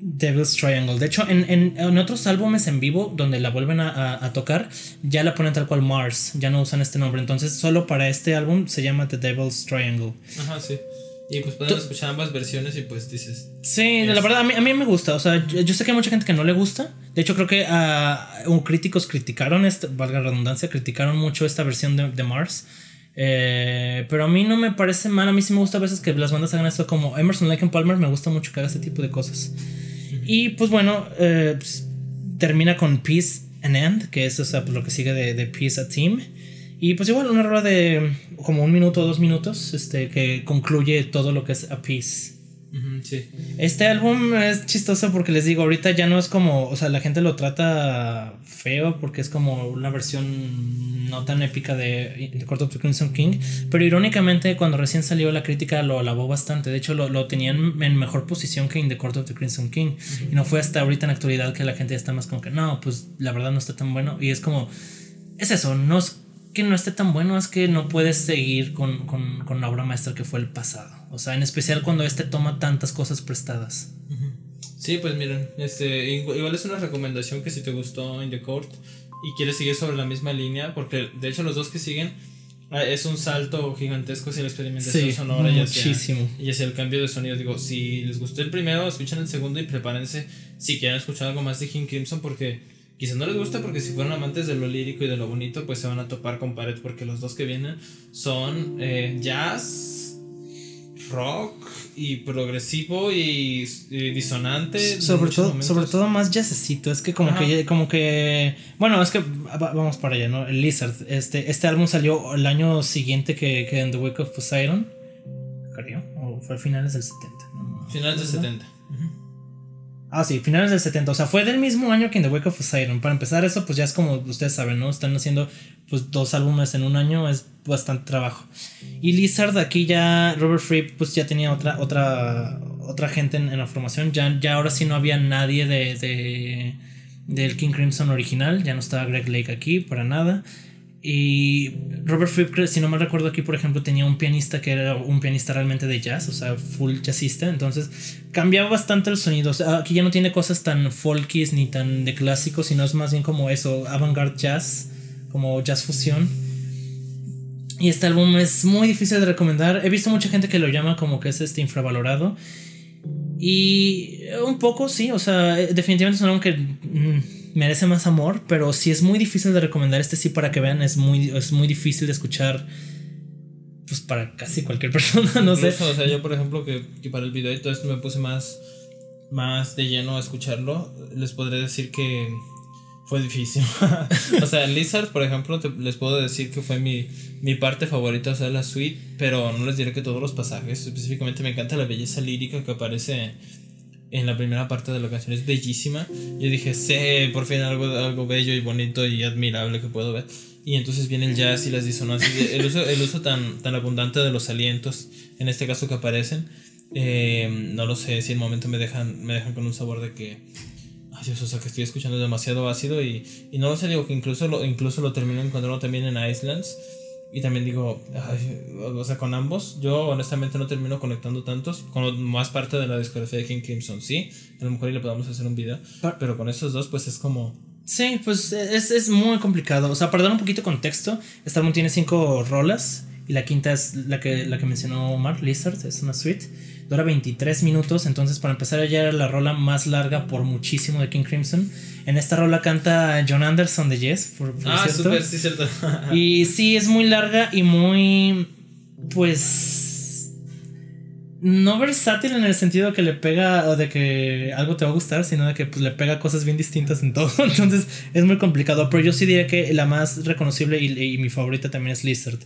Devil's Triangle. De hecho, en, en, otros álbumes en vivo, donde la vuelven a, a, tocar, ya la ponen tal cual Mars, ya no usan este nombre. Entonces, solo para este álbum se llama The Devil's Triangle. Ajá, sí. Y pues pueden escuchar ambas versiones y pues dices. Sí, la verdad, a mí, a mí me gusta. O sea, yo, sé que hay mucha gente que no le gusta. De hecho, creo que uh, críticos criticaron, esta, valga la redundancia, criticaron mucho esta versión de, de Mars. Eh, pero a mí no me parece mal. A mí sí me gusta a veces que las bandas hagan esto como Emerson Lake and Palmer. Me gusta mucho que haga ese tipo de cosas. Y pues bueno, eh, pues, termina con Peace and End, que es o sea, pues, lo que sigue de, Peace a Team. Y pues igual una rueda de como un minuto o dos minutos este, que concluye todo lo que es A Peace. Este álbum es chistoso porque les digo, ahorita ya no es como, o sea, la gente lo trata feo porque es como una versión no tan épica de The Court of the Crimson King, pero irónicamente cuando recién salió la crítica lo alabó bastante, de hecho lo, lo tenían en mejor posición que In The Court of the Crimson King, y no fue hasta ahorita en la actualidad que la gente ya está más como que, no, pues la verdad no está tan bueno, y es como, es eso, no es que no esté tan bueno, es que no puedes seguir con, con, con la obra maestra que fue el pasado. O sea, en especial cuando este toma tantas cosas prestadas. Sí, pues miren, este, igual es una recomendación que si te gustó In the Court y quieres seguir sobre la misma línea, porque de hecho los dos que siguen ah, es un salto gigantesco hacia la experimentación sonora y hacia, y hacia el cambio de sonido. Digo, si les gustó el primero, escuchen el segundo y prepárense si quieren escuchar algo más de King Crimson, porque quizás no les gusta, porque si fueron amantes de lo lírico y de lo bonito, pues se van a topar con pared, porque los dos que vienen son eh, jazz rock y progresivo y, disonante. Sobre todo, sobre todo más jazzcito. Es que como que como que. Bueno, es que vamos para allá, ¿no? El Lizard. Este, este álbum salió el año siguiente que, que en The Wake of Poseidon. Creo. O fue a finales del 70. finales del 70. Ah, sí, finales del 70. O sea, fue del mismo año que In The Wake of Poseidon. Para empezar, eso, pues ya es como ustedes saben, ¿no? Están haciendo pues dos álbumes en un año, es bastante trabajo. Y Lizard, aquí ya Robert Fripp, pues ya tenía otra, otra, otra gente en, la formación. Ya, ya ahora sí no había nadie de, de, del King Crimson original. Ya no estaba Greg Lake aquí, para nada. Y Robert Fripp, si no me recuerdo aquí, por ejemplo, tenía un pianista que era un pianista realmente de jazz, o sea, full jazzista. Entonces cambiaba bastante el sonido. Aquí ya no tiene cosas tan folkies ni tan de clásicos, sino es más bien como eso, avant-garde jazz, como jazz fusión. Y este álbum es muy difícil de recomendar. He visto mucha gente que lo llama como que es este infravalorado. Y un poco sí, o sea, definitivamente es un álbum que. Merece más amor, pero si es muy difícil de recomendar este sí para que vean, es muy, es muy difícil de escuchar pues para casi cualquier persona, no sé. O sea, yo por ejemplo que, para el video y todo esto me puse más, más de lleno a escucharlo, les podré decir que fue difícil. o sea, Lizard, por ejemplo, les puedo decir que fue mi, mi parte favorita, o sea, la suite, pero no les diré que todos los pasajes, específicamente me encanta la belleza lírica que aparece en la primera parte de la canción es bellísima. Yo dije, sé, por fin algo, algo bello y bonito y admirable que puedo ver. Y entonces viene el jazz y las disonancias, el uso, el uso tan, tan abundante de los alientos, en este caso que aparecen. Eh, no lo sé si el momento me dejan, me dejan con un sabor de que, ay Dios, o sea, que estoy escuchando demasiado ácido y, y no lo sé, digo que incluso lo, incluso lo termino encontrando también en Islands y también digo, o sea, con ambos, yo honestamente no termino conectando tantos. Con más parte de la discografía de King Crimson, sí. A lo mejor le podamos hacer un video. Ah. Pero con estos dos, pues es como. Sí, pues es, es muy complicado. O sea, para dar un poquito de contexto, este álbum tiene cinco rolas. Y la quinta es la que, la que mencionó Omar, Lizard, es una suite. dura 23 minutos, entonces para empezar ya era la rola más larga por muchísimo de King Crimson. En esta rola canta John Anderson de Yes, por, por Ah, cierto. súper, sí, cierto. Y sí, es muy larga y muy. Pues. No versátil en el sentido que le pega o de que algo te va a gustar, sino de que pues, le pega cosas bien distintas en todo. Entonces es muy complicado. Pero yo sí diría que la más reconocible y, y mi favorita también es Lizard.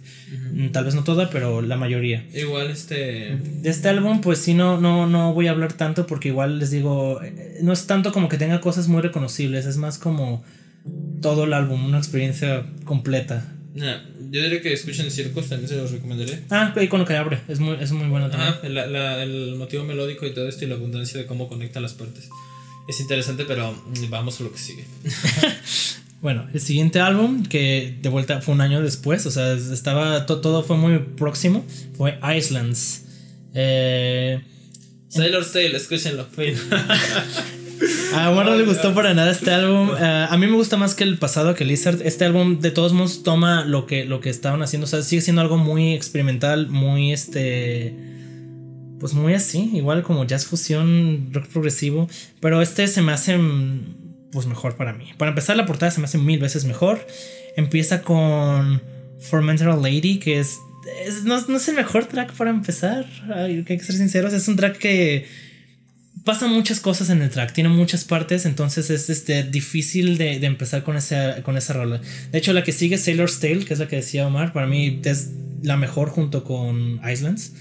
Tal vez no toda, pero la mayoría. Igual este. De este álbum, pues sí, no, no, no voy a hablar tanto porque igual les digo, eh, no es tanto como que tenga cosas muy reconocibles, es más como todo el álbum, una experiencia completa. Nah, yo diría que escuchen Circus, también se los recomendaré. Ah, y con lo que abre, es muy, es muy bueno también. Ajá, la- la- el motivo melódico y todo esto y la abundancia de cómo conecta las partes. Es interesante, pero mm, vamos a lo que sigue. Bueno, el siguiente álbum, que de vuelta fue un año después, o sea, estaba, to- todo fue muy próximo, fue Islands. Eh, Sailor's Tale, escúchenlo. A Omar no le gustó para nada este álbum. Eh, a mí me gusta más que el pasado, que Lizard. Este álbum, de todos modos, toma lo que, lo que estaban haciendo. O sea, sigue siendo algo muy experimental, muy este. Pues muy así, igual como jazz fusión, rock progresivo. Pero este se me hace. Pues mejor para mí. Para empezar, la portada se me hace mil veces mejor. Empieza con Fermental Lady, que es. es- no, no es el mejor track para empezar. Ay, hay que ser sinceros. Es un track que pasan muchas cosas en el track, tiene muchas partes, entonces es este, difícil de, de empezar con esa, con esa rola. De hecho, la que sigue, Sailor's Tale, que es la que decía Omar, para mí es la mejor junto con Islands.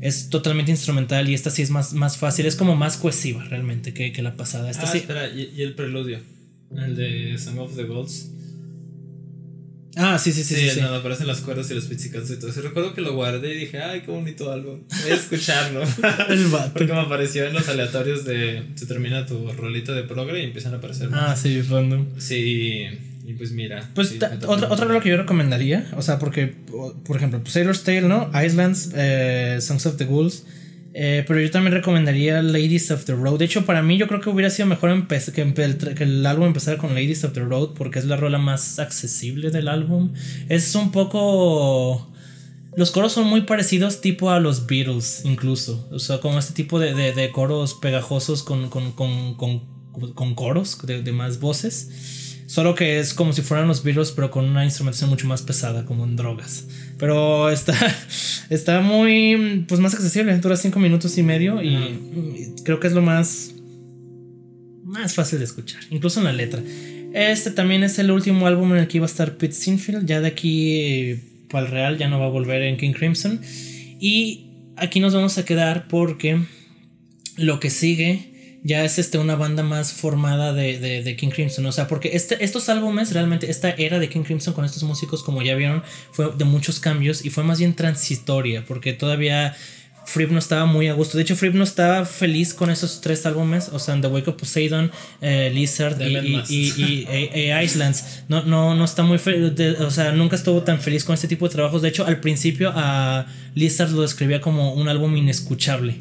Es totalmente instrumental y esta sí es más, más fácil, es como más cohesiva realmente que, que la pasada. Esta ah, sí. espera, y, y el preludio. El de Song of the Gods. Ah, sí, sí, sí. Sí, sí, aparecen las cuerdas y los pizzicatos y todo eso. Recuerdo que lo guardé y dije, ay, qué bonito álbum. Voy a escucharlo. El vato. Porque me apareció en los aleatorios de. Se termina tu rolita de progre y empiezan a aparecer Ah, más. sí, random. Sí, y pues mira. Pues sí, otra, otra rola que yo recomendaría, o sea, porque, por ejemplo, pues, Sailor's Tale, ¿no? Islands, eh, Songs of the Ghouls. Eh, pero yo también recomendaría Ladies of the Road. De hecho, para mí yo creo que hubiera sido mejor que, el, álbum empezara con Ladies of the Road porque es la rola más accesible del álbum. Es un poco... Los coros son muy parecidos tipo a los Beatles incluso. O sea, como este tipo de, de- coros pegajosos con, con, con, con, coros de más voces. Solo que es como si fueran los Beatles, pero con una instrumentación mucho más pesada, como en drogas. Pero está, está muy, pues más accesible. Dura cinco minutos y medio y, creo que es lo más, más fácil de escuchar, incluso en la letra. Este también es el último álbum en el que iba a estar Pete Sinfield. Ya de aquí eh, para el Real ya no va a volver en King Crimson. Y aquí nos vamos a quedar porque lo que sigue ya es este, una banda más formada de, de- de King Crimson. O sea, porque este, estos álbumes, realmente, esta era de King Crimson con estos músicos, como ya vieron, fue de muchos cambios y fue más bien transitoria, porque todavía Fripp no estaba muy a gusto. De hecho, Fripp no estaba feliz con esos tres álbumes, o sea, The Wake of Poseidon, eh, Lizard y, Deben y- más. y- y- Islands. No, no, no está muy feliz, o sea, nunca estuvo tan feliz con este tipo de trabajos. De hecho, al principio a Lizard lo describía como un álbum inescuchable.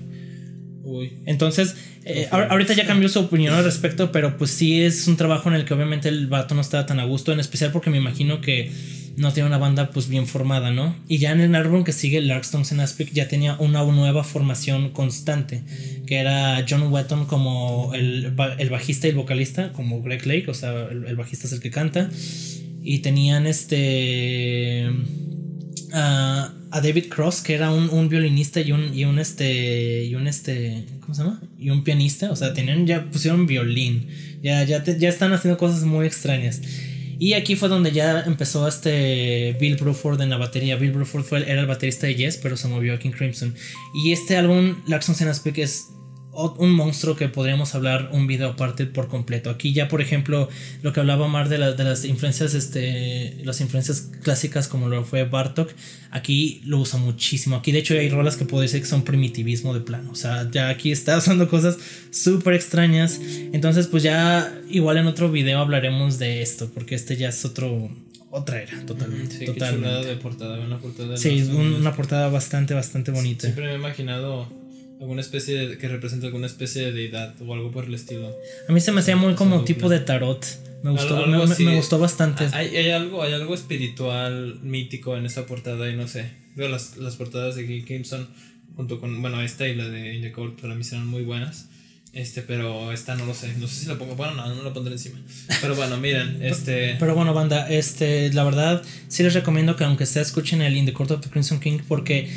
Uy. Entonces, eh, ahor- ahorita ya cambió su opinión al respecto, pero pues sí es un trabajo en el que obviamente el vato no estaba tan a gusto, en especial porque me imagino que no tiene una banda pues bien formada, ¿no? Y ya en el álbum que sigue, Larkstones and Aspic, ya tenía una nueva formación constante, que era John Wetton como el, el bajista y el vocalista, como Greg Lake, o sea, el, el bajista es el que canta, y tenían este a, a David Cross, que era un, un violinista y un, y un este. Y un este. ¿Cómo se llama? Y un pianista. O sea, tenían, ya pusieron violín. Ya, ya, ya están haciendo cosas muy extrañas. Y aquí fue donde ya empezó este Bill Bruford en la batería. Bill Bruford fue, era el baterista de Yes, pero se movió a King Crimson. Y este álbum, Larkson Senna Speak, es un monstruo que podríamos hablar un video aparte por completo. Aquí ya, por ejemplo, lo que hablaba Mar de, la- de las influencias, este, las influencias clásicas como lo fue Bartok, aquí lo usa muchísimo. Aquí de hecho hay rolas que puedo decir que son primitivismo de plano. O sea, ya aquí está usando cosas súper extrañas. Entonces, pues ya igual en otro video hablaremos de esto, porque este ya es otro... Otra era, totalmente. Sí, totalmente. de portada. Una portada de Sí, un- una portada bastante, bastante bonita. Siempre me he imaginado alguna especie de, que representa alguna especie de deidad o algo por el estilo. A mí se me hacía muy como tipo de tarot. Me gustó, Algo- algo me- me, gustó bastante. Hay, hay algo, hay algo espiritual, mítico en esa portada y no sé. Veo las, las portadas de King Crimson. junto con, bueno, esta y la de In the Court para mí serán muy buenas. Este, pero esta no lo sé, no sé si la pongo, bueno, no, no la pondré encima. Pero bueno, miren, este... Pero bueno, banda, este, la verdad, sí les recomiendo que aunque sea escuchen el In the Court of the Crimson King porque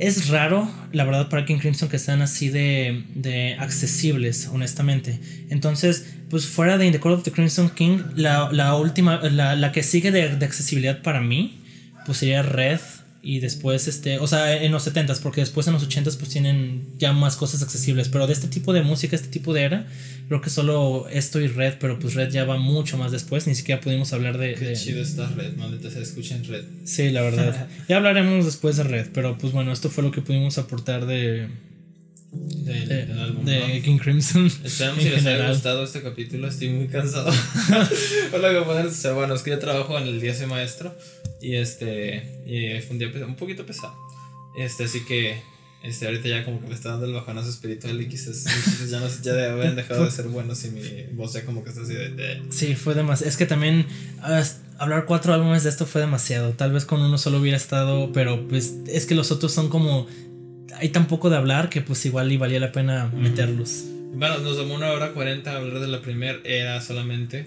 es raro, la verdad, para King Crimson que sean así de, de accesibles, honestamente. Entonces, pues fuera de In the Court of the Crimson King, la, la última, la, la que sigue de, de accesibilidad para mí, pues sería Red y después este o sea en los 70s porque después en los 80s pues tienen ya más cosas accesibles pero de este tipo de música este tipo de era creo que solo esto y Red pero pues Red ya va mucho más después ni siquiera pudimos hablar de, Qué de- chido está Red, maldita se escuchen Red. sí la verdad ya hablaremos después de Red pero pues bueno esto fue lo que pudimos aportar de de, del álbum. de ¿no? King Crimson Esperamos en si les haya gustado este capítulo. Estoy muy cansado. Que pueden ser, bueno, es que yo trabajo en el día soy maestro. Y este. Y fue un día un poquito pesado. Este, así que. Este, ahorita ya como que me está dando el bajonazo espiritual y quizás, quizás ya, no, ya de- habían dejado de ser buenos y mi voz ya como que está así de. de- Sí, fue demasiado. Es que también ah, hablar cuatro álbumes de esto fue demasiado. Tal vez con uno solo hubiera estado, pero pues es que los otros son como. Hay tan poco de hablar que pues igual y valía la pena meterlos. Bueno, nos tomó una hora cuarenta hablar de la primera era solamente.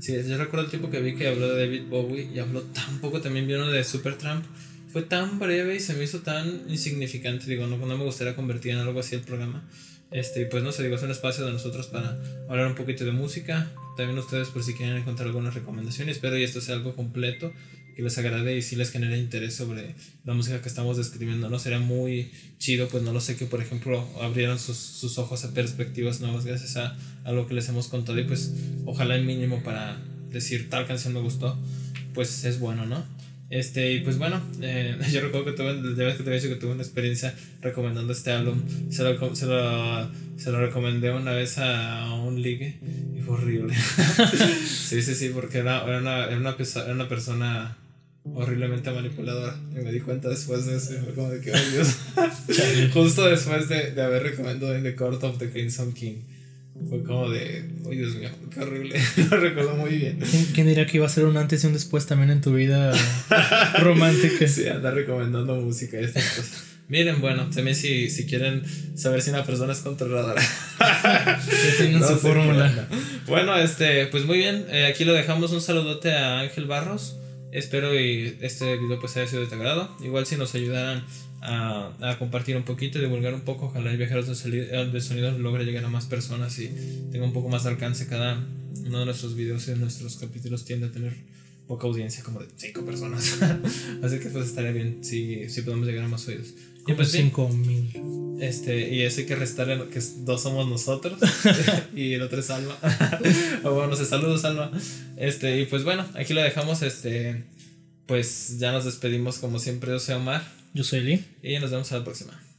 Sí, yo recuerdo el tiempo que vi que habló de David Bowie y habló tan poco, también vi uno de Supertramp. Fue tan breve y se me hizo tan insignificante, digo, no, no me gustaría convertir en algo así el programa. Este, pues no sé, digo, es un espacio de nosotros para hablar un poquito de música. También ustedes por si quieren encontrar algunas recomendaciones. Espero y esto sea algo completo, que les agrade y si les genere interés sobre la música que estamos describiendo, ¿no? Sería muy chido, pues no lo sé, que por ejemplo abrieran sus, sus ojos a perspectivas nuevas gracias a, a lo que les hemos contado y pues ojalá el mínimo para decir tal canción me gustó, pues es bueno, ¿no? Este, y pues bueno, eh, yo recuerdo que tuve, ya ves que te había que tuve una experiencia recomendando este álbum. Se lo, se lo, se lo recomendé una vez a un ligue y fue horrible. sí, sí, sí, porque era, era, una, era una persona horriblemente manipuladora. Y me di cuenta después de eso y fue como de que, ay Dios. Justo después de, de haber recomendado the Court of the Crimson King. Fue como de, ay Dios mío, qué horrible. Lo recuerdo muy bien. ¿Quién, diría que iba a ser un antes y un después también en tu vida romántica? Sí, andar recomendando música y estas cosas. Miren, bueno, también si, si quieren saber si una persona es controladora. Tienen No su fórmula. Bueno, este, pues muy bien. eh, aquí lo dejamos. Un saludote a Ángel Barros. Espero y este video pues haya sido de tu agrado. Igual si nos ayudaran a, a compartir un poquito y divulgar un poco, ojalá el viajeros de, sali- eh, de sonido logre llegar a más personas y tenga un poco más de alcance. Cada uno de nuestros videos y de nuestros capítulos tiende a tener poca audiencia, como de 5 personas. Así que pues estaría bien si, si podemos llegar a más oídos. Y pues bien, 5000. este, y eso hay que restarle lo que dos somos nosotros y el otro es Alma. o bueno, no sé, saludos Alma. Este, y pues bueno, aquí lo dejamos. Este, pues ya nos despedimos como siempre, yo soy Omar Yo soy Lee. y nos vemos a la próxima.